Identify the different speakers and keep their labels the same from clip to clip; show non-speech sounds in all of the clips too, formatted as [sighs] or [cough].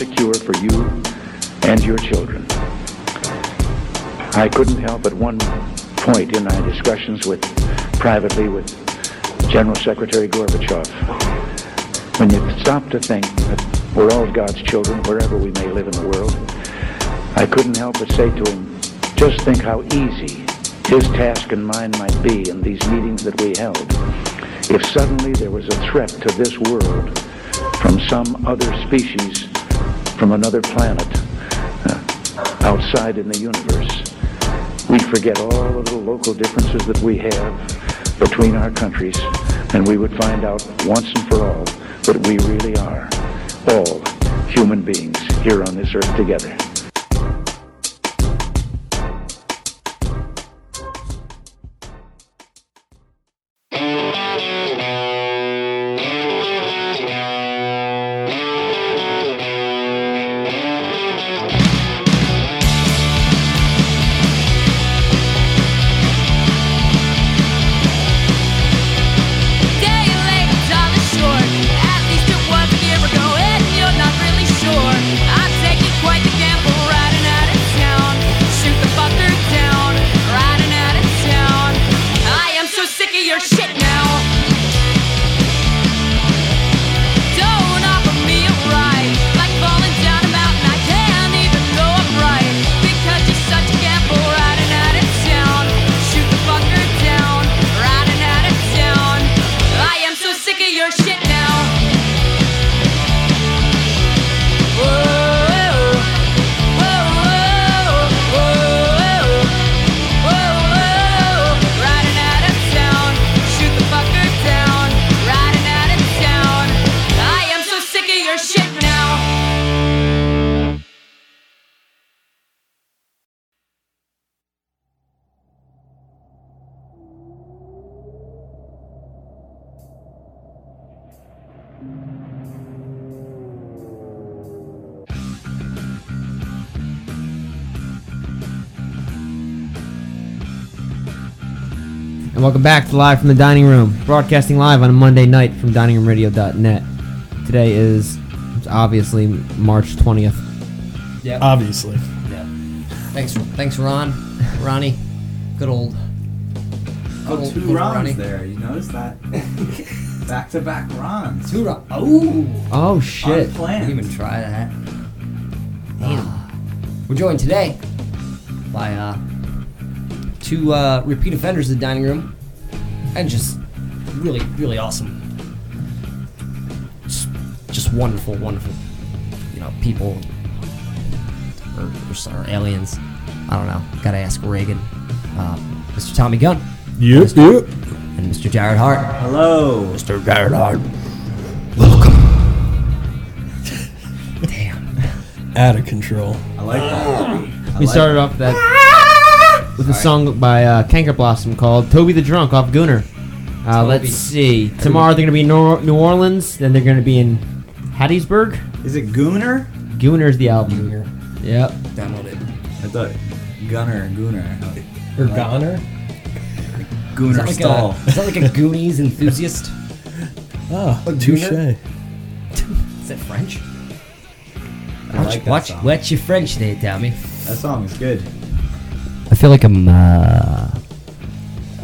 Speaker 1: secure for you and your children. I couldn't help at one point in my discussions with privately with General Secretary Gorbachev, when you stop to think that we're all God's children wherever we may live in the world, I couldn't help but say to him, just think how easy his task and mine might be in these meetings that we held if suddenly there was a threat to this world from some other species from another planet uh, outside in the universe. We'd forget all of the local differences that we have between our countries, and we would find out once and for all that we really are all human beings here on this earth together.
Speaker 2: And
Speaker 3: welcome back to Live from the Dining Room, broadcasting live on a Monday night from diningroomradio.net. Today is obviously March 20th.
Speaker 4: Yeah.
Speaker 5: Obviously.
Speaker 4: yeah. Thanks, thanks, Ron, [laughs] Ronnie. Good old.
Speaker 6: Oh,
Speaker 4: good old-
Speaker 6: two
Speaker 4: good old
Speaker 6: Rons
Speaker 4: Ronnie.
Speaker 6: there. You noticed that? back to back Rons.
Speaker 4: Two Ron. Oh,
Speaker 3: Oh shit.
Speaker 6: Unplanned.
Speaker 4: didn't even try that. Damn. We're joined today by uh, two uh, repeat offenders in the dining room, and just really, really awesome. Just, just wonderful, wonderful. You know, people or, or, or aliens. I don't know. Gotta ask Reagan. Uh, Mr. Tommy Gunn
Speaker 5: Yep, yep.
Speaker 4: and Mr. Jared Hart.
Speaker 6: Hello.
Speaker 4: Mr. Jared Hart. Welcome. [laughs] Damn.
Speaker 5: Out of control.
Speaker 6: I like that. I
Speaker 3: We
Speaker 6: like
Speaker 3: started off that with a
Speaker 4: Sorry.
Speaker 3: song by uh, Kanker Blossom called "Toby the Drunk" off Gooner. Uh, let's see. Tomorrow they're gonna be in Nor- New Orleans. Then they're gonna be in Hattiesburg.
Speaker 6: Is it Gooner?
Speaker 3: Gooner's the album. Yep.
Speaker 4: Download it.
Speaker 6: I thought Gunner and Gooner.
Speaker 5: Or Goner?
Speaker 4: Is
Speaker 6: Gooner
Speaker 4: that, like
Speaker 6: stall.
Speaker 4: a, is that like a Goonies enthusiast? [laughs]
Speaker 5: Oh,
Speaker 4: A
Speaker 5: touche.
Speaker 4: Gooner? [laughs] Is that French?
Speaker 6: I
Speaker 4: Watch,
Speaker 6: like that
Speaker 4: watch,
Speaker 6: song.
Speaker 4: watch your French there, Tommy.
Speaker 6: That song is good.
Speaker 4: I feel like I'm. uh...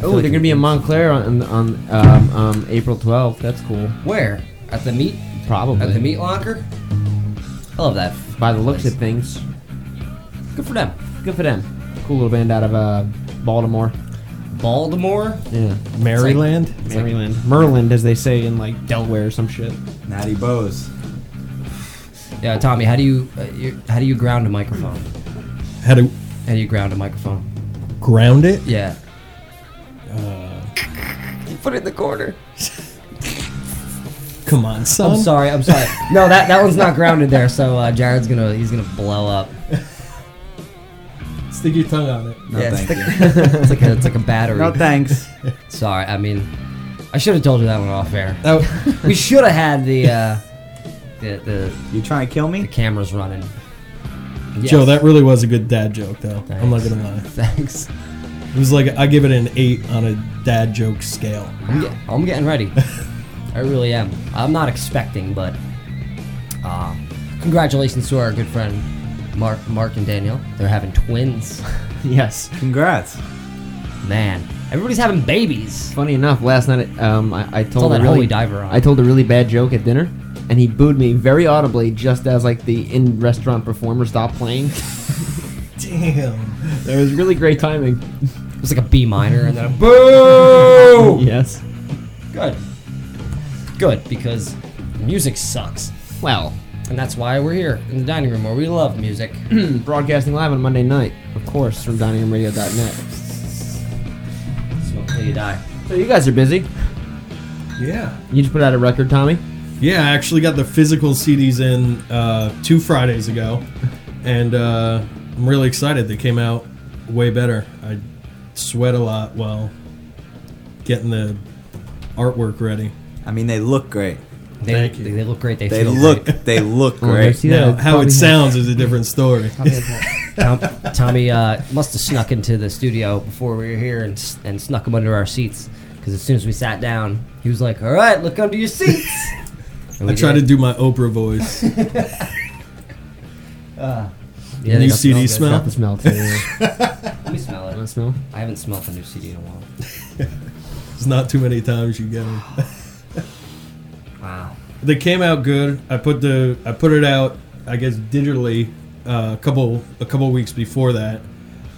Speaker 3: Oh, they're gonna be in Montclair on on um, um, April 12th. That's cool.
Speaker 4: Where? At the meat?
Speaker 3: Probably.
Speaker 4: At the meat locker? I love that.
Speaker 3: By the looks
Speaker 4: place.
Speaker 3: of things,
Speaker 4: Good for them.
Speaker 3: good for them. Cool little band out of uh, Baltimore.
Speaker 4: Baltimore?
Speaker 3: Yeah.
Speaker 5: Maryland?
Speaker 3: Maryland. Merland, as they say in like Delaware or some shit.
Speaker 6: Natty Bose. [sighs]
Speaker 4: Yeah, Tommy, how do you, uh, you how do you ground a microphone?
Speaker 5: How to
Speaker 4: How do you ground a microphone?
Speaker 5: ground it?
Speaker 4: Yeah.
Speaker 5: Uh,
Speaker 4: You put it in the corner. [laughs]
Speaker 5: come on, son.
Speaker 4: I'm sorry. I'm sorry. No, that that one's not grounded there. So uh, Jared's gonna he's gonna blow up.
Speaker 5: Stick your tongue on it.
Speaker 6: No,
Speaker 4: Yeah, it's
Speaker 6: thank
Speaker 4: like-
Speaker 6: you. [laughs]
Speaker 4: It's like a, it's like a battery.
Speaker 6: No thanks. [laughs]
Speaker 4: Sorry. I mean, I should have told you that one off air.
Speaker 5: Oh,
Speaker 4: We should have had the uh, the the
Speaker 6: You trying to kill me?
Speaker 4: the cameras running. Yes.
Speaker 5: Joe, that really was a good dad joke, though. I'm not gonna lie.
Speaker 4: Thanks.
Speaker 5: It was like I give it an eight on a dad joke scale.
Speaker 4: I'm, get, I'm getting ready. [laughs] I really am. I'm not expecting, but uh, Congratulations to our good friend Mark, Mark and Danielle. They're having twins. [laughs]
Speaker 3: yes.
Speaker 6: Congrats.
Speaker 4: Man, everybody's having babies.
Speaker 3: Funny enough, last night um, I, I
Speaker 4: all
Speaker 3: told a really
Speaker 4: diver on.
Speaker 3: I told a really bad joke at dinner, and he booed me very audibly just as like the in restaurant performer stopped playing. [laughs]
Speaker 5: Damn.
Speaker 3: It was really great timing.
Speaker 4: It was like a B minor and then a boo. [laughs]
Speaker 3: yes.
Speaker 4: Good. Good because music sucks,
Speaker 3: Well,
Speaker 4: and that's why we're here in the dining room where we love music. [clears throat]
Speaker 3: broadcasting live on Monday night, of course, from diningroomradio.net.
Speaker 4: Smoke till you die.
Speaker 3: So you guys are busy.
Speaker 5: Yeah.
Speaker 3: You just put out a record, Tommy.
Speaker 5: Yeah, I actually got the physical CDs in uh, two Fridays ago, and uh, I'm really excited. They came out way better. I sweat a lot while getting the artwork ready.
Speaker 6: I mean, they look great.
Speaker 4: They,
Speaker 5: Thank you.
Speaker 4: They, they look great. They,
Speaker 6: They
Speaker 4: feel
Speaker 6: look.
Speaker 4: Great. [laughs]
Speaker 6: They look
Speaker 3: Oh,
Speaker 6: great.
Speaker 3: see
Speaker 5: Now,
Speaker 3: that?
Speaker 5: how
Speaker 3: Probably
Speaker 5: it sounds is a different story. [laughs]
Speaker 4: Tom, Tommy uh, must have snuck into the studio before we were here and, s- and snuck him under our seats. Because as soon as we sat down, he was like, "All right, look under your seats." [laughs] And
Speaker 5: I
Speaker 4: we
Speaker 5: try to do my Oprah voice. [laughs]
Speaker 4: Yeah,
Speaker 5: New CD
Speaker 4: good.
Speaker 5: smell?
Speaker 3: Got the smell too. [laughs]
Speaker 4: Let me smell
Speaker 3: Want
Speaker 4: it.
Speaker 3: to smell?
Speaker 4: I haven't smelled the new CD in a while. [laughs]
Speaker 5: It's not too many times you get them.
Speaker 4: Wow.
Speaker 5: they came out good. I put the I put it out I guess digitally uh, a couple a couple weeks before that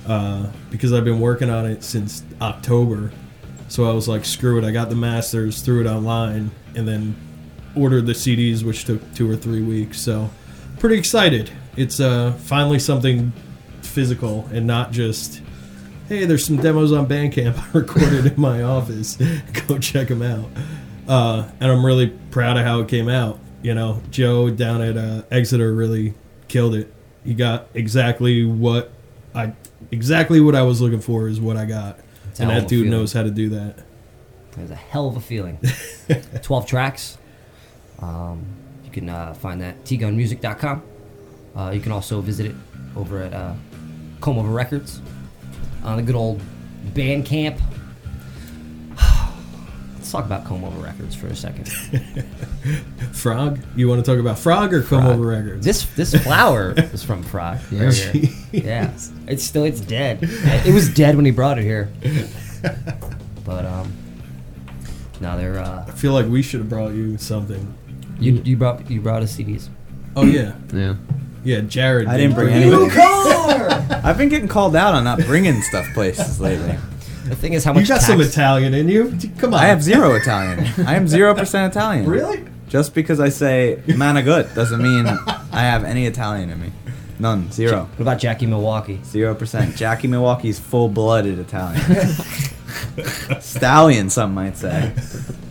Speaker 5: uh, because I've been working on it since October. So I was like, screw it. I got the masters, threw it online, and then ordered the CDs, which took two or three weeks. So pretty excited. It's uh, finally something physical and not just. Hey, there's some demos on Bandcamp [laughs] I recorded in my office. [laughs] Go check them out. Uh, and I'm really proud of how it came out. You know, Joe down at uh, Exeter really killed it. He got exactly what I exactly what I was looking for is what I got, and that dude
Speaker 4: feeling.
Speaker 5: knows how to do that.
Speaker 4: It was a hell of a feeling. [laughs] 12 tracks. Um, you can uh, find that tgunmusic.com. Uh, you can also visit it over at uh, Comb Over Records on the good old Bandcamp. [sighs] Let's talk about Comb Over Records for a second. [laughs]
Speaker 5: Frog, you want to talk about Frog or Come
Speaker 4: Frog.
Speaker 5: Over Records?
Speaker 4: This this flower [laughs] is from Frog. Right here. yeah, it's still it's dead. It was dead when he brought it here. [laughs] But um, now they're uh,
Speaker 5: I feel like we should have brought you something.
Speaker 4: You you brought you brought us CDs.
Speaker 5: Oh yeah,
Speaker 3: Yeah.
Speaker 5: yeah. Jared,
Speaker 6: I didn't bring
Speaker 5: it.
Speaker 6: anything.
Speaker 4: car.
Speaker 6: I've been getting called out on not bringing stuff places lately.
Speaker 4: The thing is how much
Speaker 5: You
Speaker 4: much
Speaker 5: got some Italian in you. Come on.
Speaker 6: I have zero Italian. I am zero percent Italian.
Speaker 5: Really?
Speaker 6: Just because I say "mana good" doesn't mean I have any Italian in me. None. Zero.
Speaker 4: What about Jackie Milwaukee?
Speaker 6: Zero percent. Jackie Milwaukee's full-blooded Italian. [laughs] Stallion, some might say.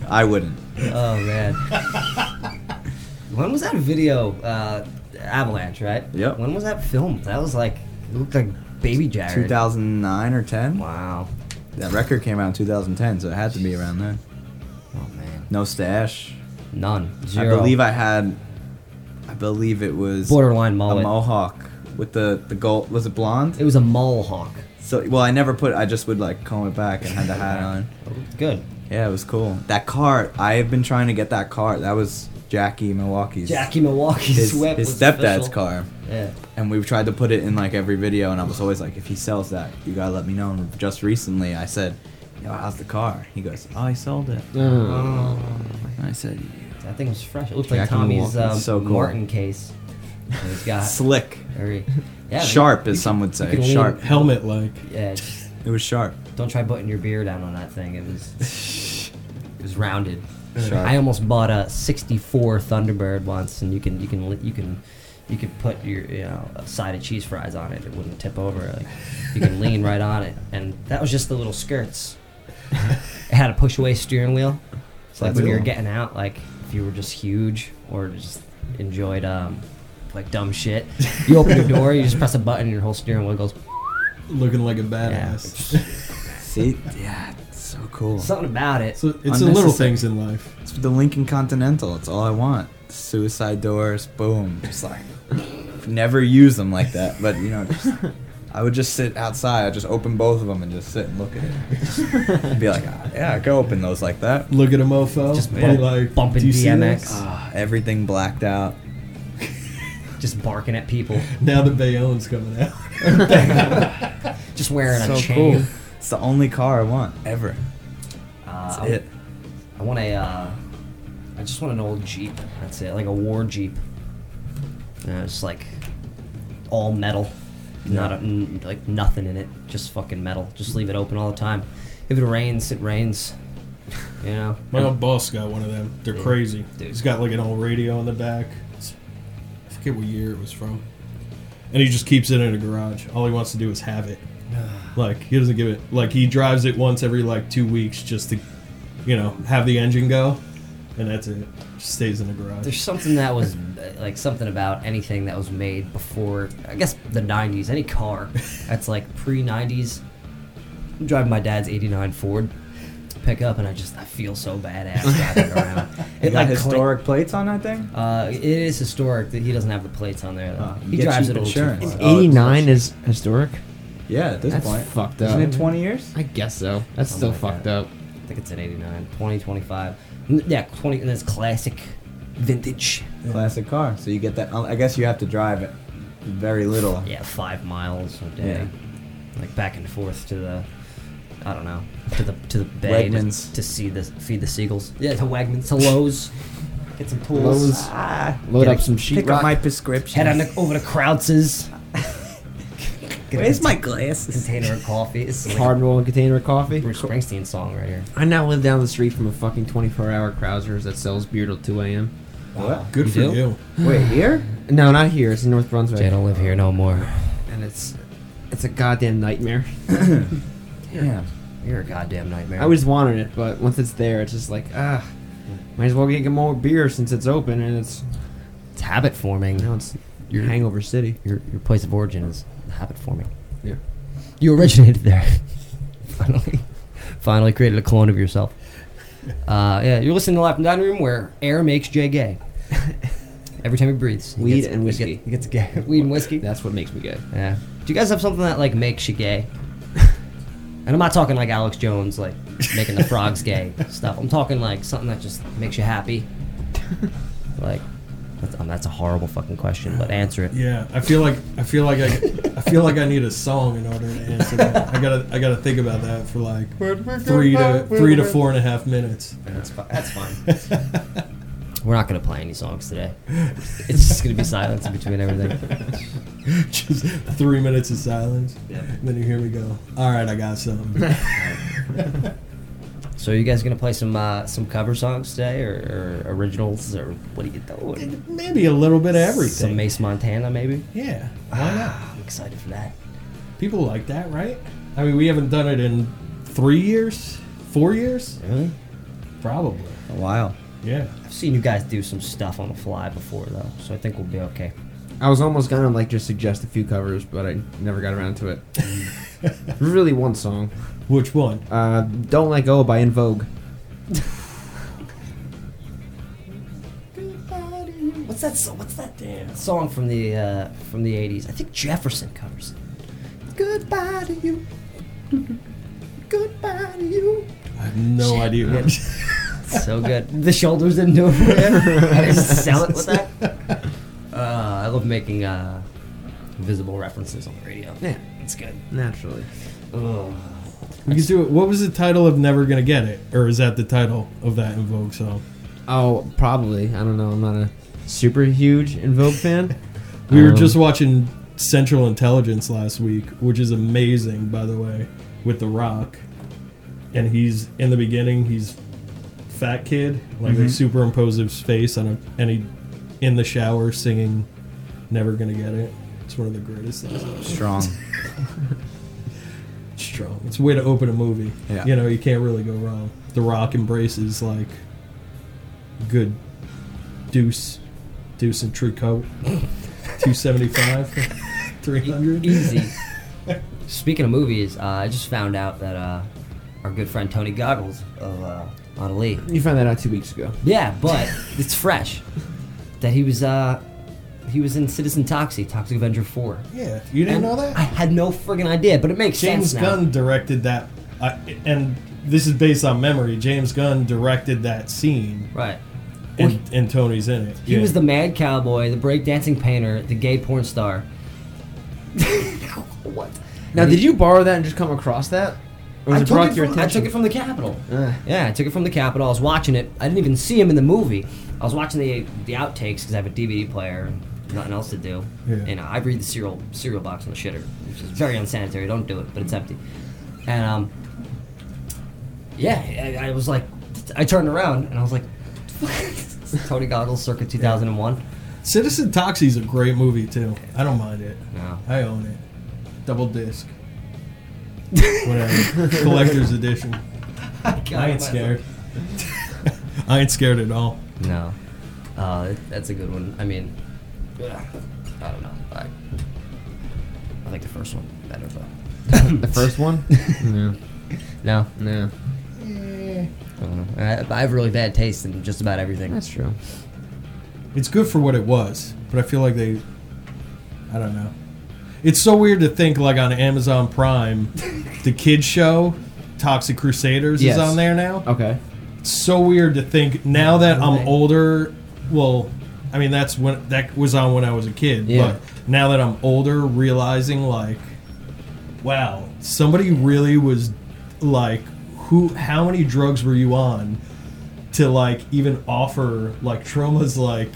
Speaker 6: I wouldn't.
Speaker 4: Oh man. When was that video? Uh, Avalanche, right?
Speaker 6: Yep.
Speaker 4: When was that filmed? That was like it looked like Baby Jared.
Speaker 6: 2009 or 10.
Speaker 4: Wow.
Speaker 6: That record came out in 2010, so it had to be around then.
Speaker 4: Oh man.
Speaker 6: No stash.
Speaker 4: None. Zero.
Speaker 6: I believe I had. I believe it was
Speaker 4: borderline
Speaker 6: a mohawk with the the gold. Was it blonde?
Speaker 4: It was a mohawk.
Speaker 6: So well, I never put. I just would like comb it back and had the hat [laughs] on.
Speaker 4: Good.
Speaker 6: Yeah, it was cool. That cart. I have been trying to get that cart. That was Jackie Milwaukee's.
Speaker 4: Jackie Milwaukee's
Speaker 6: His,
Speaker 4: sweat
Speaker 6: his
Speaker 4: was
Speaker 6: stepdad's
Speaker 4: official.
Speaker 6: car.
Speaker 4: Yeah.
Speaker 6: And we've tried to put it in like every video, and I was always like, if he sells that, you gotta let me know. And just recently, I said, "Yo, how's the car?" He goes, "Oh, I sold it."
Speaker 3: Oh.
Speaker 6: And I said,
Speaker 4: That thing was fresh. It looked like Tommy's
Speaker 6: Milwaukee.
Speaker 4: um,
Speaker 6: So cool.
Speaker 4: Martin case. He's got [laughs]
Speaker 6: "Slick,
Speaker 4: very yeah,
Speaker 6: sharp,"
Speaker 4: you
Speaker 6: as
Speaker 4: can-
Speaker 6: some would say.
Speaker 4: can lean-
Speaker 6: Sharp.
Speaker 5: helmet like.
Speaker 4: Yeah. Just,
Speaker 6: It was sharp.
Speaker 4: don't try putting your beer down on that thing. It was [laughs] it was rounded.
Speaker 6: Sharp.
Speaker 4: I almost bought a '64 Thunderbird once, and you can you can you can you can put your you know a side of cheese fries on it. It wouldn't tip over. Like you can lean right on it, and that was just the little skirts. It had a push away steering wheel. So like
Speaker 6: That's
Speaker 4: when you were getting out, like if you were just huge or just enjoyed um like dumb shit, you open your door, you just press a button, and your whole steering wheel goes.
Speaker 5: looking like a
Speaker 4: Yeah.
Speaker 5: badass. [laughs]
Speaker 6: See, yeah, so cool.
Speaker 4: Something about it.
Speaker 5: So it's the little things in life.
Speaker 6: It's the Lincoln Continental. It's all I want. Suicide doors, boom. Just like never use them like that, but you know, just, [laughs] I would just sit outside. I'd just open both of them and just sit and look at it. I'd be like, ah, yeah, I could open those like that.
Speaker 5: Look at a mofo.
Speaker 4: Just
Speaker 5: be
Speaker 4: bump-
Speaker 5: like,
Speaker 4: bumping
Speaker 5: "Do see
Speaker 4: DMX."
Speaker 6: Ah, everything blacked out. [laughs]
Speaker 4: just barking at people, [laughs]
Speaker 5: Now the Bayonne's coming out.
Speaker 4: just wearing
Speaker 3: So
Speaker 4: a chain.
Speaker 3: cool.
Speaker 6: It's the only car I want ever.
Speaker 4: Uh,
Speaker 6: That's
Speaker 4: I,
Speaker 6: it.
Speaker 4: I want a. Uh, I just want an old Jeep. That's it, like a war Jeep. Uh, it's like all metal, not a, n- like nothing in it, just fucking metal. Just leave it open all the time. If it rains, it rains. [laughs] You know.
Speaker 5: My old boss got one of them. They're
Speaker 4: Yeah.
Speaker 5: crazy.
Speaker 4: Dude.
Speaker 5: He's got like an old radio in the back. It's, I forget what year it was from. And he just keeps it in a garage. All he wants to do is have it. Like he doesn't give it. Like he drives it once every like two weeks just to, you know, have the engine go, and that's it. Just stays in the garage.
Speaker 4: There's something that was uh, like something about anything that was made before, I guess the 90s. Any car that's like pre 90s. I'm driving my dad's 89 Ford pickup, and I just I feel so badass driving around. [laughs]
Speaker 6: It got
Speaker 4: like,
Speaker 6: historic plates on that thing.
Speaker 4: Uh, it is historic that he doesn't have the plates on there. Though.
Speaker 6: You
Speaker 4: he drives it a little
Speaker 6: insurance.
Speaker 4: too
Speaker 3: Is
Speaker 4: far.
Speaker 6: Oh, it's
Speaker 3: 89 is historic?
Speaker 6: Yeah, at this
Speaker 3: That's
Speaker 6: point.
Speaker 3: fucked up.
Speaker 6: Isn't it 20 years?
Speaker 3: I guess so. That's still
Speaker 4: like
Speaker 3: fucked
Speaker 4: that.
Speaker 3: up.
Speaker 4: I think it's at 89, 20, 25. N- Yeah, 20, and it's classic, vintage.
Speaker 6: Classic car. So you get that. I guess you have to drive it very little.
Speaker 4: Yeah, five miles a day,
Speaker 6: Yeah.
Speaker 4: like back and forth to the, I don't know, to the to the bay to,
Speaker 6: Wegmans.
Speaker 4: to see the feed the seagulls. Yeah, to Wegmans, to Lowe's, get some pools.
Speaker 3: Lowe's.
Speaker 6: Ah,
Speaker 3: Load
Speaker 4: Get
Speaker 3: up
Speaker 4: it.
Speaker 3: some
Speaker 6: pick
Speaker 3: sheetrock.
Speaker 6: up my prescription.
Speaker 4: Head on the, over to Krautz's. [laughs] Get
Speaker 6: Where's my
Speaker 4: cont-
Speaker 6: glasses?
Speaker 4: container of coffee? This is like
Speaker 3: hard rolling container of coffee.
Speaker 4: a Bruce Springsteen song right here.
Speaker 3: I now live down the street from a fucking 24 hour Krauszer's that sells beer till 2 a.m.
Speaker 6: What?
Speaker 5: Good
Speaker 4: You
Speaker 5: for
Speaker 4: do?
Speaker 5: you. [gasps]
Speaker 6: Wait, here?
Speaker 3: No, not here. It's in North Brunswick.
Speaker 4: Jay don't live here no more.
Speaker 3: And it's it's a goddamn nightmare. [laughs]
Speaker 6: Yeah.
Speaker 4: You're a goddamn nightmare.
Speaker 3: I always wanted it, but once it's there, it's just like, ah, might as well get more beer since it's open and it's
Speaker 4: It's habit forming.
Speaker 3: now it's your hangover city.
Speaker 4: Your your place of origin is habit forming.
Speaker 3: Yeah.
Speaker 4: You originated there. [laughs] finally, finally created a clone of yourself. [laughs] Uh, yeah, you're listening to Live from Dining Room, where air makes Jay gay. [laughs] Every time he breathes, he
Speaker 3: Weed
Speaker 4: gets-
Speaker 3: and
Speaker 4: he
Speaker 3: whiskey.
Speaker 4: gets- He gets, gay. Weed and whiskey.
Speaker 3: That's what makes me gay.
Speaker 4: Yeah. Do you guys have something that like makes you gay? And I'm not talking like Alex Jones, like making the frogs gay stuff. I'm talking like something that just makes you happy. Like, that's, um, that's a horrible fucking question, but answer it.
Speaker 5: Yeah, I feel like I feel like I, I feel like I need a song in order to answer that. I gotta I gotta think about that for like three to three to four and a half minutes.
Speaker 4: That's, fi- that's fine. We're not gonna play any songs today. It's just gonna be silence in between everything. [laughs]
Speaker 5: Just three minutes of silence. Yeah. Then you hear me go. All right, I got something. [laughs]
Speaker 4: So, are you guys gonna play some uh, some cover songs today, or, or originals, or what are you doing?
Speaker 5: Maybe a little bit of everything.
Speaker 4: Some Mace Montana, maybe.
Speaker 5: Yeah, why not?
Speaker 4: Ah, I'm excited for that.
Speaker 5: People like that, right? I mean, we haven't done it in three years, four years,
Speaker 4: Really?
Speaker 5: probably.
Speaker 6: A while.
Speaker 5: Yeah.
Speaker 4: I've seen you guys do some stuff on the fly before, though, so I think we'll be okay.
Speaker 3: I was almost gonna like just suggest a few covers, but I never got around to it. [laughs] really, one song.
Speaker 5: Which one?
Speaker 3: Uh, "Don't Let Go" by En Vogue.
Speaker 4: What's that? So, what's that damn song from the uh, from the '80s? I think Jefferson covers it. Goodbye to you. Goodbye to you.
Speaker 5: I have no
Speaker 4: Shit,
Speaker 5: idea.
Speaker 4: man. [laughs] so good. The shoulders didn't do it for you. I didn't sell it with that. [laughs] Uh, I love making uh, visible references on the radio.
Speaker 3: Yeah,
Speaker 4: It's good.
Speaker 3: naturally.
Speaker 4: Ugh.
Speaker 5: We could do it. What was the title of "Never Gonna Get It"? Or is that the title of that En Vogue song?
Speaker 3: Oh, probably. I don't know. I'm not a super huge En Vogue fan. [laughs]
Speaker 5: We were
Speaker 3: Um,
Speaker 5: just watching Central Intelligence last week, which is amazing, by the way, with The Rock. And he's in the beginning, he's fat kid, like they superimpose his face on him, and he in the shower singing "Never Gonna Get It." It's one of the greatest things. ever.
Speaker 6: Strong. [laughs]
Speaker 5: Strong. It's a way to open a movie.
Speaker 6: Yeah.
Speaker 5: You know, you can't really go wrong. The Rock embraces like good deuce, deuce and true coat, [laughs] two seventy five, three hundred.
Speaker 4: Easy. [laughs] Speaking of movies, uh, I just found out that uh, our good friend Tony Goggles of uh, Model E.
Speaker 3: You found that out two weeks ago.
Speaker 4: Yeah, but it's fresh. [laughs] That he was uh, he was in Citizen Toxie, Toxic Avenger Four.
Speaker 5: Yeah, you didn't
Speaker 4: And
Speaker 5: know that?
Speaker 4: I had no friggin' idea, but it makes
Speaker 5: James
Speaker 4: sense James
Speaker 5: Gunn directed that, uh, and this is based on memory. James Gunn directed that scene,
Speaker 4: Right.
Speaker 5: and, and Tony's in it.
Speaker 4: He
Speaker 5: Yeah.
Speaker 4: was the mad cowboy, the breakdancing painter, the gay porn star. [laughs] what?
Speaker 3: Now, did you borrow that and just come across that? Or was
Speaker 4: I
Speaker 3: it
Speaker 4: took
Speaker 3: brought
Speaker 4: it
Speaker 3: to your
Speaker 4: from, I took it from the Capitol.
Speaker 3: Uh.
Speaker 4: Yeah, I took it from the Capitol. I was watching it. I didn't even see him in the movie. I was watching the the outtakes because I have a DVD player and nothing else to do.
Speaker 5: Yeah.
Speaker 4: And I read the cereal cereal box on the shitter, which is very unsanitary. Don't do it, but it's empty. And um, yeah, I, I was like, I turned around and I was like, [laughs] Tony Goggles, circa 2001.
Speaker 5: Citizen Toxie's a great movie too. I don't mind it.
Speaker 4: No.
Speaker 5: I own it. Double disc. [laughs] Whatever. Collector's edition. [laughs] I ain't scared. I ain't scared at all.
Speaker 4: No. Uh, that's a good one. I mean, yeah, I don't know. I, I like the first one better, but
Speaker 3: the first one? [laughs] no.
Speaker 4: no,
Speaker 3: No.
Speaker 4: I don't know. I, I have really bad taste in just about everything.
Speaker 3: That's true.
Speaker 5: It's good for what it was, but I feel like they. I don't know. It's so weird to think like on Amazon Prime, [laughs] the kids show, Toxic Crusaders
Speaker 3: Yes.
Speaker 5: is on there now.
Speaker 3: Okay.
Speaker 5: It's so weird to think now that I'm older. Well, I mean that's when that was on when I was a kid.
Speaker 3: Yeah.
Speaker 5: But now that I'm older, realizing like, wow, somebody really was like, who? How many drugs were you on? To like even offer like traumas like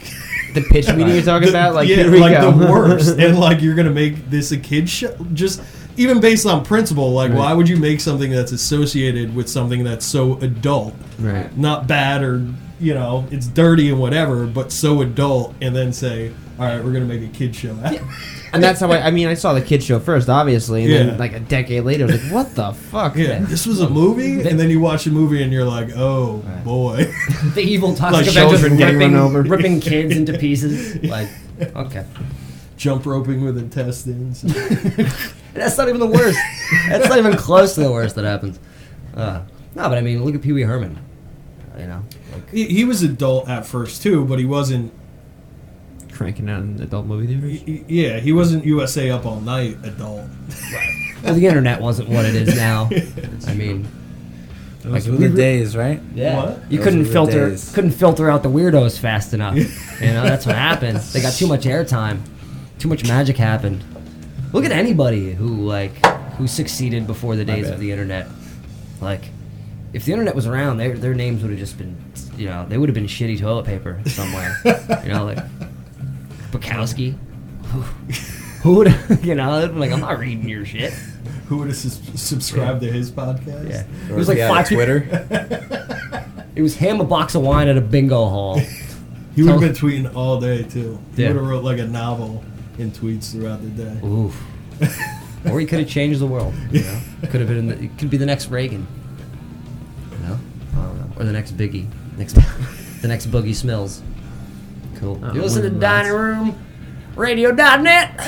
Speaker 3: The pitch meeting you're [laughs] talking
Speaker 5: the-
Speaker 3: about? Like,
Speaker 5: yeah, like
Speaker 3: go.
Speaker 5: the [laughs] worst, and like you're gonna make this a kid show. Just even based on principle, like
Speaker 3: Right.
Speaker 5: why would you make something that's associated with something that's so adult,
Speaker 3: Right.
Speaker 5: not bad or you know it's dirty and whatever, but so adult, and then say, all right, we're gonna make a kid show. out of.
Speaker 3: And that's how I, I mean, I saw the kids show first, obviously, and
Speaker 5: Yeah.
Speaker 3: then like a decade later, I was like, what the fuck?
Speaker 5: Yeah, this was a movie, and then you watch a movie and you're like, oh boy.
Speaker 4: The evil [laughs]
Speaker 5: Like
Speaker 4: toxic Avengers
Speaker 3: children getting
Speaker 4: ripping,
Speaker 3: run over.
Speaker 4: ripping kids into pieces. [laughs] Like, okay.
Speaker 5: Jump roping with intestines. [laughs]
Speaker 4: That's not even the worst. That's not even close to the worst that happens. Uh, no, but I mean, look at Pee Wee Herman. You know, like
Speaker 5: he, he was adult at first too, but he wasn't.
Speaker 3: Cranking out in adult movie theaters.
Speaker 5: he- Yeah, he wasn't USA Up All Night adult.
Speaker 4: well, the internet wasn't what it is now. [laughs] I mean,
Speaker 6: Those
Speaker 4: Like,
Speaker 6: were the
Speaker 4: re-
Speaker 6: days, right?
Speaker 4: yeah,
Speaker 5: What?
Speaker 4: you
Speaker 6: Those
Speaker 4: couldn't
Speaker 6: were the
Speaker 4: filter
Speaker 6: days.
Speaker 4: couldn't filter out the weirdos fast enough. [laughs] you know, that's what happened. They got too much airtime. Too much magic happened. Look at anybody who like who succeeded before the days
Speaker 6: bet.
Speaker 4: of the internet. Like, if the internet was around, their their names would have just been, you know, they would have been shitty toilet paper somewhere. you know, like Bukowski. Who would, [laughs] you know, they'd like, I'm not reading your shit.
Speaker 5: Who would have sus- subscribed to his podcast?
Speaker 4: Yeah, it was like
Speaker 6: he
Speaker 4: five
Speaker 6: Twitter. [laughs]
Speaker 4: It was him, a box of wine at a bingo hall. [laughs]
Speaker 5: He would have
Speaker 4: Tell-
Speaker 5: been tweeting all day too. He
Speaker 4: Yeah.
Speaker 5: would have wrote like a novel in tweets throughout the day.
Speaker 4: Oof. or he could have changed the world. You know, could have been. The, it could be the next Reagan. Or the next Biggie, next, [laughs] the next Boogie Smills. Cool.
Speaker 3: Uh,
Speaker 4: you listen to Dining. Room Radio.net.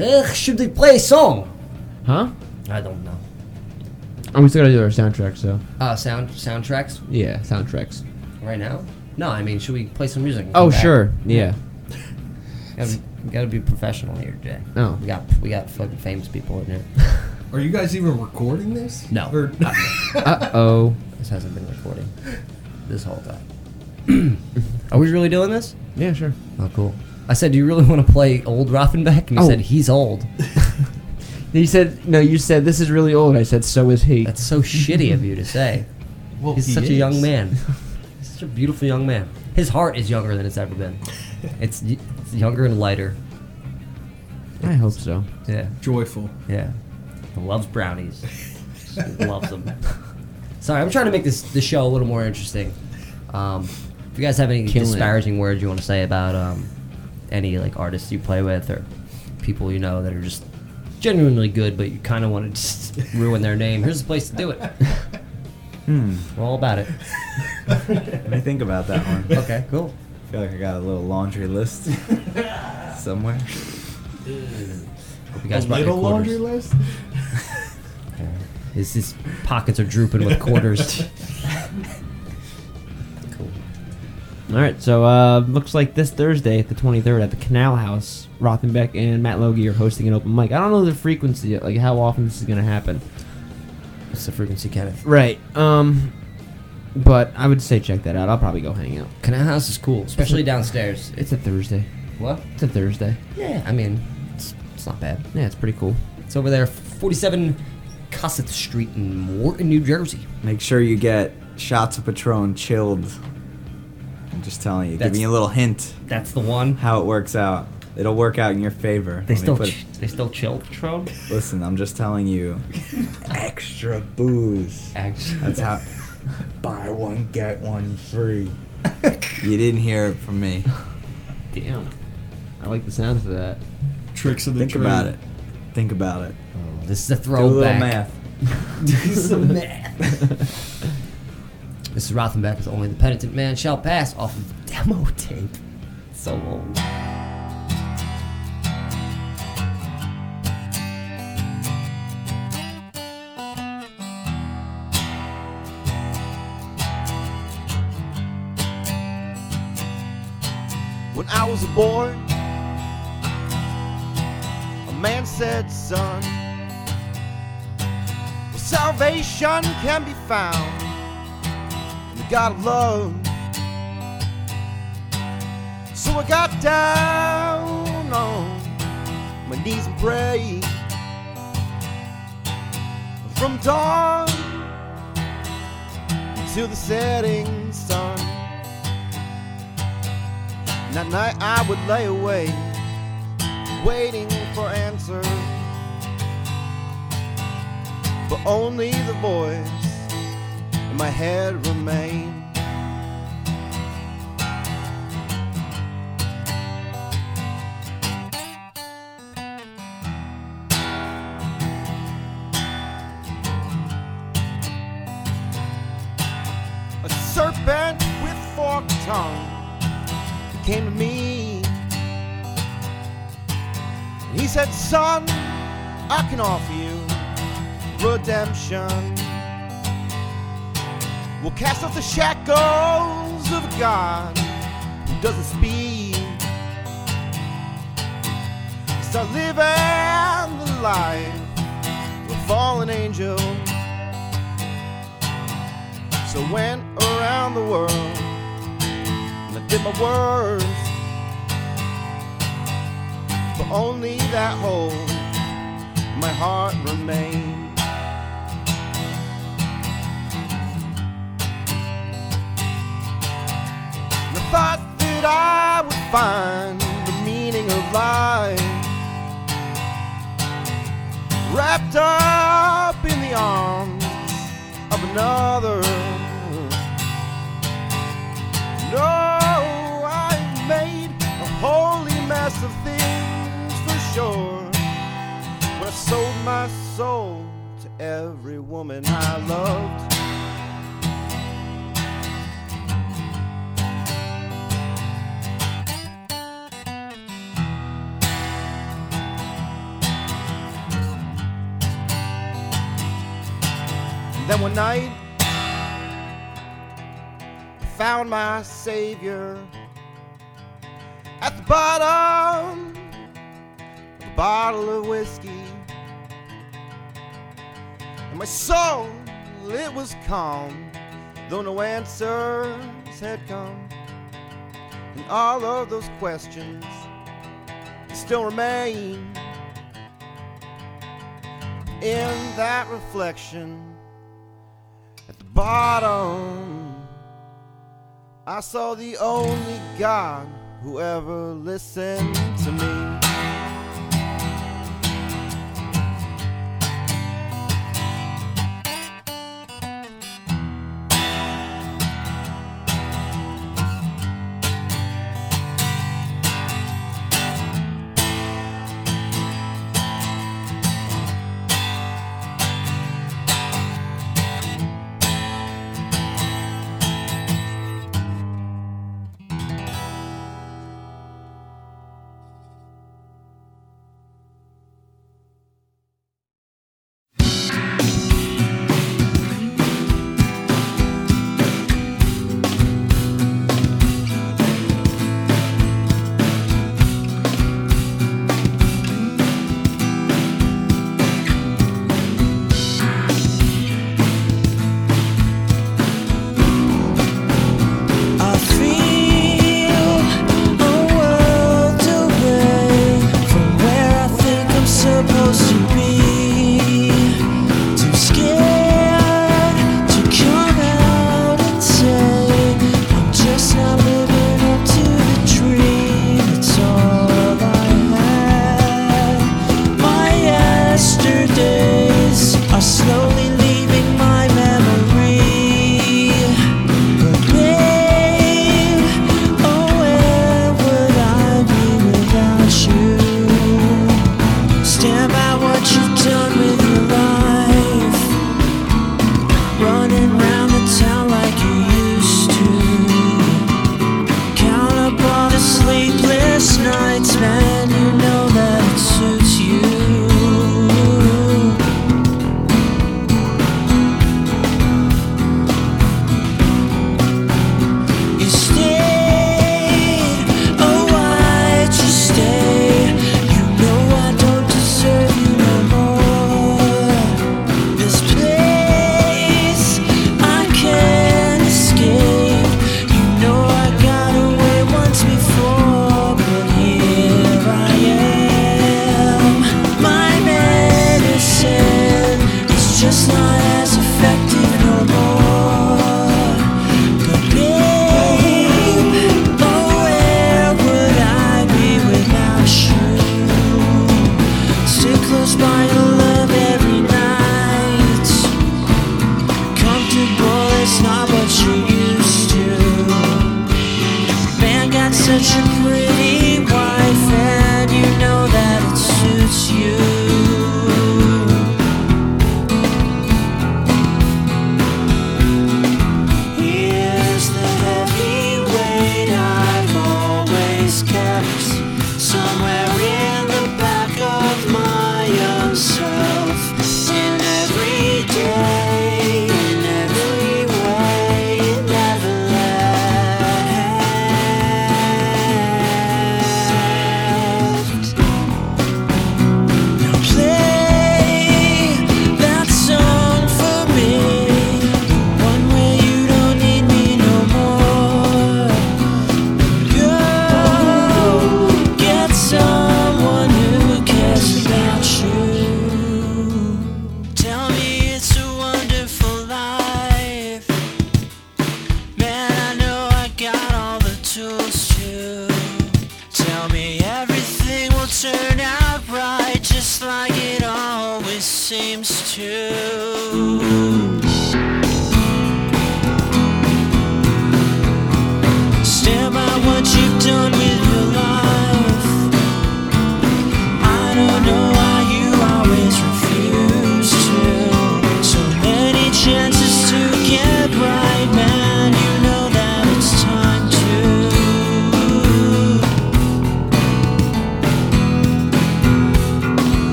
Speaker 4: Ugh, should they play a song?
Speaker 3: Huh?
Speaker 4: I don't know.
Speaker 3: Oh, we still gotta do our soundtrack, so.
Speaker 4: Uh, sound soundtracks
Speaker 3: Yeah, soundtracks.
Speaker 4: right now. No, I mean, should we play some music? and
Speaker 3: Oh,
Speaker 4: back?
Speaker 3: sure. Yeah.
Speaker 4: Gotta be, we gotta be professional here, Jay.
Speaker 3: Oh.
Speaker 4: We got we got fucking famous people in here. [laughs]
Speaker 5: Are you guys even recording this?
Speaker 4: No.
Speaker 5: Or, [laughs]
Speaker 3: Uh oh.
Speaker 4: This hasn't been recording this whole time. [clears throat] Are we really doing this?
Speaker 3: Yeah, sure.
Speaker 4: Oh, cool. I said, "Do you really want to play old Rothenbeck?" And he
Speaker 3: Oh.
Speaker 4: said, "He's old." [laughs] [laughs]
Speaker 3: He said, no, you said this is really old. I said, so is he.
Speaker 4: That's so shitty of you to say.
Speaker 5: well,
Speaker 4: He's
Speaker 5: he
Speaker 4: such a
Speaker 5: is.
Speaker 4: young man. He's such a beautiful young man. His heart is younger than it's ever been. It's, it's younger and lighter.
Speaker 3: I hope so.
Speaker 4: Yeah,
Speaker 5: Joyful.
Speaker 4: yeah. He loves brownies. He loves them. Sorry, I'm trying to make this the show a little more interesting. Um, if you guys have any
Speaker 3: Killing
Speaker 4: disparaging words you want to say about um, any like artists you play with or people you know that are just genuinely good, but you kind of want to just ruin their name, here's the place to do it. [laughs]
Speaker 6: Hmm.
Speaker 4: We're all about it.
Speaker 6: Let me think about that one.
Speaker 4: Okay, cool.
Speaker 6: I feel like I got a little laundry list [laughs] somewhere.
Speaker 4: Hope you guys
Speaker 5: a
Speaker 4: brought
Speaker 5: little laundry list?
Speaker 4: His, his pockets are drooping with quarters. [laughs] cool.
Speaker 3: All right, so uh, looks like this Thursday, the 23rd, at the Canal House, Rothenbeck and Matt Logie are hosting an open mic. I don't know the frequency, yet, like how often this is gonna happen.
Speaker 4: What's the frequency, Kenneth?
Speaker 3: Right. Um, But I would say check that out. I'll probably go hang out.
Speaker 4: Canal House is cool, especially downstairs.
Speaker 3: It's a Thursday.
Speaker 4: What?
Speaker 3: It's a Thursday.
Speaker 4: Yeah, I mean, it's, it's not bad.
Speaker 3: Yeah, it's pretty cool.
Speaker 4: It's over there, 47 Cosset Street in Morton, New Jersey.
Speaker 6: Make sure you get shots of Patron chilled. I'm just telling you,
Speaker 4: That's-
Speaker 6: giving you a little hint
Speaker 4: That's the one.
Speaker 6: how it works out. It'll work out in your favor.
Speaker 4: They
Speaker 6: Let me
Speaker 4: still
Speaker 6: put
Speaker 4: ch- they still chill Patron. [laughs]
Speaker 6: Listen, I'm just telling you. [laughs] Extra booze.
Speaker 4: Actually,
Speaker 6: That's how. [laughs] Buy one get one free. you didn't hear it from me.
Speaker 3: Damn. I like the sounds of that.
Speaker 5: Tricks of the
Speaker 6: Think
Speaker 5: trade.
Speaker 6: about it. Think about it.
Speaker 4: This is a
Speaker 6: Do a little
Speaker 4: throwback.
Speaker 6: math. [laughs]
Speaker 4: Do some [laughs] math. This is Rothenbeck with Only the Penitent Man Shall Pass off of demo tape. So old.
Speaker 7: When I was a boy, a man said, Son, well, salvation can be found in the God of love. So I got down on my knees and prayed from dawn until the setting sun. And night I would lay awake, waiting for answers. But only the voice in my head remained. A serpent with forked tongue came to me. And he said, Son, I can offer you redemption. We'll cast off the shackles of a God who doesn't speak. Start living the life of a fallen angel. So went around the world and I did my worst. But only that hole my heart remained. Find the meaning of life wrapped up in the arms of another. No, I've made a holy mess of things for sure. When I sold my soul to every woman I loved. Then one night, I found my Savior at the bottom of a bottle of whiskey. And my soul, it was calm, though no answers had come. And all of those questions still remain in that reflection bottom. I saw the only God who ever listened to me.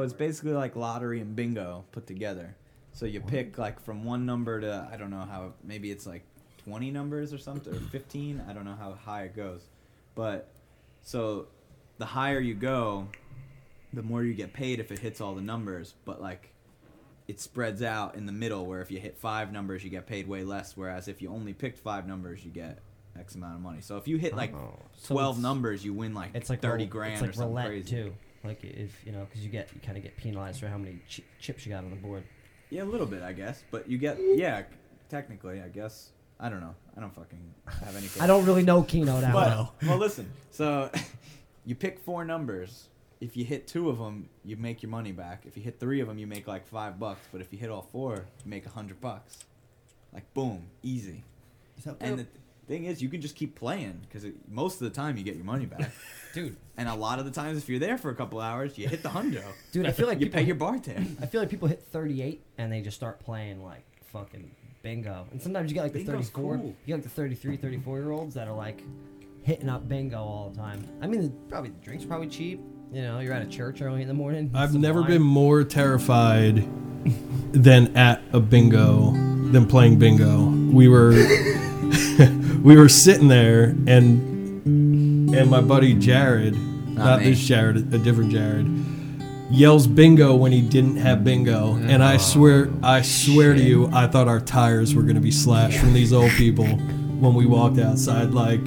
Speaker 8: So it's
Speaker 6: basically like lottery and bingo put together. So you pick like from one number to I don't know how maybe it's like 20 numbers or something or 15. I don't know how high it goes. But so the higher you go, the more you get paid if it hits all the numbers, but like it spreads out in the middle where if you hit 5 numbers you get paid way less whereas if you only picked 5 numbers you get X amount of money. So if you hit like
Speaker 4: Oh. So
Speaker 6: 12
Speaker 4: it's-
Speaker 6: numbers you win like
Speaker 4: It's like
Speaker 6: 30
Speaker 4: roul-
Speaker 6: grand
Speaker 4: It's like
Speaker 6: or something
Speaker 4: roulette
Speaker 6: crazy.
Speaker 4: too. Like if you know, because you get you kind of get penalized for how many chi- chips you got on the board.
Speaker 6: Yeah, a little bit, I guess. But you get, yeah, technically, I guess. I don't know. I don't fucking have any. [laughs]
Speaker 4: I don't really know Keno that
Speaker 6: But,
Speaker 4: well.
Speaker 6: well, listen. [laughs] So, [laughs] you pick four numbers. If you hit two of them, you make your money back. If you hit three of them, you make like five bucks. But if you hit all four, you make a hundred bucks. Like boom, easy. And the thing is, you can just keep playing because most of the time you get your money back. [laughs]
Speaker 4: Dude.
Speaker 6: And a lot of the times, if you're there for a couple hours, you hit the hundo.
Speaker 4: Dude, I feel like
Speaker 6: you
Speaker 4: people
Speaker 6: pay
Speaker 4: hit-
Speaker 6: your bartender.
Speaker 4: I feel like people hit 38 and they just start playing like fucking bingo. And sometimes you get like the
Speaker 6: Bingo's
Speaker 4: 34,
Speaker 6: cool.
Speaker 4: you get like the 33, 34 year olds that are like hitting up bingo all the time. I mean, the, probably the drinks are probably cheap. You know, you're at a church early in the morning.
Speaker 5: I've never
Speaker 4: wine.
Speaker 5: been more terrified than at a bingo than playing bingo. We were [laughs] we were sitting there and and my buddy Jared, not,
Speaker 6: me.
Speaker 5: this Jared, a different Jared, yells bingo when he didn't have bingo. And I oh, swear I swear to you, I thought our tires were gonna be slashed from these old people when we walked outside like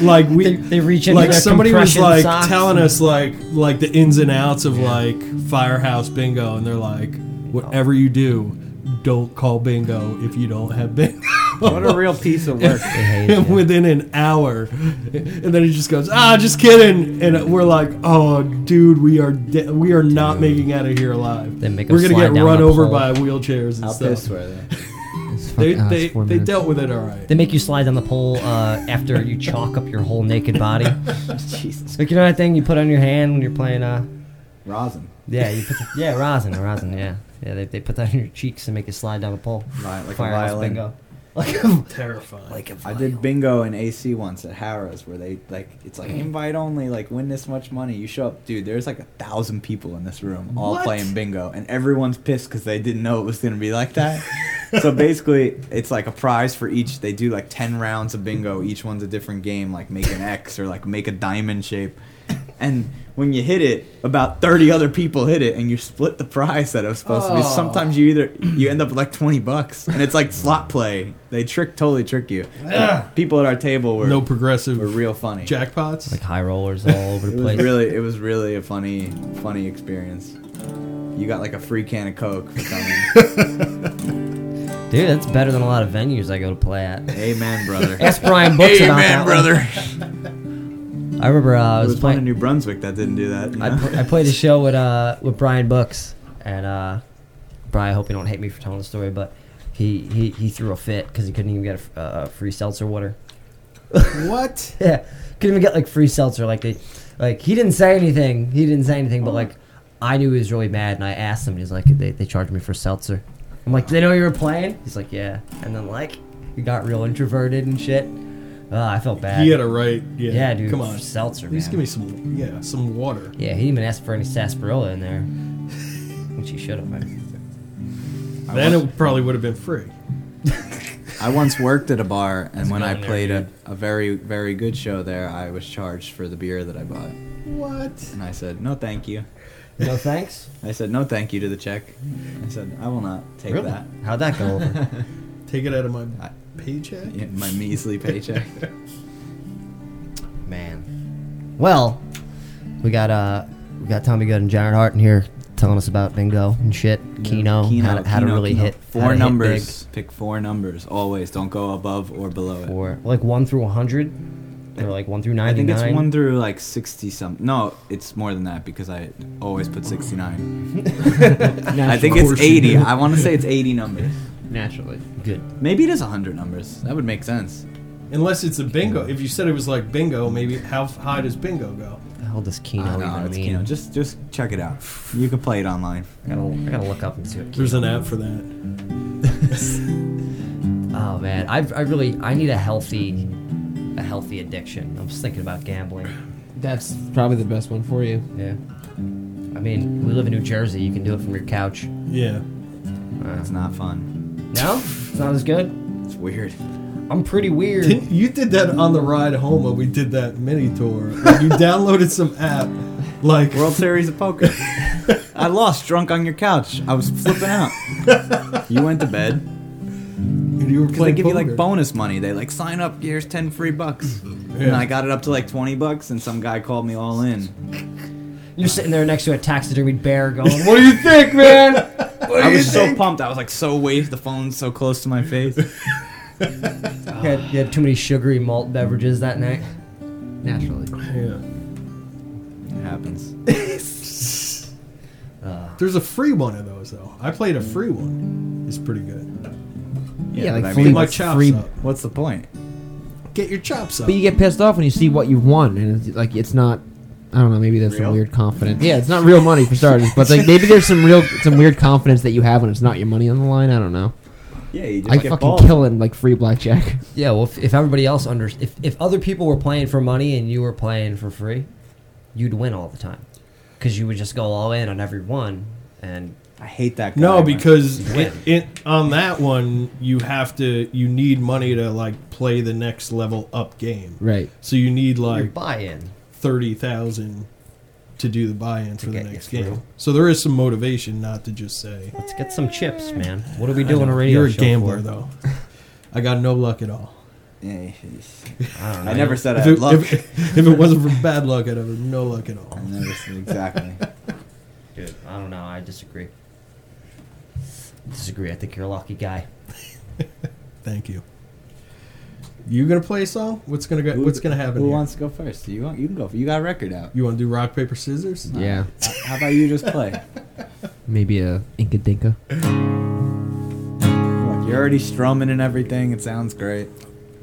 Speaker 5: like we
Speaker 4: They, they reach into
Speaker 5: like
Speaker 4: their
Speaker 5: somebody was like
Speaker 4: socks.
Speaker 5: telling us like like the ins and outs of like firehouse bingo and they're like whatever you do don't call bingo if you don't have bingo [laughs]
Speaker 6: What a real piece of work. [laughs]
Speaker 5: And within an hour and then he just goes ah just kidding and we're like oh dude we are de- we are not making out of here alive
Speaker 4: They make
Speaker 5: we're gonna get run over
Speaker 4: pole.
Speaker 5: by wheelchairs and
Speaker 6: How
Speaker 5: stuff
Speaker 6: pissed [laughs] they?
Speaker 5: they, they, they dealt with it all right
Speaker 4: They make you slide down the pole uh, after you chalk up your whole naked body. [laughs]
Speaker 6: Jesus.
Speaker 4: Like you know that thing you put on your hand when you're playing. Uh,
Speaker 6: Rosin.
Speaker 4: yeah, you put the, yeah rosin, rosin. Yeah, yeah. They, they put that on your cheeks and make you slide down the pole.
Speaker 6: Right, like a violin.
Speaker 4: bingo. [laughs] Like a,
Speaker 5: terrifying
Speaker 4: like
Speaker 6: I did bingo in AC once at Harrah's where they like it's like mm. invite only, like win this much money. You show up, dude. There's like a thousand people in this room all
Speaker 5: What?
Speaker 6: playing bingo, and everyone's pissed because they didn't know it was gonna be like that. [laughs] so basically, it's like a prize for each. They do like ten rounds of bingo. Each one's a different game, like make an X or like make a diamond shape. And when you hit it, about thirty other people hit it, and you split the prize that it was supposed to be. Sometimes you either you end up with like twenty bucks, and it's like slot play. They trick totally trick you. People at our table were
Speaker 5: no progressive
Speaker 6: were real funny.
Speaker 5: jackpots
Speaker 4: like high rollers all over the
Speaker 6: was
Speaker 4: place.
Speaker 6: really it was really a funny funny experience. You got like a free can of Coke for coming. [laughs]
Speaker 4: Dude, that's better than a lot of venues I go to play at.
Speaker 6: Amen, brother.
Speaker 4: Ask Brian Books about that.
Speaker 6: Amen,
Speaker 4: one. [laughs] I remember uh, I was,
Speaker 6: was
Speaker 4: playing.
Speaker 6: in New Brunswick that didn't do that.
Speaker 4: I, pl- I played a [laughs] show with uh with Brian Books and uh Brian I hope you don't hate me for telling the story but he he, he threw a fit because he couldn't even get a f- uh, free seltzer water. [laughs]
Speaker 5: What? [laughs]
Speaker 4: Yeah couldn't even get like free seltzer like they like he didn't say anything he didn't say anything but like I knew he was really mad and I asked him And he's like they, they charged me for seltzer. I'm like they know you were playing? He's like yeah. And then like he got real introverted and shit uh, I felt bad
Speaker 5: He had a right. Yeah,
Speaker 4: yeah dude
Speaker 5: Come on.
Speaker 4: seltzer
Speaker 5: At least give me some. Yeah, some water.
Speaker 4: Yeah, he didn't even ask for any sarsaparilla in there, which he should have. man. [laughs]
Speaker 5: Then it probably would have been free. [laughs]
Speaker 6: I once worked at a bar, and when I
Speaker 4: going there,
Speaker 6: played a, a very very good show there, I was charged for the beer that I bought,
Speaker 5: What?
Speaker 6: and I said no, thank you.
Speaker 4: No thanks. [laughs]
Speaker 6: I said no, thank you to the check. I said I will not take
Speaker 4: Really?
Speaker 6: that.
Speaker 4: How'd that go over?
Speaker 5: Take it out of my
Speaker 6: I-
Speaker 5: paycheck.
Speaker 6: Yeah, my measly paycheck. [laughs]
Speaker 4: Man. Well, we got uh, we got Tommy Good and Jared Hart in here telling us about bingo and shit. Keno,
Speaker 6: Keno,
Speaker 4: how, to, how to really
Speaker 6: Keno.
Speaker 4: hit
Speaker 6: four
Speaker 4: to hit
Speaker 6: numbers. Pick four numbers always. Don't go above or below
Speaker 4: four.
Speaker 6: it.
Speaker 4: for like one through hundred, or like one through ninety.
Speaker 6: I
Speaker 4: think
Speaker 6: it's one through like sixty something. No, it's more than that because I always put sixty nine. [laughs] I think it's eighty. I want to say it's eighty numbers.
Speaker 3: Naturally.
Speaker 4: good.
Speaker 6: Maybe it is hundred numbers. That would make sense.
Speaker 5: Unless it's a bingo. If you said it was like bingo, maybe how high does bingo go?
Speaker 4: The hell does Keno
Speaker 6: I know,
Speaker 4: even
Speaker 6: it's
Speaker 4: mean?
Speaker 6: Keno. Just just check it out. You can play it online.
Speaker 4: I gotta, I gotta look up and see what.
Speaker 5: There's
Speaker 4: Keno
Speaker 5: an app for that. [laughs]
Speaker 4: Oh man, I I really I need a healthy, a healthy addiction. I'm just thinking about gambling.
Speaker 3: That's probably the best one for you.
Speaker 4: Yeah. I mean, we live in New Jersey. You can do it from your couch.
Speaker 5: Yeah.
Speaker 6: Uh, it's not fun.
Speaker 4: No, it's not as good.
Speaker 6: It's weird.
Speaker 4: I'm pretty weird.
Speaker 5: Didn't- [laughs] You did that on the ride home when we did that mini tour. Like, you [laughs] downloaded some app, like
Speaker 6: World [laughs] Series of Poker. I lost drunk on your couch. I was flipping out. You went to bed.
Speaker 5: and you were
Speaker 6: Because they
Speaker 5: playing
Speaker 6: give you like bonus money. They like sign up, here's 10 free bucks. And I got it up to like 20 bucks, and some guy called me all in.
Speaker 4: You're sitting there next to a taxidermied bear going, What do you think, man?
Speaker 6: I was so pumped. I was like so wasted. The phone's so close to my face. [laughs]
Speaker 4: You had, you had too many sugary malt beverages that night.
Speaker 3: Naturally.
Speaker 5: Yeah.
Speaker 6: It happens. [laughs]
Speaker 5: Uh, there's a free one of those though. I played a free one. It's pretty good.
Speaker 3: Yeah,
Speaker 6: but
Speaker 3: like free,
Speaker 5: my
Speaker 3: like
Speaker 5: chops
Speaker 3: free.
Speaker 5: up.
Speaker 6: What's the point?
Speaker 5: Get your chops up.
Speaker 3: But you get pissed off when you see what you've won, and it's like it's not. I don't know. Maybe there's some weird confidence. Yeah, it's not real money for starters, but like maybe there's some real, some weird confidence that you have when it's not your money on the line. I don't know.
Speaker 6: Yeah, you just
Speaker 3: I
Speaker 6: get
Speaker 3: fucking
Speaker 6: balls.
Speaker 3: kill it like free blackjack.
Speaker 4: Yeah, well, if, if everybody else under, if, if other people were playing for money and you were playing for free, you'd win all the time, because you would just go all in on every one, and
Speaker 6: I hate that guy.
Speaker 5: no, because it, it, on that one you have to you need money to like play the next level up game.
Speaker 3: Right.
Speaker 5: So you need
Speaker 4: your
Speaker 5: like
Speaker 4: buy-in.
Speaker 5: Thirty thousand to do the buy-in for the
Speaker 4: get you
Speaker 5: next
Speaker 4: through.
Speaker 5: game. So there is some motivation not to just say
Speaker 4: Let's get some chips, man. What are we doing
Speaker 5: know,
Speaker 4: a radio
Speaker 5: You're a
Speaker 4: show
Speaker 5: gambler
Speaker 4: for?
Speaker 5: though. I got no luck at all.
Speaker 6: Yeah,
Speaker 4: I don't know.
Speaker 6: I never said I
Speaker 5: If
Speaker 6: had
Speaker 5: it,
Speaker 6: luck.
Speaker 5: if, if it wasn't for bad luck, I'd have no luck at all.
Speaker 6: I never said exactly.
Speaker 4: Dude, I don't know. I disagree. Disagree. I think you're a lucky guy. [laughs]
Speaker 5: Thank you. You gonna play a song? What's gonna go, What's gonna happen?
Speaker 6: Who
Speaker 5: here?
Speaker 6: wants to go first? You want? You can go. You got a record out.
Speaker 5: You want to do rock paper scissors?
Speaker 3: Yeah.
Speaker 6: How about you just play? [laughs]
Speaker 3: Maybe a Inca Dinka.
Speaker 6: You're already strumming and everything. It sounds great.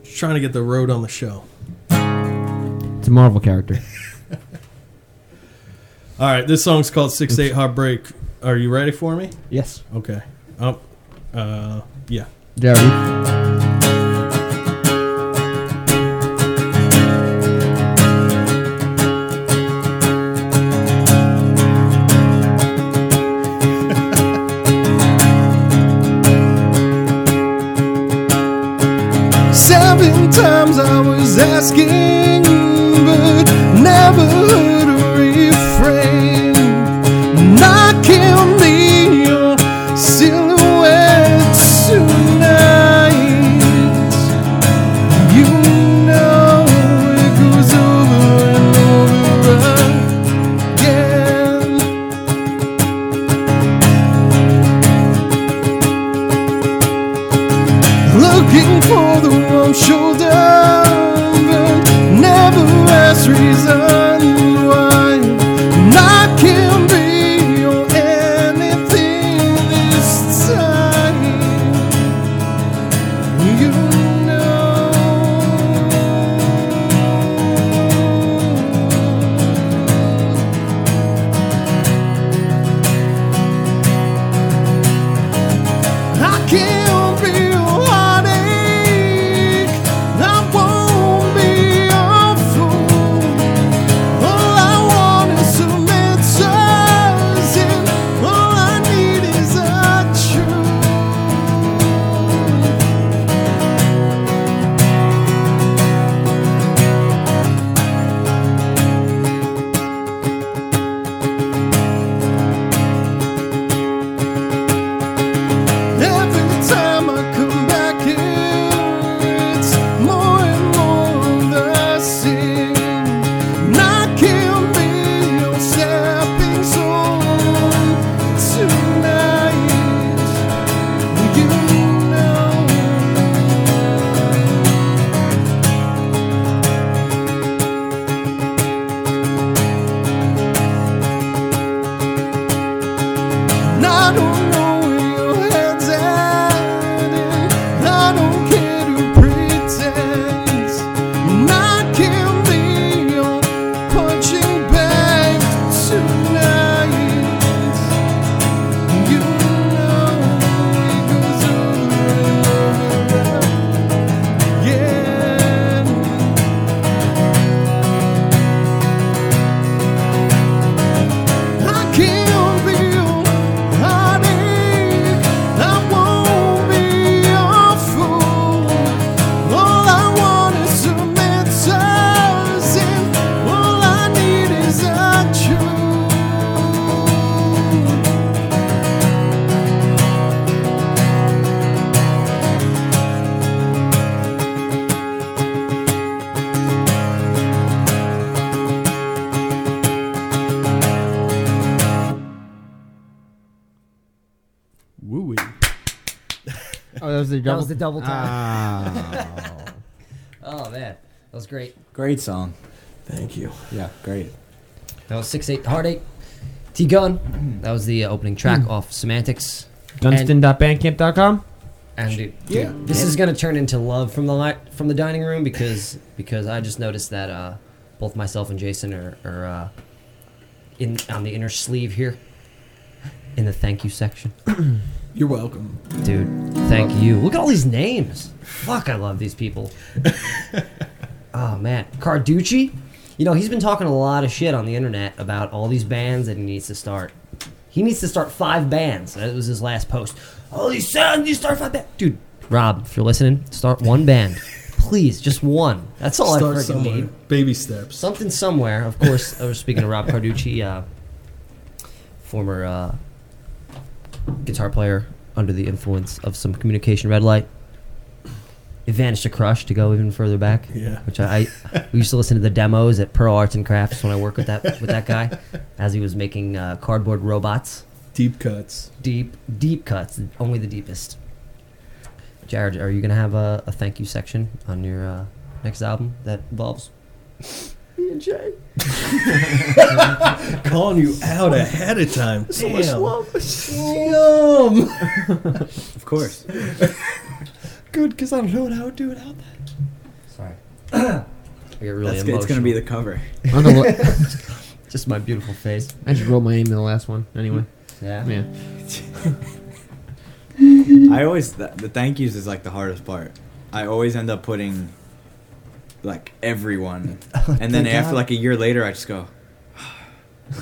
Speaker 5: Just trying to get the road on the show.
Speaker 3: It's a Marvel character. [laughs]
Speaker 5: All right, this song's called Six Eight Heartbreak. Are you ready for me?
Speaker 3: Yes.
Speaker 5: Okay. Oh, Uh. Yeah.
Speaker 3: Jerry. Double.
Speaker 4: was the double time.
Speaker 3: Ah. [laughs]
Speaker 4: Oh man, that was great.
Speaker 6: Great song.
Speaker 5: Thank you.
Speaker 6: Yeah, great.
Speaker 4: That was six eight heartache. T Gun. That was the uh, opening track off Semantics.
Speaker 3: Dunstan.bandcamp.com.
Speaker 4: And dude, dude, this is gonna turn into love from the li- from the dining room because because I just noticed that uh, both myself and Jason are, are uh, in on the inner sleeve here in the thank you section.
Speaker 5: You're welcome.
Speaker 4: Dude, thank you. Look at all these names. Fuck, I love these people. [laughs] oh man, Carducci. You know he's been talking a lot of shit on the internet about all these bands that he needs to start. He needs to start five bands. That was his last post. All these sounds, you start five bands, dude. Rob, if you're listening, start one band, please, just one. That's all
Speaker 5: Start
Speaker 4: I freaking need.
Speaker 5: Baby steps.
Speaker 4: Something somewhere. Of course, I was speaking to Rob Carducci, uh, former uh, guitar player under the influence of some communication red light. Advantage to Crush to go even further back.
Speaker 5: Yeah.
Speaker 4: Which I, I we used to listen to the demos at Pearl Arts and Crafts when I worked with that with that guy, [laughs] as he was making uh, cardboard robots.
Speaker 5: Deep cuts.
Speaker 4: Deep, deep cuts, only the deepest. Jared, are you gonna have a, a thank you section on your uh, next album that involves me and Jay? [laughs]
Speaker 5: Calling you out ahead of time. So much
Speaker 4: Damn.
Speaker 5: love.
Speaker 6: Of course.
Speaker 4: Good, because I don't know how to do it out that. Sorry. [coughs] I get really
Speaker 6: That's,
Speaker 4: emotional.
Speaker 6: it's gonna be the cover.
Speaker 3: On the li- [laughs]
Speaker 4: just my beautiful face.
Speaker 3: I just wrote my name in the last one. Anyway.
Speaker 4: Yeah.
Speaker 3: Yeah. [laughs]
Speaker 6: I always the, the thank yous is like the hardest part. I always end up putting like everyone, [laughs] and then after
Speaker 4: God.
Speaker 6: like a year later, I just go. [sighs]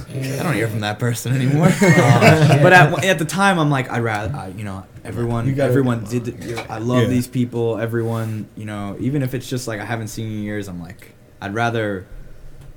Speaker 6: I don't hear from that person [laughs] anymore.
Speaker 4: Oh, [laughs]
Speaker 6: but at, at the time, I'm like, I'd rather, I, you know, everyone,
Speaker 5: You
Speaker 6: everyone did. The, I love
Speaker 5: Yeah.
Speaker 6: these people. Everyone, you know, even if it's just like I haven't seen you in years, I'm like, I'd rather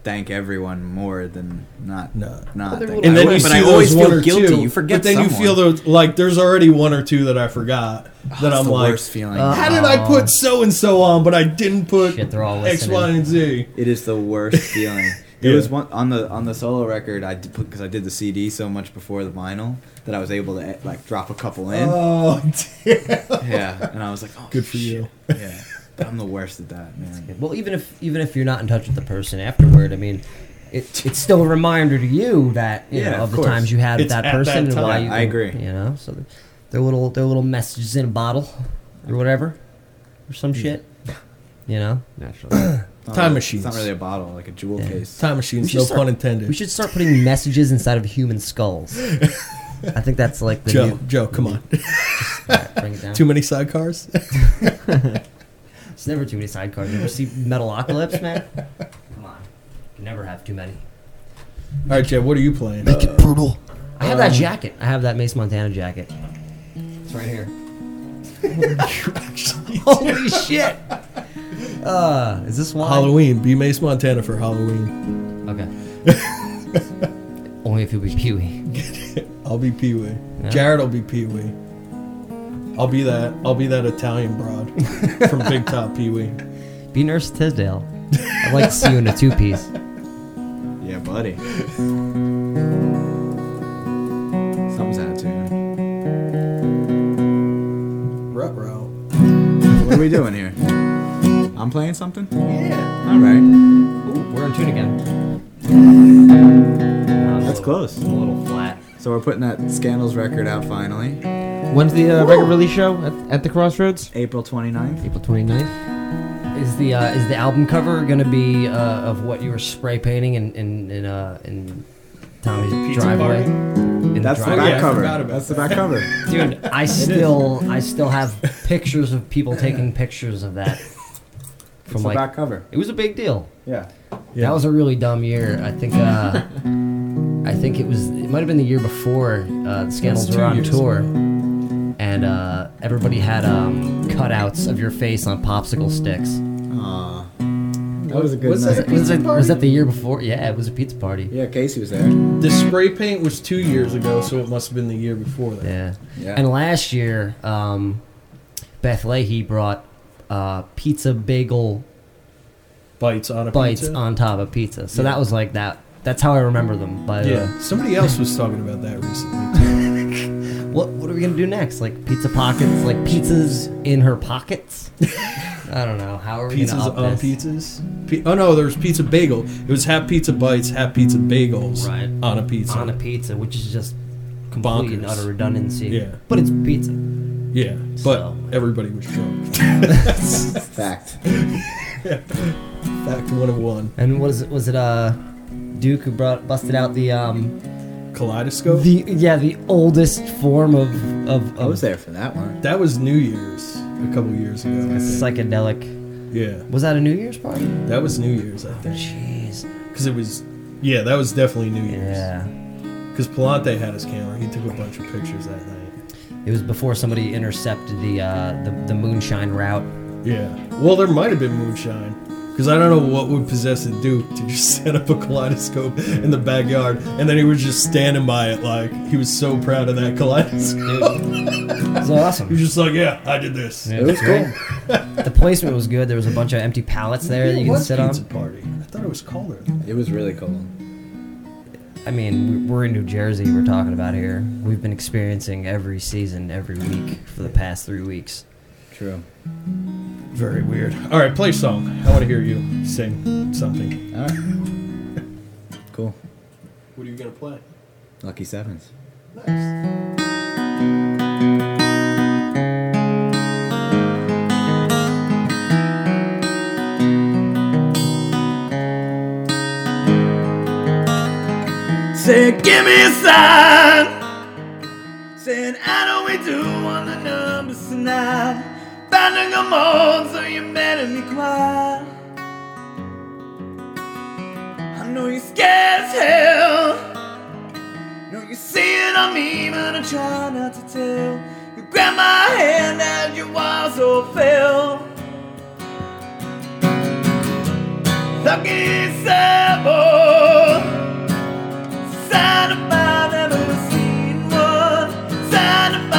Speaker 6: thank everyone more than not.
Speaker 5: No.
Speaker 6: not.
Speaker 4: they're
Speaker 5: And then
Speaker 6: everyone,
Speaker 5: you
Speaker 6: but
Speaker 5: see
Speaker 6: I
Speaker 5: those
Speaker 6: always
Speaker 5: one
Speaker 6: feel
Speaker 5: or
Speaker 6: guilty.
Speaker 5: two.
Speaker 6: You forget.
Speaker 5: But then you feel those like there's already one or two that I forgot that I'm
Speaker 6: the
Speaker 5: like,
Speaker 6: worst feeling.
Speaker 4: Uh,
Speaker 5: how did I put so and so on, but I didn't put
Speaker 4: Shit, they're all
Speaker 5: X, and Z.
Speaker 6: It is the worst [laughs] feeling. It
Speaker 5: Yeah.
Speaker 6: was one on the on the solo record. I did because I did the CD so much before the vinyl that I was able to like drop a couple in.
Speaker 5: Oh, [laughs] damn.
Speaker 6: yeah, and I was like, oh,
Speaker 5: Good for
Speaker 6: shit.
Speaker 5: you.
Speaker 6: Yeah, but [laughs] I'm the worst at that, man.
Speaker 4: Well, even if even if you're not in touch with the person afterward, I mean, it, it's still a reminder to you that you
Speaker 6: Yeah,
Speaker 4: know
Speaker 6: of
Speaker 4: of the
Speaker 6: course.
Speaker 4: times you had with that person
Speaker 5: that
Speaker 4: and why you.
Speaker 6: I agree.
Speaker 4: You know, so they're little they're little messages in a bottle or whatever or some shit. You know, [coughs]
Speaker 3: Naturally. [coughs]
Speaker 5: Time
Speaker 6: really-
Speaker 5: machines.
Speaker 6: It's not really a bottle, like a jewel
Speaker 4: Yeah.
Speaker 6: case.
Speaker 5: Time
Speaker 4: We
Speaker 5: machines, no
Speaker 4: start-
Speaker 5: pun intended.
Speaker 4: we should start putting messages inside of human skulls. I think that's like the
Speaker 5: Joe,
Speaker 4: new.
Speaker 5: Joe, come [laughs] on.
Speaker 4: Alright, uh, bring it down.
Speaker 5: Too many sidecars? [laughs] [laughs]
Speaker 4: It's never too many sidecars. You ever see Metalocalypse, man? [laughs] Come on, you never have too many.
Speaker 5: All right, Jeff, what are you playing?
Speaker 4: Make it brutal. I have that jacket. I have that Mace Montana jacket. It's right here. [laughs] [laughs] Holy shit! Uh, is this why?
Speaker 5: Halloween. Be Mace Montana for Halloween.
Speaker 4: Okay. Only if you be Pee-wee.
Speaker 5: I'll be Pee Wee.
Speaker 4: Yeah.
Speaker 5: Jared will be Pee Wee. I'll be that. I'll be that Italian broad from Big [laughs] Top Pee Wee.
Speaker 4: Be Nurse Tisdale. I'd like to see you in a two-piece.
Speaker 6: Yeah, buddy. Something's out of tune.
Speaker 5: Rut row.
Speaker 6: What are we doing here? I'm playing something.
Speaker 5: Yeah.
Speaker 6: All right,
Speaker 4: Ooh, we're in tune again.
Speaker 6: that's close.
Speaker 4: A little flat.
Speaker 6: So we're putting that Scandals record out finally,
Speaker 3: When's the uh, record release show at, at the Crossroads?
Speaker 6: April 29th.
Speaker 3: April 29th.
Speaker 4: Is the uh, is the album cover gonna be uh, of what you were spray painting in in in, uh, in Tommy's
Speaker 5: Pizza
Speaker 4: driveway? In
Speaker 6: That's the
Speaker 4: driveway?
Speaker 6: back cover.
Speaker 5: forgot about
Speaker 6: That's the back cover. [laughs]
Speaker 4: Dude, I still I still have pictures of people [laughs] taking pictures of that.
Speaker 6: It's
Speaker 4: From
Speaker 6: the
Speaker 4: like
Speaker 6: back cover.
Speaker 4: it was a big deal.
Speaker 6: Yeah.
Speaker 5: Yeah.
Speaker 4: That was a really dumb year. I think uh, [laughs] I think it was it might have been the year before uh, the Scandals
Speaker 5: two
Speaker 4: were on
Speaker 5: years
Speaker 4: tour. And uh, everybody had um, cutouts of your face on popsicle sticks.
Speaker 6: Aw. That was a good
Speaker 5: Was
Speaker 6: night.
Speaker 5: that-
Speaker 4: Was, it, was that the year before? Yeah, it was a pizza party.
Speaker 6: Yeah, Casey was there.
Speaker 5: The spray paint was two years ago, so it must have been the year before that.
Speaker 4: Yeah.
Speaker 6: Yeah.
Speaker 4: And last year, um, Beth Leahy brought uh, pizza bagel
Speaker 5: Bites on a
Speaker 4: bites
Speaker 5: pizza.
Speaker 4: on top of pizza. So
Speaker 5: Yeah.
Speaker 4: that was like that. That's how I remember them. But
Speaker 5: Yeah. Somebody else was talking about that recently. Too.
Speaker 4: What What are we gonna do next? Like pizza pockets? Like pizzas in her pockets? I don't know. How are we
Speaker 5: Pizzas
Speaker 4: gonna up
Speaker 5: on
Speaker 4: this?
Speaker 5: pizzas. Pi- oh no, there's pizza bagel. It was half pizza bites, half pizza bagels
Speaker 4: Right.
Speaker 5: on a pizza.
Speaker 4: on a pizza, which is just complete and
Speaker 5: Bonkers.
Speaker 4: utter redundancy.
Speaker 5: Yeah.
Speaker 4: but it's pizza.
Speaker 5: yeah, but
Speaker 4: So-
Speaker 5: everybody was drunk. [laughs]
Speaker 6: Fact.
Speaker 5: Fact one of one.
Speaker 4: And was it was it uh Duke who brought busted out the um
Speaker 5: Kaleidoscope.
Speaker 4: the yeah the oldest form of of,
Speaker 6: I was there for that one.
Speaker 5: that was New Year's a couple years ago. I think.
Speaker 4: psychedelic.
Speaker 5: yeah,
Speaker 4: Was that a New Year's party?
Speaker 5: that was New Year's, I think.
Speaker 4: Jeez.
Speaker 5: Because it was, yeah, that was definitely New Year's.
Speaker 4: Yeah.
Speaker 5: Because Palante had his camera. He took a bunch of pictures that night.
Speaker 4: It was before somebody intercepted the uh, the, the moonshine route.
Speaker 5: Yeah. Well, there might have been moonshine. Because I don't know what would possess a Duke to just [laughs] set up a kaleidoscope in the backyard, and then he was just standing by it like he was so proud of that kaleidoscope. [laughs]
Speaker 4: It was awesome.
Speaker 5: he was just like, "Yeah, I did this."
Speaker 4: It was cool. the placement was good. There was a bunch of empty pallets there that
Speaker 5: It
Speaker 4: you
Speaker 5: was
Speaker 4: can sit
Speaker 5: pizza
Speaker 4: on.
Speaker 5: party. I thought it was colder.
Speaker 6: It was really cold.
Speaker 4: I mean, we're in New Jersey. We're talking about here. We've been experiencing every season, every week for the past three weeks.
Speaker 6: True.
Speaker 5: Very weird. All right, play a song. I want to hear you sing something.
Speaker 6: All right. [laughs] Cool.
Speaker 5: What are you gonna play?
Speaker 6: Lucky sevens. Nice.
Speaker 8: Say, give me a sign. Saying, I know we do want the numbers tonight. Them on, so you better be quiet. I know you're scared as hell. Know you see it on me, but I try not to tell. You grab my hand as you was so fell. Lucky seven. Sign if I've ever seen one. Sign if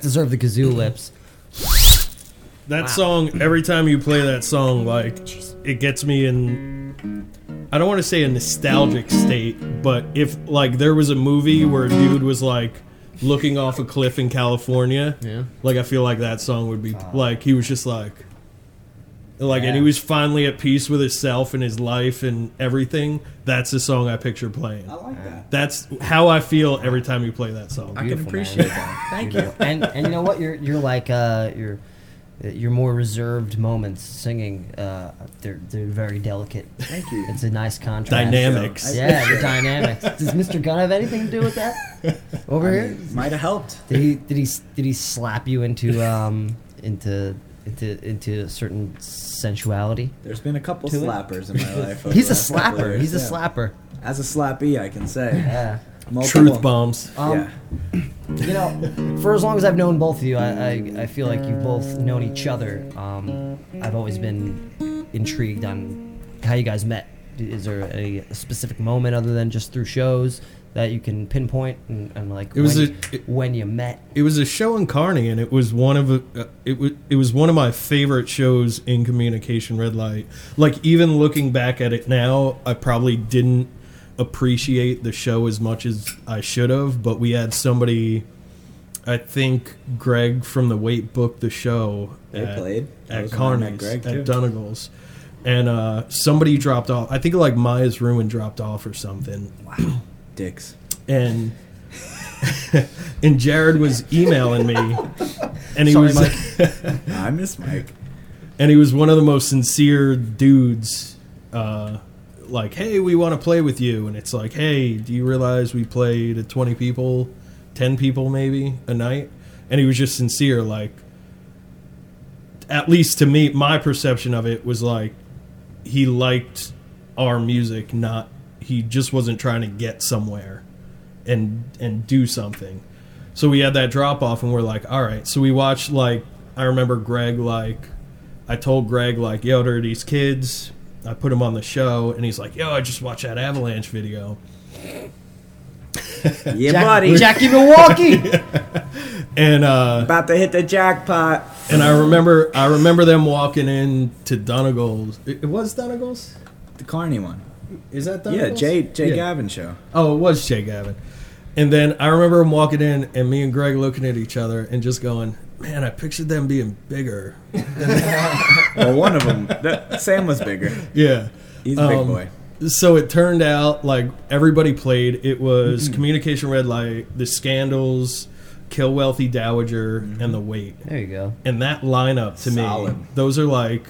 Speaker 4: that deserved the kazoo mm-hmm. lips.
Speaker 5: That song, every time you play that song, mm-hmm. like it gets me in. I don't want to say a nostalgic state, but if like there was a movie where a dude was like looking off a cliff in California,
Speaker 4: Yeah.
Speaker 5: like I feel like that song would be like he was just like, like, and he was finally at peace with himself and his life and everything. That's the song I picture playing.
Speaker 6: I like that.
Speaker 5: That's how I feel every time you play that song.
Speaker 6: I can
Speaker 4: Beautiful, man.
Speaker 6: appreciate that. Thank you.
Speaker 4: and and you know what? You're you're like uh you're your more reserved moments singing. Uh, they're they're very delicate.
Speaker 6: Thank you.
Speaker 4: It's a nice contrast.
Speaker 5: Dynamics.
Speaker 4: Yeah, the dynamics. Does Mr. Gunn have anything to do with that? Over here?
Speaker 6: Might have helped.
Speaker 4: Did he did he did he slap you into um into into into a certain sensuality?
Speaker 6: There's been a couple
Speaker 4: To it?
Speaker 6: slappers in my [laughs] life.
Speaker 4: He's a
Speaker 6: last couple of
Speaker 4: slapper.
Speaker 6: years,
Speaker 4: He's a slapper.
Speaker 6: As a slappy, I can say.
Speaker 4: Yeah.
Speaker 6: Multiple-
Speaker 5: Truth bombs.
Speaker 4: Um,
Speaker 6: yeah.
Speaker 4: You know, for as long as I've known both of you, I, I, I feel like you've both known each other. Um, I've always been intrigued on how you guys met. Is there a, specific moment other than just through shows that you can pinpoint and, and like
Speaker 5: It was
Speaker 4: when,
Speaker 5: a-
Speaker 4: you,
Speaker 5: it-
Speaker 4: when you met?
Speaker 5: It was a show in Kearny, and it was one of a, uh, it was it was one of my favorite shows in Communication Red Light. Like even looking back at it now, I probably didn't appreciate the show as much as I should have. But we had somebody, I think Greg from the Wait booked the show.
Speaker 6: They
Speaker 5: at,
Speaker 6: played.
Speaker 5: At
Speaker 6: was when I met
Speaker 5: Kearny's
Speaker 6: Greg,
Speaker 5: at
Speaker 6: too.
Speaker 5: Donegal's. And uh, somebody dropped off. I think like Maya's Ruin dropped off or something
Speaker 6: Dicks.
Speaker 5: and [laughs] and Jared was emailing me, and he
Speaker 4: Sorry,
Speaker 5: was
Speaker 4: Mike. [laughs]
Speaker 6: I miss Mike.
Speaker 5: and he was one of the most sincere dudes. Uh, like, hey, we want to play with you, and it's like, hey, do you realize we play to twenty people, ten people maybe a night? And he was just sincere, like. At least to me, my perception of it was like he liked our music, not he just wasn't trying to get somewhere and and do something. So we had that drop off, and we're like, all right. So we watched like I remember Greg like I told Greg like, yo, there are these kids. I put him on the show, and he's like, yo, I just watched that Avalanche video,
Speaker 6: Yeah,
Speaker 4: Jack-
Speaker 6: buddy.
Speaker 4: Jackie Milwaukee. [laughs]
Speaker 5: and uh,
Speaker 6: About to hit the jackpot.
Speaker 5: and I remember I remember them walking in to Donegal's. It, it was Donegal's.
Speaker 6: The Kearny one.
Speaker 5: Is that the
Speaker 6: Yeah,
Speaker 5: Donegal's?
Speaker 6: Jay Jay
Speaker 5: Yeah.
Speaker 6: Gavin show.
Speaker 5: Oh, it was Jay Gavin. And then I remember him walking in and me and Greg looking at each other and just going, man, I pictured them being bigger. [laughs]
Speaker 6: Well, one of them. That, Sam was bigger.
Speaker 5: Yeah.
Speaker 6: He's a big
Speaker 5: Um,
Speaker 6: boy.
Speaker 5: So it turned out like everybody played. It was Communication Red Light, The Scandals, Kill Wealthy Dowager, and The Wait.
Speaker 4: there you go.
Speaker 5: And that lineup to
Speaker 6: Solid.
Speaker 5: me, those are like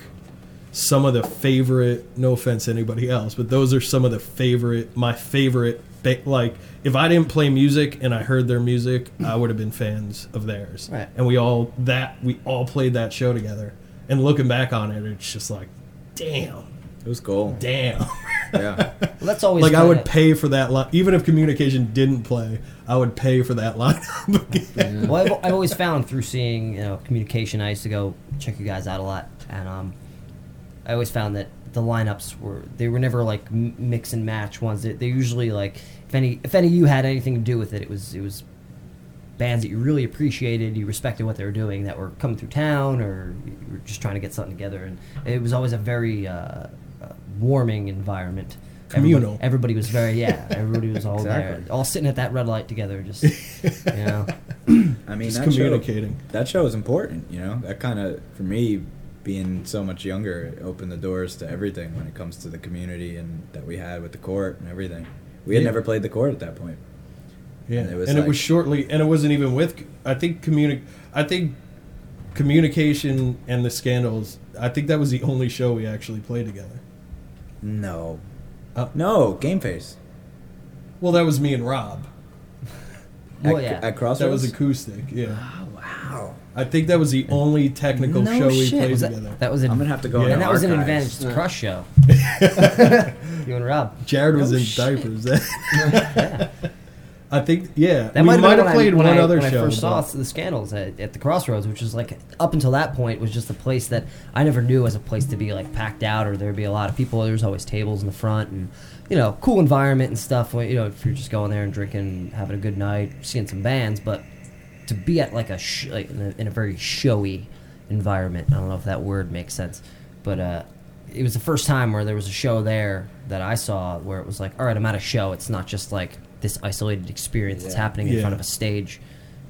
Speaker 5: some of the favorite. No offense to anybody else, but those are some of the favorite. My favorite. ba- Like if I didn't play music and I heard their music, I would have been fans of theirs.
Speaker 4: Right.
Speaker 5: And we all that we all played that show together. And looking back on it, it's just like, damn,
Speaker 6: It was cool.
Speaker 5: damn. [laughs]
Speaker 6: Yeah.
Speaker 4: Well, that's always
Speaker 5: like I
Speaker 4: kinda-
Speaker 5: would pay for that line, even if communication didn't play. I would pay for that [laughs] lineup.
Speaker 4: Well, I've, I've always found through seeing you know communication. I used to go check you guys out a lot, and um, I always found that the lineups were they were never like mix and match ones. They, they usually like if any if any of you had anything to do with it, it was it was bands that you really appreciated, you respected what they were doing, that were coming through town, or you were just trying to get something together, and it was always a very uh, uh, warming environment.
Speaker 5: Communal.
Speaker 4: Everybody, everybody was very yeah. [laughs] Everybody was all
Speaker 6: Exactly.
Speaker 4: there, all sitting at that red light together, just [laughs] you know.
Speaker 6: I mean,
Speaker 5: Just
Speaker 6: that
Speaker 5: communicating.
Speaker 6: Show, that show is important. You know, that kind of for me, being so much younger, it opened the doors to everything when it comes to the community and that we had with the court and everything. We had
Speaker 5: Yeah.
Speaker 6: never played the court at that point.
Speaker 5: Yeah,
Speaker 6: And it was
Speaker 5: and it was shortly, and it wasn't even with. I think communi- I think communication and the scandals. I think that was the only show we actually played together.
Speaker 6: No,
Speaker 5: Uh,
Speaker 6: no, Game Face.
Speaker 5: Well, that was me and Rob.
Speaker 4: Well,
Speaker 6: at,
Speaker 4: yeah.
Speaker 6: at Crossroads.
Speaker 5: That was acoustic. Yeah,
Speaker 6: oh wow!
Speaker 5: I think that was the only technical
Speaker 6: No
Speaker 5: show we
Speaker 6: shit.
Speaker 5: played
Speaker 4: Was
Speaker 5: together.
Speaker 4: that, that was an,
Speaker 6: I'm gonna have to go.
Speaker 5: Yeah.
Speaker 6: in
Speaker 4: and
Speaker 6: the
Speaker 4: that was an
Speaker 6: archives.
Speaker 4: Advantage to Crush show. [laughs] you and Rob.
Speaker 5: Jared was
Speaker 6: No
Speaker 5: in
Speaker 6: shit.
Speaker 5: diapers. [laughs] I think yeah.
Speaker 4: That
Speaker 5: we
Speaker 4: might
Speaker 5: might
Speaker 4: have
Speaker 5: have played
Speaker 4: when
Speaker 5: one
Speaker 4: I,
Speaker 5: other
Speaker 4: when I
Speaker 5: show.
Speaker 4: first saw the Scandals at, at the Crossroads, which was like up until that point was just a place that I never knew as a place to be like packed out or there'd be a lot of people. There's always tables in the front and you know cool environment and stuff. You know if you're just going there and drinking, having a good night, seeing some bands, but to be at like a sh- like in a, in a very showy environment. I don't know if that word makes sense, but uh, it was the first time where there was a show there that I saw where it was like, all right, I'm at a show. It's not just like this isolated experience that's
Speaker 6: Yeah.
Speaker 4: happening in
Speaker 5: Yeah.
Speaker 4: front of a stage.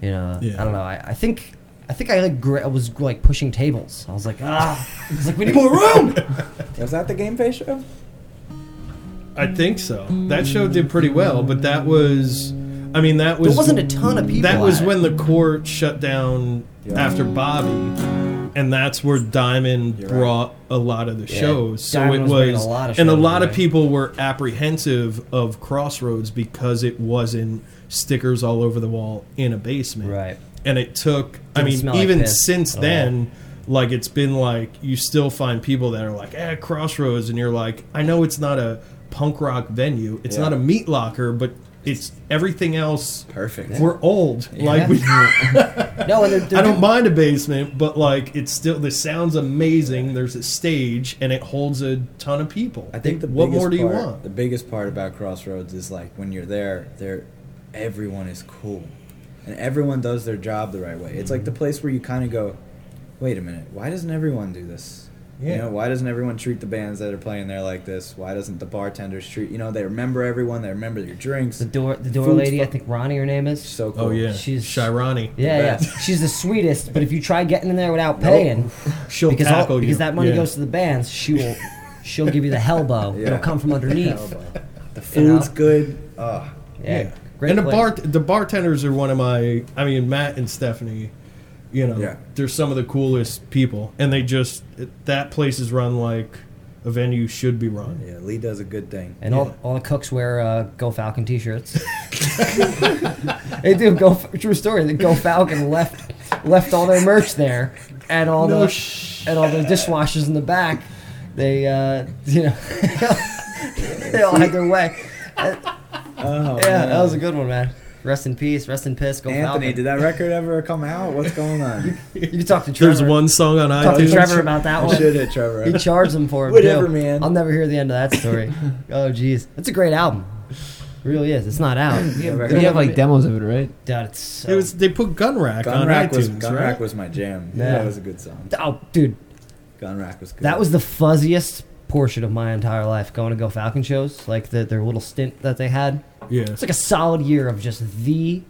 Speaker 4: You know,
Speaker 5: Yeah.
Speaker 4: I don't know. I, I think. I think I like gra- I was like pushing tables. I was like, ah, I was like, we need more room. [laughs]
Speaker 6: Was that the Game Face show?
Speaker 5: I think so. That show did pretty well, but that was, I mean, that was
Speaker 4: There wasn't a ton of people.
Speaker 5: That was
Speaker 4: at it.
Speaker 5: when the court shut down
Speaker 6: Yeah.
Speaker 5: after Bobby, and that's where Diamond
Speaker 6: You're right.
Speaker 5: brought a lot of the
Speaker 4: Yeah,
Speaker 5: shows. So
Speaker 4: Diamond
Speaker 5: it
Speaker 4: was
Speaker 5: was,
Speaker 4: a lot of
Speaker 5: and a
Speaker 4: shows
Speaker 5: lot of
Speaker 4: away.
Speaker 5: people were apprehensive of Crossroads because it wasn't stickers all over the wall in a basement,
Speaker 4: Right.
Speaker 5: And it took. I
Speaker 4: Didn't
Speaker 5: mean,
Speaker 4: smell like
Speaker 5: even since
Speaker 4: at all.
Speaker 5: then. Like it's been like you still find people that are like, eh, Crossroads, and you're like, I know it's not a punk rock venue, it's
Speaker 6: Yeah.
Speaker 5: not a meat locker, but it's everything else
Speaker 6: Perfect.
Speaker 5: we're old. Like we, [laughs]
Speaker 4: No, and they're, they're
Speaker 5: I don't mind a basement, but like it's still the sound's amazing. There's a stage and it holds a ton of people.
Speaker 6: I think the
Speaker 5: what
Speaker 6: biggest
Speaker 5: more do you want?
Speaker 6: The biggest part about Crossroads is like when you're there, there, everyone is cool, and everyone does their job the right way. It's like the mm-hmm. place where you kind of go, wait a minute, why doesn't everyone do this?
Speaker 5: Yeah.
Speaker 6: You know, why doesn't everyone treat the bands that are playing there like this? Why doesn't the bartenders treat? You know, they remember everyone. They remember your drinks.
Speaker 4: the door the door
Speaker 6: Food's
Speaker 4: lady. I think Ronnie, her name is.
Speaker 6: so cool.
Speaker 5: Oh yeah,
Speaker 4: She's-
Speaker 5: Shirani.
Speaker 4: Yeah, yeah. She's the sweetest. But if you try getting in there without paying, [laughs]
Speaker 5: She'll
Speaker 4: because all,
Speaker 5: tackle you.
Speaker 4: because that money
Speaker 5: Yeah.
Speaker 4: goes to the bands, she will [laughs] she'll give you the elbow.
Speaker 6: Yeah.
Speaker 4: It'll come from underneath.
Speaker 6: Elbow. The
Speaker 4: You know?
Speaker 6: food's good. Oh,
Speaker 4: Yeah.
Speaker 5: Yeah.
Speaker 4: Great
Speaker 5: and the
Speaker 4: place.
Speaker 5: bar the bartenders are one of my. I mean, Matt and Stephanie. You know,
Speaker 6: Yeah.
Speaker 5: they're some of the coolest people, and they just that place is run like a venue should be run.
Speaker 6: yeah. Lee does a good thing.
Speaker 4: And all, all the cooks wear uh, Go Falcon t-shirts. [laughs] they do. Go true story. The Go Falcon left left all their merch there, and all
Speaker 5: No
Speaker 4: the
Speaker 5: sh-
Speaker 4: and all the dishwashers in the back. They uh, you know [laughs] they all had their way. And-
Speaker 6: Oh,
Speaker 4: yeah, that was a good one, man. Rest in peace. Rest in piss. Go
Speaker 6: Anthony,
Speaker 4: Falcon.
Speaker 6: did that record ever come out? What's going on? [laughs]
Speaker 4: you can talk to Trevor.
Speaker 5: There's one song on I
Speaker 4: Talk to
Speaker 5: iTunes.
Speaker 4: Trevor about that
Speaker 6: I
Speaker 4: one.
Speaker 6: should hit Trevor.
Speaker 4: He charged them for it.
Speaker 6: Whatever,
Speaker 4: too.
Speaker 6: man.
Speaker 4: I'll never hear the end of that story. [laughs] oh, jeez, it's a great album. It really is. It's not out.
Speaker 6: Yeah,
Speaker 3: You have like demos of it, right?
Speaker 4: Dude, it's so-
Speaker 5: It was they put Gun Rack
Speaker 6: Gun
Speaker 5: on
Speaker 6: Rack
Speaker 5: iTunes.
Speaker 6: was Gun
Speaker 5: right?
Speaker 6: Rack was my jam.
Speaker 4: Yeah.
Speaker 6: That was a good song.
Speaker 4: oh, dude,
Speaker 6: Gun Rack was good.
Speaker 4: that was the fuzziest portion of my entire life going to go Falcon shows. Like the, their little stint that they had.
Speaker 5: Yeah.
Speaker 4: It's like a solid year of just the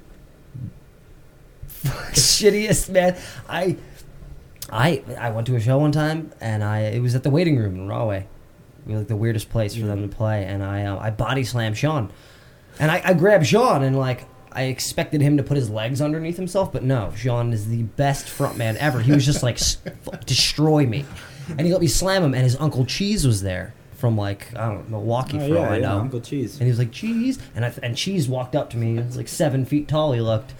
Speaker 4: [laughs] shittiest man. I I I went to a show one time and I it was at the waiting room in Rahway. It was like the weirdest place for them to play, and I uh, I body slammed Sean, and I, I grabbed Sean and like I expected him to put his legs underneath himself, but no, Sean is the best frontman ever. He was just like [laughs] destroy me, and he let me slam him, and his uncle Cheese was there from like I don't know Milwaukee
Speaker 6: Oh,
Speaker 4: for all I
Speaker 6: yeah,
Speaker 4: know.
Speaker 6: Uncle Cheese.
Speaker 4: And he was like, "Cheese," and I, and Cheese walked up to me. He was like seven feet tall. He looked,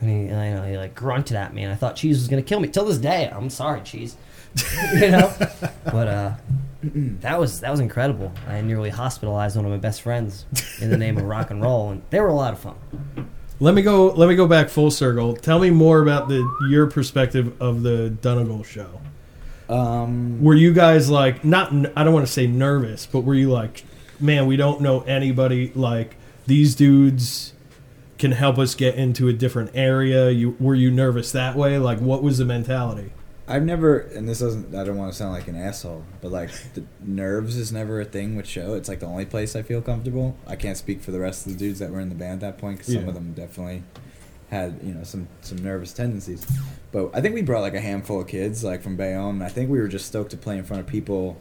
Speaker 4: and he, I know, he like grunted at me, and I thought Cheese was gonna kill me. Till this day, I'm sorry, Cheese. you know, [laughs] but uh, that was that was incredible. I nearly hospitalized one of my best friends in the name of rock and roll, and they were a lot of fun.
Speaker 5: Let me go. Let me go back full circle. Tell me more about the your perspective of the Donegal show.
Speaker 6: Um,
Speaker 5: Were you guys like not? I don't want to say nervous, but were you like, man, we don't know anybody. Like these dudes can help us get into a different area. You were you nervous that way? Like, what was the mentality?
Speaker 6: I've never, and this doesn't. I don't want to sound like an asshole, but like the nerves is never a thing with show. It's like the only place I feel comfortable. I can't speak for the rest of the dudes that were in the band at that point because some of them definitely had you know some some nervous tendencies. But I think we brought like a handful of kids like from Bayonne. I think we were just stoked to play in front of people